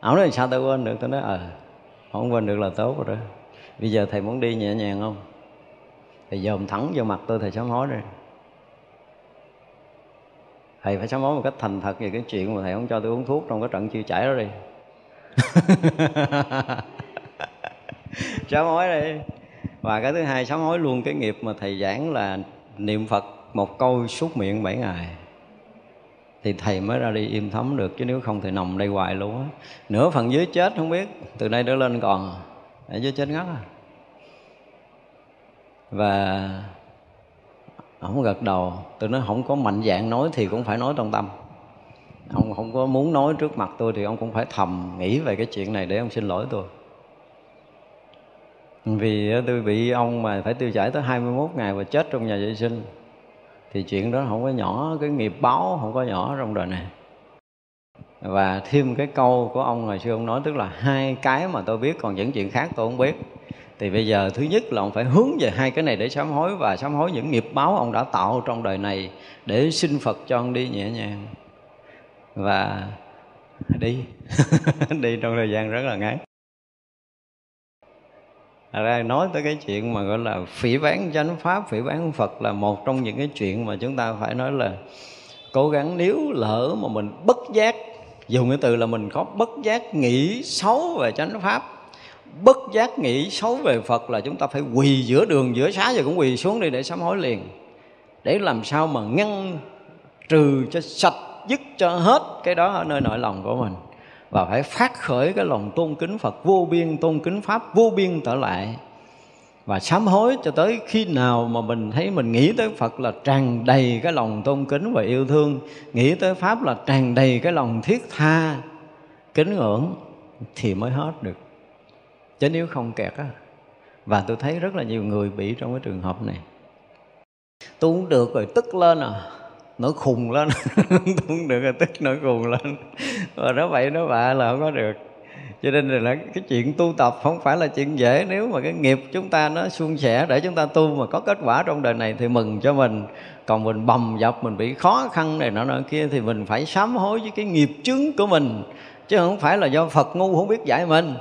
Ổng nói sao tôi quên được? Tôi nói ờ à, không quên được là tốt rồi đó. Bây giờ thầy muốn đi nhẹ nhàng không? Thầy dòm thẳng vô mặt tôi thầy sám hối rồi thầy phải sám hối một cách thành thật về cái chuyện mà thầy không cho tôi uống thuốc trong cái trận chưa chảy đó đi. Sám hối đi. Và cái thứ hai sám hối luôn cái nghiệp mà thầy giảng là niệm phật một câu suốt miệng bảy ngày. Thì thầy mới ra đi im thấm được chứ nếu không thì nằm đây hoài luôn á. Nửa phần dưới chết không biết từ đây trở lên còn. Ở dưới chết ngắt à và không gật đầu. Tôi nói, không có mạnh dạng nói thì cũng phải nói trong tâm. Ông không có muốn nói trước mặt tôi thì ông cũng phải thầm nghĩ về cái chuyện này để ông xin lỗi tôi. Vì ờ, tôi bị ông mà phải tiêu chảy tới 21 ngày và chết trong nhà vệ sinh, thì chuyện đó không có nhỏ. Cái nghiệp báo không có nhỏ trong đời này. Và thêm cái câu của ông ngày xưa ông nói, tức là hai cái mà tôi biết, còn những chuyện khác tôi không biết thì bây giờ thứ nhất là ông phải hướng về hai cái này để sám hối và sám hối những nghiệp báo ông đã tạo trong đời này để xin Phật cho ông đi nhẹ nhàng. Và đi đi trong thời gian rất là ngắn. Thật ra nói tới cái chuyện mà gọi là phỉ bán chánh pháp, phỉ bán Phật là một trong những cái chuyện mà chúng ta phải nói là cố gắng nếu lỡ mà mình bất giác dùng cái từ là mình có bất giác nghĩ xấu về chánh pháp bất giác nghĩ xấu về Phật là chúng ta phải quỳ giữa đường, giữa xá rồi cũng quỳ xuống đi để sám hối liền. Để làm sao mà ngăn trừ cho sạch, dứt cho hết cái đó ở nơi nội lòng của mình. Và phải phát khởi cái lòng tôn kính Phật, vô biên tôn kính pháp, vô biên trở lại. Và sám hối cho tới khi nào mà mình thấy mình nghĩ tới Phật là tràn đầy cái lòng tôn kính và yêu thương, nghĩ tới pháp là tràn đầy cái lòng thiết tha, kính ngưỡng thì mới hết được chứ nếu không kẹt á, và tôi thấy rất là nhiều người bị trong cái trường hợp này. Tôi cũng được rồi, tức lên à nổi khùng lên. Tôi không được rồi, tức nổi khùng lên. Và nó vậy nó bạ là không có được. Cho nên là cái chuyện tu tập không phải là chuyện dễ. Nếu mà cái nghiệp chúng ta nó suôn sẻ để chúng ta tu mà có kết quả trong đời này thì mừng cho mình. Còn mình bầm dập, mình bị khó khăn này nọ nọ kia thì mình phải sám hối với cái nghiệp chứng của mình. Chứ không phải là do Phật ngu không biết dạy mình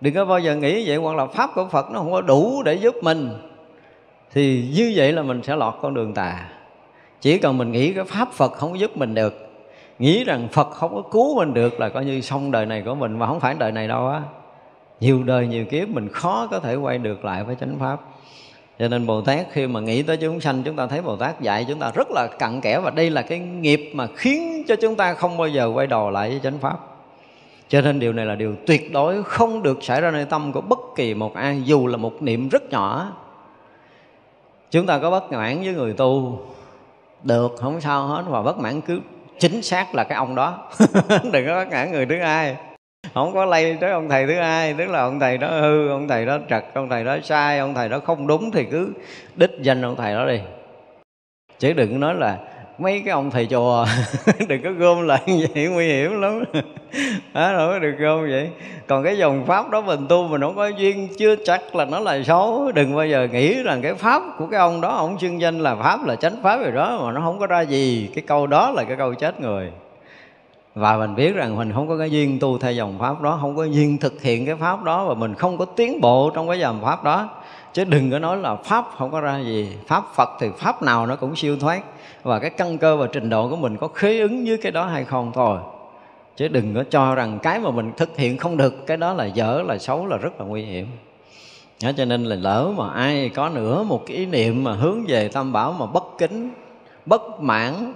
đừng có bao giờ nghĩ vậy. Hoặc là pháp của Phật nó không có đủ để giúp mình, thì như vậy là mình sẽ lọt con đường tà. Chỉ cần mình nghĩ cái pháp Phật không giúp mình được, nghĩ rằng Phật không có cứu mình được là coi như xong đời này của mình, mà không phải đời này đâu á. Nhiều đời nhiều kiếp mình khó có thể quay được lại với chánh pháp. Cho nên Bồ Tát khi mà nghĩ tới chúng sanh, chúng ta thấy Bồ Tát dạy chúng ta rất là cặn kẽ, và đây là cái nghiệp mà khiến cho chúng ta không bao giờ quay đầu lại với chánh pháp cho nên điều này là điều tuyệt đối không được xảy ra nơi tâm của bất kỳ một ai, dù là một niệm rất nhỏ. Chúng ta có bất mãn với người tu, được, không sao hết, và bất mãn cứ chính xác là cái ông đó. Đừng có bất mãn người thứ hai. Không có lây tới ông thầy thứ hai, tức là ông thầy đó hư, ông thầy đó trật, ông thầy đó sai, ông thầy đó không đúng thì cứ đích danh ông thầy đó đi. Chứ đừng nói là mấy cái ông thầy chùa. Đừng có gom lại vậy, nguy hiểm lắm. Đó đâu có được gom vậy. Còn cái dòng pháp đó mình tu mình không có duyên, chưa chắc là nó là xấu. Đừng bao giờ nghĩ rằng cái pháp của cái ông đó, ông xưng danh là pháp, là chánh pháp rồi đó, mà nó không có ra gì. Cái câu đó là cái câu chết người. Và mình biết rằng mình không có cái duyên tu theo dòng pháp đó, không có duyên thực hiện cái pháp đó, và mình không có tiến bộ trong cái dòng pháp đó. Chứ đừng có nói là pháp không có ra gì. Pháp phật thì pháp nào nó cũng siêu thoát và cái căn cơ và trình độ của mình có khế ứng với cái đó hay không thôi. Chứ đừng có cho rằng cái mà mình thực hiện không được cái đó là dở là xấu là rất là nguy hiểm. Đó, cho nên là lỡ mà ai có nữa một cái ý niệm mà hướng về tam bảo mà bất kính bất mãn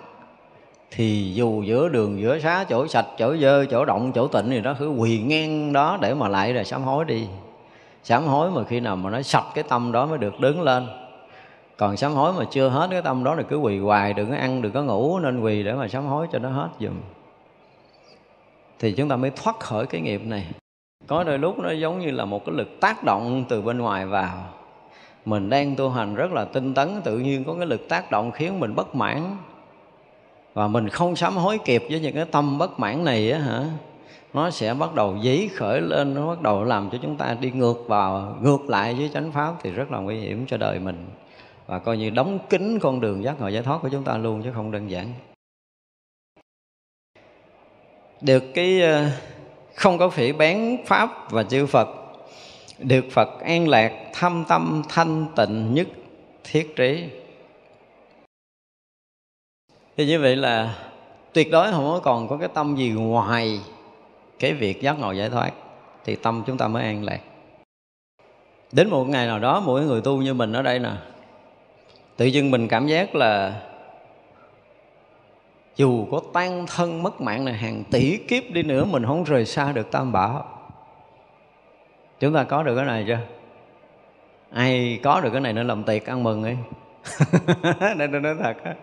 thì dù giữa đường giữa xá chỗ sạch chỗ dơ chỗ động chỗ tịnh thì nó cứ quỳ ngang đó để mà lại rồi sám hối đi. Sám hối mà khi nào mà nó sạch cái tâm đó mới được đứng lên còn sám hối mà chưa hết, cái tâm đó là cứ quỳ hoài, đừng có ăn, đừng có ngủ, nên quỳ để mà sám hối cho nó hết dùm thì chúng ta mới thoát khỏi cái nghiệp này. Có đôi lúc nó giống như là một cái lực tác động từ bên ngoài vào. Mình đang tu hành rất là tinh tấn, tự nhiên có cái lực tác động khiến mình bất mãn. Và mình không sám hối kịp với những cái tâm bất mãn này á hả, nó sẽ bắt đầu dấy khởi lên, nó bắt đầu làm cho chúng ta đi ngược vào, ngược lại với chánh pháp thì rất là nguy hiểm cho đời mình và coi như đóng kín con đường giác ngộ giải thoát của chúng ta luôn chứ không đơn giản. Được cái ờ, không có phỉ bén pháp và chư Phật, được Phật an lạc thâm tâm thanh tịnh nhất thiết trí. Thì như vậy là tuyệt đối không có còn có cái tâm gì ngoài cái việc giác ngộ giải thoát, thì tâm chúng ta mới an lạc. Đến một ngày nào đó, mỗi người tu như mình ở đây nè tự dưng mình cảm giác là dù có tan thân mất mạng này, hàng tỷ kiếp đi nữa mình không rời xa được tam bảo. Chúng ta có được cái này chưa? Ai có được cái này nên làm tiệc ăn mừng ấy. Nên tôi nói thật á.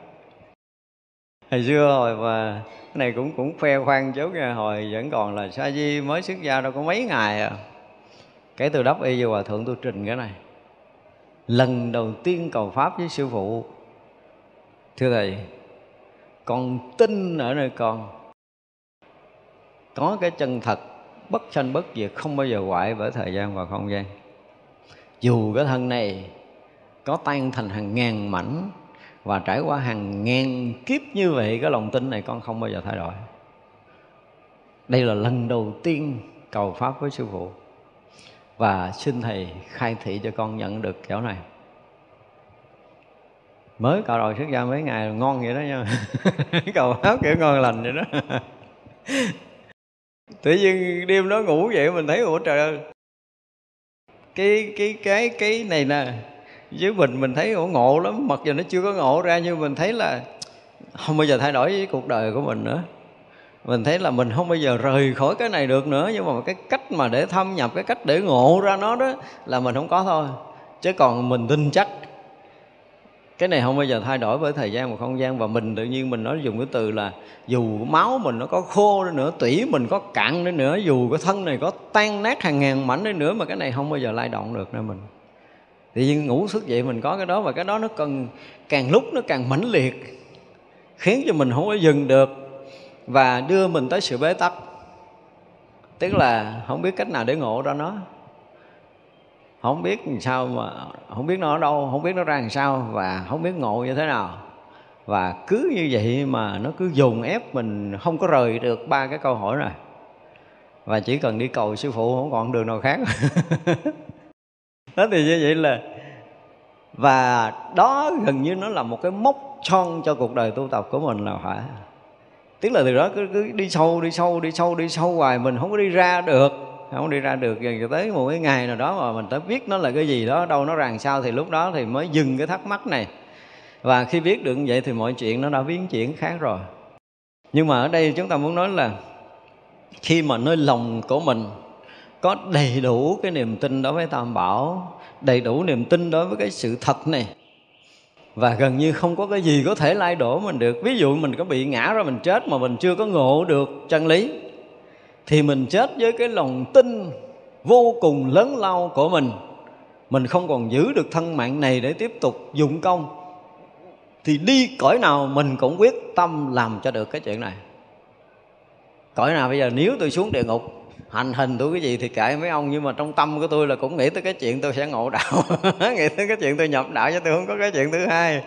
Hồi xưa hồi mà cái này cũng cũng khoe khoang chốt nha, hồi vẫn còn là sa di mới xuất gia đâu có mấy ngày à. Kể từ đắp y vô hòa thượng tôi trình cái này lần đầu tiên cầu pháp với sư phụ. Thưa thầy, con tin ở nơi con. Có cái chân thật, bất sanh bất diệt, không bao giờ hoại bởi thời gian và không gian. Dù cái thân này có tan thành hàng ngàn mảnh và trải qua hàng ngàn kiếp như vậy, cái lòng tin này con không bao giờ thay đổi. Đây là lần đầu tiên cầu pháp với sư phụ và xin thầy khai thị cho con nhận được kiểu này. Mới cạo đầu xuất gia mấy ngày ngon vậy đó nha. Cầu áo kiểu ngon lành vậy đó. Tự nhiên đêm đó ngủ vậy mình thấy, ủa trời ơi. Cái cái cái cái này nè với mình mình thấy, ủa ngộ lắm, mặc dù nó chưa có ngộ ra nhưng mình thấy là không bao giờ thay đổi với cuộc đời của mình nữa mình thấy là mình không bao giờ rời khỏi cái này được nữa, nhưng mà cái cách mà để thâm nhập, cái cách để ngộ ra nó đó là mình không có thôi. Chứ còn mình tin chắc cái này không bao giờ thay đổi với thời gian và không gian. Và mình tự nhiên mình nói dùng cái từ là dù máu mình nó có khô đi nữa tủy mình có cạn đi nữa dù cái thân này có tan nát hàng ngàn mảnh đi nữa mà cái này không bao giờ lay động được nữa mình. Tự nhiên ngủ thức dậy mình có cái đó, và cái đó nó cần, càng lúc nó càng mãnh liệt, khiến cho mình không có dừng được và đưa mình tới sự bế tắc. Tức là không biết cách nào để ngộ ra nó. Không biết làm sao mà, không biết nó ở đâu, không biết nó ra làm sao và không biết ngộ như thế nào. Và cứ như vậy mà nó cứ dồn ép mình không có rời được ba cái câu hỏi này. Và chỉ cần đi cầu sư phụ không còn đường nào khác. Đó thì như vậy là, và đó gần như nó là một cái mốc son cho cuộc đời tu tập của mình là phải tức là từ đó cứ, cứ đi sâu đi sâu đi sâu đi sâu hoài mình không có đi ra được. Không đi ra được cho tới một cái ngày nào đó mà mình tới biết nó là cái gì đó đâu nó rằng sao thì lúc đó thì mới dừng cái thắc mắc này. Và khi biết được như vậy thì mọi chuyện nó đã biến chuyển khác rồi. Nhưng mà ở đây chúng ta muốn nói là khi mà nơi lòng của mình có đầy đủ cái niềm tin đối với tam bảo đầy đủ niềm tin đối với cái sự thật này và gần như không có cái gì có thể lay đổ mình được. Ví dụ mình có bị ngã ra mình chết mà mình chưa có ngộ được chân lý, thì mình chết với cái lòng tin vô cùng lớn lao của mình. Mình không còn giữ được thân mạng này để tiếp tục dụng công. Thì đi cõi nào mình cũng quyết tâm làm cho được cái chuyện này. Cõi nào bây giờ nếu tôi xuống địa ngục hành hình tôi cái gì thì kệ mấy ông nhưng mà trong tâm của tôi là cũng nghĩ tới cái chuyện tôi sẽ ngộ đạo. Nghĩ tới cái chuyện tôi nhập đạo chứ tôi không có cái chuyện thứ hai.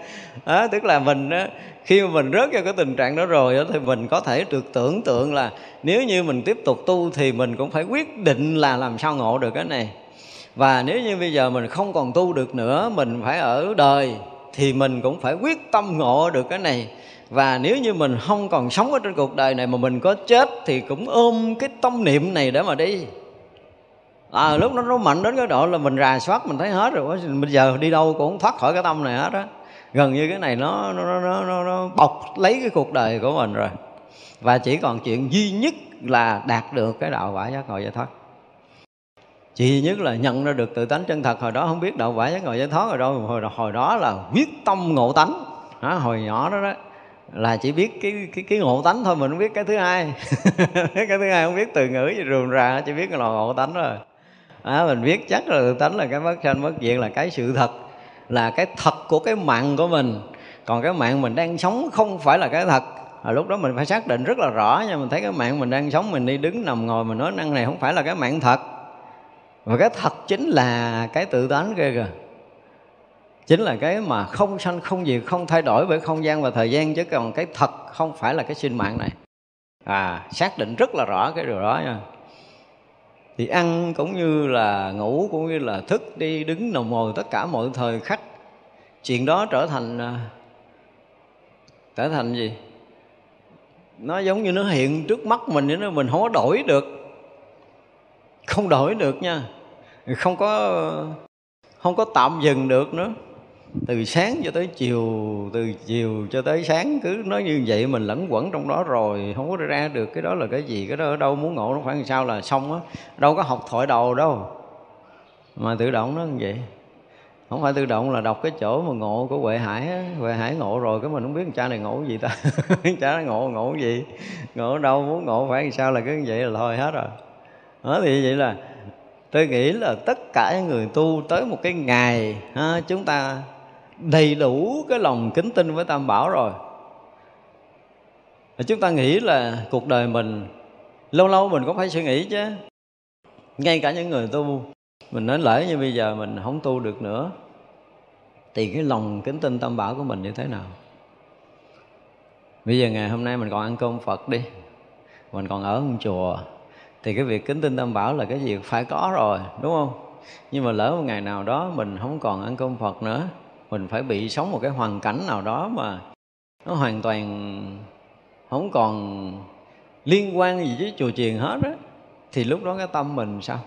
Đó, tức là mình đó, khi mà mình rớt vào cái tình trạng đó rồi đó, thì mình có thể được tưởng tượng là nếu như mình tiếp tục tu thì mình cũng phải quyết định là làm sao ngộ được cái này. Và nếu như bây giờ mình không còn tu được nữa mình phải ở đời thì mình cũng phải quyết tâm ngộ được cái này và nếu như mình không còn sống ở trên cuộc đời này mà mình có chết thì cũng ôm cái tâm niệm này để mà đi. À, lúc đó nó mạnh đến cái độ là mình rà soát mình thấy hết rồi. Bây giờ đi đâu cũng thoát khỏi cái tâm này hết á. Gần như cái này nó nó, nó nó nó bọc lấy cái cuộc đời của mình rồi. Và chỉ còn chuyện duy nhất là đạt được cái đạo quả giác ngộ giải thoát. Chỉ duy nhất là nhận ra được tự tánh chân thật. Hồi đó không biết đạo quả giác ngộ giải thoát rồi đâu. Hồi, hồi đó là quyết tâm ngộ tánh. Đó, hồi nhỏ đó đó là chỉ biết cái cái cái ngộ tánh thôi mình không biết cái thứ hai. Cái thứ hai không biết từ ngữ gì rườm rà chỉ biết cái lò ngộ tánh rồi à, mình biết chắc là tự tánh là cái bất sanh bất diệt là cái sự thật là cái thật của cái mạng của mình. Còn cái mạng mình đang sống không phải là cái thật. À, lúc đó mình phải xác định rất là rõ nha mình thấy cái mạng mình đang sống mình đi đứng nằm ngồi mình nói năng này không phải là cái mạng thật. Và cái thật chính là cái tự tánh kia kìa chính là cái mà không sanh, không diệt, không thay đổi bởi không gian và thời gian, chứ còn cái thật không phải là cái sinh mạng này. À xác định rất là rõ cái điều đó nha. Thì ăn cũng như là ngủ cũng như là thức đi, đứng nằm ngồi tất cả mọi thời khắc. Chuyện đó trở thành à, trở thành gì? Nó giống như nó hiện trước mắt mình vậy mình không có đổi được. Không đổi được nha. Không có không có tạm dừng được nữa từ sáng cho tới chiều từ chiều cho tới sáng cứ nói như vậy mình lẫn quẩn trong đó rồi không có ra được cái đó là cái gì cái đó ở đâu muốn ngộ nó phải sao là xong á đâu có học thổi đầu đâu. Mà tự động nó như vậy. Không phải tự động là đọc cái chỗ mà ngộ của huệ hải á huệ hải ngộ rồi cái mình không biết cha này ngộ cái gì ta. Cha nó ngộ ngộ cái gì? Ngộ đâu muốn ngộ phải làm sao là cứ như vậy là thôi hết rồi. Đó thì vậy là tôi nghĩ là tất cả những người tu tới một cái ngày ha, chúng ta đầy đủ cái lòng kính tin với tam bảo rồi. Chúng ta nghĩ là cuộc đời mình, lâu lâu mình cũng phải suy nghĩ chứ. Ngay cả những người tu, mình nói lỡ như bây giờ mình không tu được nữa, thì cái lòng kính tin tam bảo của mình như thế nào? Bây giờ ngày hôm nay mình còn ăn cơm phật đi, mình còn ở một chùa, thì cái việc kính tin tam bảo là cái gì phải có rồi, đúng không? Nhưng mà lỡ một ngày nào đó mình không còn ăn cơm phật nữa mình phải bị sống một cái hoàn cảnh nào đó mà nó hoàn toàn không còn liên quan gì với chùa chiền hết á. Thì lúc đó cái tâm mình sao?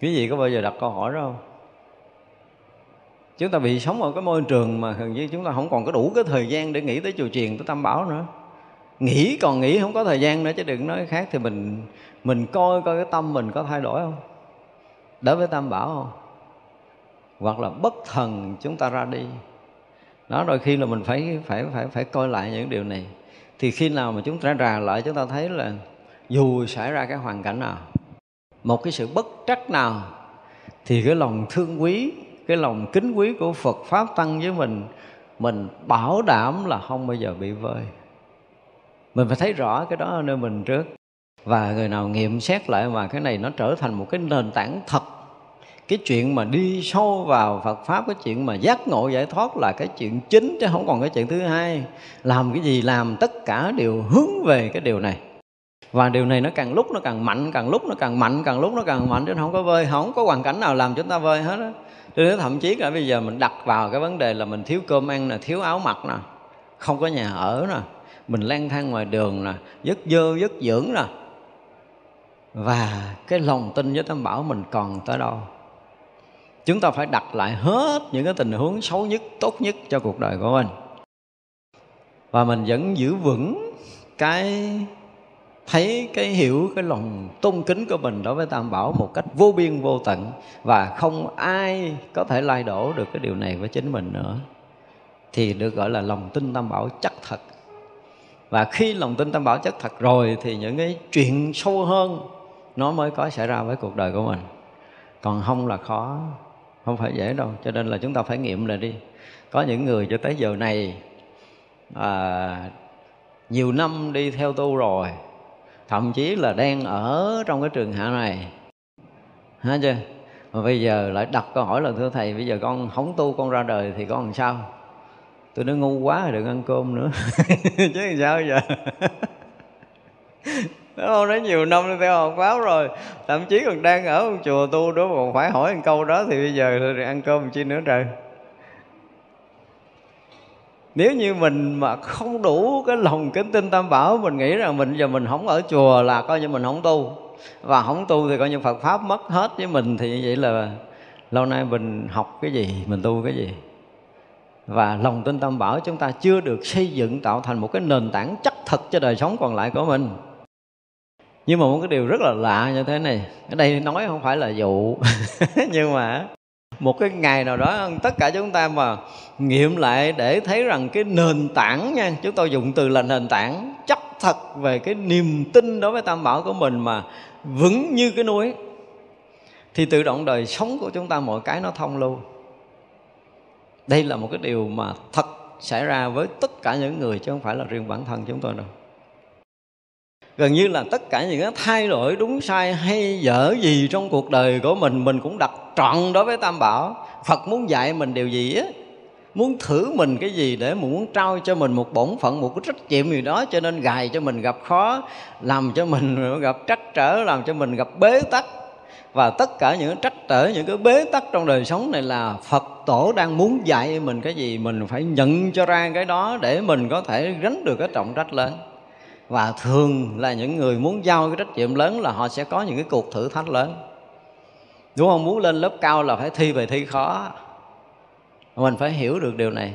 Quý vị có bao giờ đặt câu hỏi đó không? Chúng ta bị sống ở cái môi trường mà gần như chúng ta không còn có đủ cái thời gian để nghĩ tới chùa chiền, tới tam bảo nữa. Nghĩ còn nghĩ, không có thời gian nữa, chứ đừng nói khác thì mình mình coi coi cái tâm mình có thay đổi không? Đối với tam bảo không? Hoặc là bất thần chúng ta ra đi. Đó, đôi khi là mình phải phải phải phải coi lại những điều này. Thì khi nào mà chúng ta rà lại, chúng ta thấy là dù xảy ra cái hoàn cảnh nào, một cái sự bất trắc nào, thì cái lòng thương quý, cái lòng kính quý của Phật pháp tăng với mình mình bảo đảm là không bao giờ bị vơi. Mình phải thấy rõ cái đó ở nơi mình trước. Và người nào nghiệm xét lại mà cái này nó trở thành một cái nền tảng thật cái chuyện mà đi sâu vào Phật pháp, cái chuyện mà giác ngộ giải thoát là cái chuyện chính chứ không còn cái chuyện thứ hai. Làm cái gì? Làm tất cả đều hướng về cái điều này. Và điều này nó càng lúc nó càng mạnh, càng lúc nó càng mạnh, càng lúc nó càng mạnh, chứ không có vơi, không có hoàn cảnh nào làm chúng ta vơi hết á. Cho nên thậm chí là bây giờ mình đặt vào cái vấn đề là mình thiếu cơm ăn nè, thiếu áo mặc nè, không có nhà ở nè, mình lang thang ngoài đường nè dứt dơ dứt dưỡng nè. Và cái lòng tin với tam bảo mình còn tới đâu? Chúng ta phải đặt lại hết những cái tình huống xấu nhất, tốt nhất cho cuộc đời của mình. Và mình vẫn giữ vững cái, thấy cái hiểu cái lòng tôn kính của mình đối với tam bảo một cách vô biên vô tận và không ai có thể lay đổ được cái điều này với chính mình nữa, thì được gọi là lòng tin tam bảo chắc thật. Và khi lòng tin tam bảo chắc thật rồi thì những cái chuyện sâu hơn nó mới có xảy ra với cuộc đời của mình. Còn không là khó không phải dễ đâu cho nên là chúng ta phải nghiệm lại đi. Có những người cho tới giờ này à, nhiều năm đi theo tu rồi thậm chí là đang ở trong cái trường hạ này. Hả chưa? Mà bây giờ lại đặt câu hỏi là thưa thầy bây giờ con không tu con ra đời thì con làm sao? Tôi nói ngu quá rồi đừng ăn cơm nữa. Chứ làm sao giờ? Đúng không? Nói nhiều năm theo học pháp rồi. Thậm chí còn đang ở một chùa tu đó Còn phải hỏi một câu đó Thì bây giờ thì ăn cơm chi nữa trời. Nếu như mình mà không đủ cái lòng kính tin tam bảo, mình nghĩ rằng mình giờ mình không ở chùa là coi như mình không tu. Và không tu thì coi như Phật pháp mất hết với mình thì như vậy là lâu nay mình học cái gì, mình tu cái gì. Và lòng tin tam bảo chúng ta chưa được xây dựng tạo thành một cái nền tảng chắc thật cho đời sống còn lại của mình nhưng mà một cái điều rất là lạ như thế này, ở đây nói không phải là dụ, nhưng mà một cái ngày nào đó tất cả chúng ta mà nghiệm lại để thấy rằng cái nền tảng nha, chúng tôi dùng từ là nền tảng chắc thật về cái niềm tin đối với tam bảo của mình mà vững như cái núi, thì tự động đời sống của chúng ta mọi cái nó thông lưu. Đây là một cái điều mà thật xảy ra với tất cả những người chứ không phải là riêng bản thân chúng tôi đâu gần như là tất cả những cái thay đổi đúng sai hay dở gì trong cuộc đời của mình mình cũng đặt trọn đối với tam bảo. Phật muốn dạy mình điều gì á? Muốn thử mình cái gì để muốn trao cho mình một bổn phận, một cái trách nhiệm gì đó, cho nên gài cho mình gặp khó, làm cho mình gặp trắc trở, làm cho mình gặp bế tắc. Và tất cả những trắc trở, những cái bế tắc trong đời sống này là phật tổ đang muốn dạy mình cái gì, mình phải nhận cho ra cái đó để mình có thể gánh được cái trọng trách lớn và thường là những người muốn giao cái trách nhiệm lớn là họ sẽ có những cái cuộc thử thách lớn. Đúng không? Muốn lên lớp cao là phải thi về thi khó. Mình phải hiểu được điều này.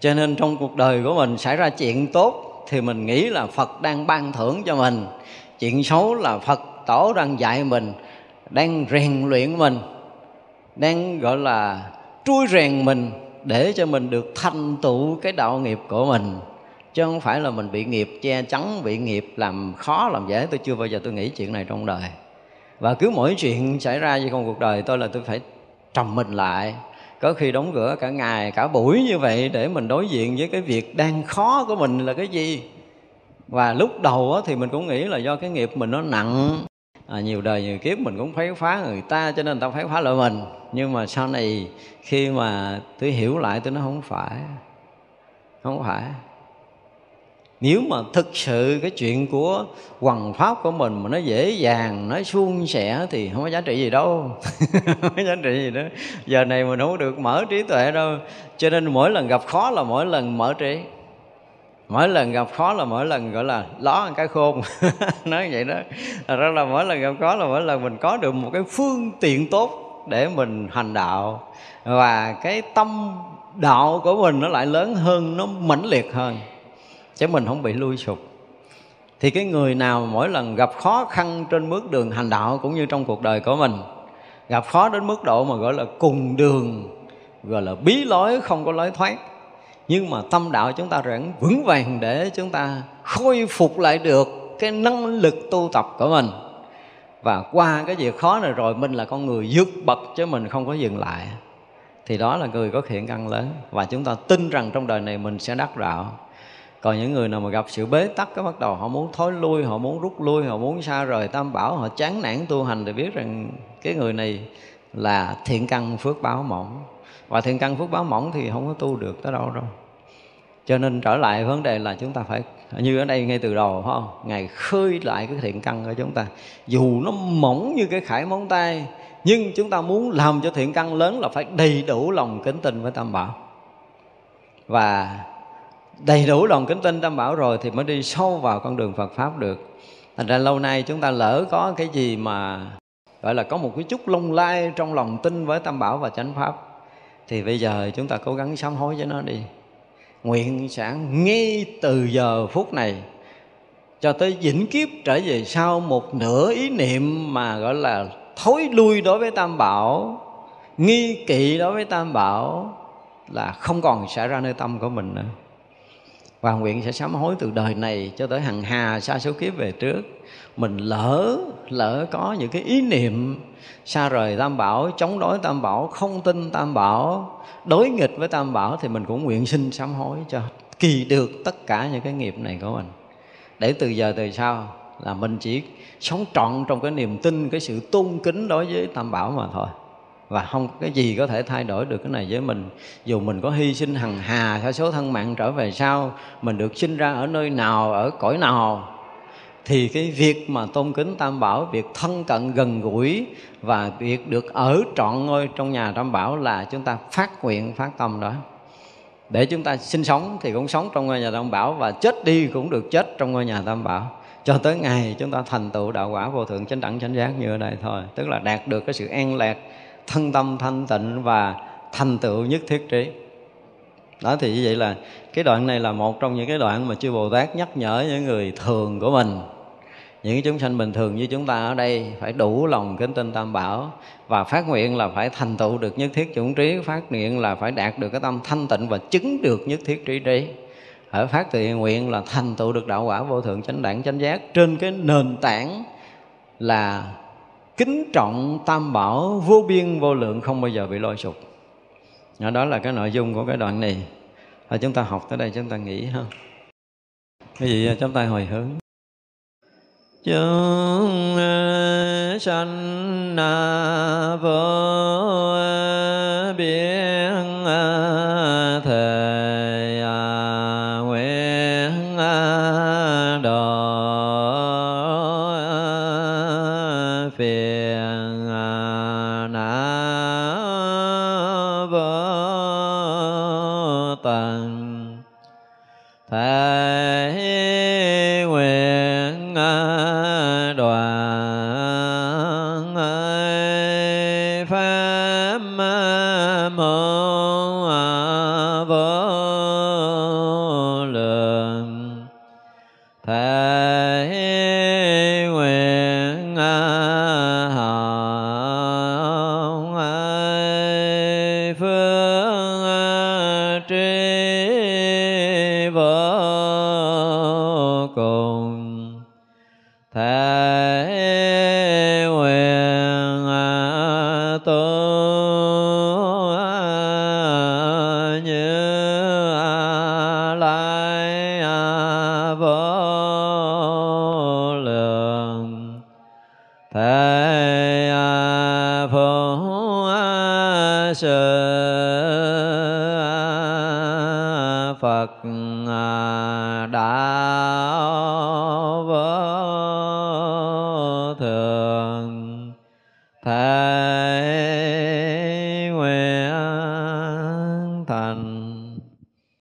Cho nên trong cuộc đời của mình xảy ra chuyện tốt thì mình nghĩ là phật đang ban thưởng cho mình. Chuyện xấu là phật tổ đang dạy mình, đang rèn luyện mình, đang, gọi là, trui rèn mình để cho mình được thành tựu cái đạo nghiệp của mình chứ không phải là mình bị nghiệp che chắn bị nghiệp làm khó làm dễ. Tôi chưa bao giờ tôi nghĩ chuyện này trong đời. Và cứ mỗi chuyện xảy ra trong cuộc đời tôi là tôi phải trầm mình lại. Có khi đóng cửa cả ngày cả buổi như vậy để mình đối diện với cái việc đang khó của mình là cái gì. Và lúc đầu thì mình cũng nghĩ là do cái nghiệp mình nó nặng. À, nhiều đời nhiều kiếp mình cũng phái phá người ta cho nên ta phái phá lại mình. Nhưng mà sau này khi mà tôi hiểu lại tôi nó không phải không phải nếu mà thực sự cái chuyện của hoằng pháp của mình mà nó dễ dàng, nó suôn sẻ thì không có giá trị gì đâu. Không có giá trị gì đó. Giờ này mình không được mở trí tuệ đâu. Cho nên mỗi lần gặp khó là mỗi lần mở trí. Mỗi lần gặp khó là mỗi lần, gọi là, ló cái khôn. Nói vậy đó. Thật ra là mỗi lần gặp khó là mỗi lần mình có được một cái phương tiện tốt để mình hành đạo. Và cái tâm đạo của mình nó lại lớn hơn, nó mãnh liệt hơn chứ mình không bị lui sụp. Thì cái người nào mỗi lần gặp khó khăn trên bước đường hành đạo cũng như trong cuộc đời của mình, gặp khó đến mức độ mà gọi là cùng đường, gọi là bí lối không có lối thoát. Nhưng mà tâm đạo chúng ta vẫn vững vàng để chúng ta khôi phục lại được cái năng lực tu tập của mình. Và qua cái việc khó này rồi, mình là con người dứt bậc chứ mình không có dừng lại. Thì đó là người có thiện căn lớn. Và chúng ta tin rằng trong đời này mình sẽ đắc đạo còn những người nào mà gặp sự bế tắc cái bắt đầu họ muốn thối lui, họ muốn rút lui, họ muốn xa rời tam bảo, họ chán nản tu hành thì biết rằng cái người này là thiện căn phước báo mỏng. Và thiện căn phước báo mỏng thì không có tu được tới đâu đâu. Cho nên trở lại vấn đề là chúng ta phải, như ở đây ngay từ đầu, phải không? Ngài khơi lại cái thiện căn của chúng ta. Dù nó mỏng như cái khải móng tay, nhưng chúng ta muốn làm cho thiện căn lớn là phải đầy đủ lòng kính tình với tam bảo. Và đầy đủ lòng kính tin tam bảo rồi thì mới đi sâu vào con đường Phật pháp được. Thành ra lâu nay chúng ta lỡ có cái gì mà, gọi là, có một cái chút lung lai trong lòng tin với tam bảo và chánh pháp, thì bây giờ chúng ta cố gắng sám hối với nó đi. Nguyện sẵn ngay từ giờ phút này, cho tới vĩnh kiếp trở về sau một nửa ý niệm mà, gọi là, thối lui đối với tam bảo, nghi kỵ đối với tam bảo là không còn xảy ra nơi tâm của mình nữa và nguyện sẽ sám hối từ đời này cho tới hằng hà xa số kiếp về trước. Mình lỡ lỡ có những cái ý niệm xa rời tam bảo, chống đối tam bảo, không tin tam bảo, đối nghịch với tam bảo thì mình cũng nguyện xin sám hối cho kỳ được tất cả những cái nghiệp này của mình. Để từ giờ từ sau là mình chỉ sống trọn trong cái niềm tin, cái sự tôn kính đối với tam bảo mà thôi và không cái gì có thể thay đổi được cái này với mình. Dù mình có hy sinh hằng hà, theo số thân mạng trở về sau, mình được sinh ra ở nơi nào, ở cõi nào, thì cái việc mà tôn kính tam bảo, việc thân cận gần gũi và việc được ở trọn ngôi trong nhà tam bảo là chúng ta phát nguyện, phát tâm đó. Để chúng ta sinh sống thì cũng sống trong ngôi nhà tam bảo và chết đi cũng được chết trong ngôi nhà tam bảo. Cho tới ngày chúng ta thành tựu đạo quả vô thượng chánh đẳng chánh giác như ở đây thôi. Tức là đạt được cái sự an lạc thân tâm, thanh tịnh và thành tựu nhất thiết trí. Đó thì như vậy là cái đoạn này là một trong những cái đoạn mà chư Bồ Tát nhắc nhở những người thường của mình. Những chúng sanh bình thường như chúng ta ở đây phải đủ lòng kính tin tam bảo và phát nguyện là phải thành tựu được nhất thiết chủng trí, phát nguyện là phải đạt được cái tâm thanh tịnh và chứng được nhất thiết trí trí. Ở phát tự nguyện là thành tựu được đạo quả vô thượng chánh đẳng chánh giác trên cái nền tảng là kính trọng tam bảo vô biên vô lượng không bao giờ bị lôi sụp. Đó là cái nội dung của cái đoạn này. Và chúng ta học tới đây, chúng ta nghĩ ha. Cái gì chúng ta hồi hướng. Chúng, sanh vô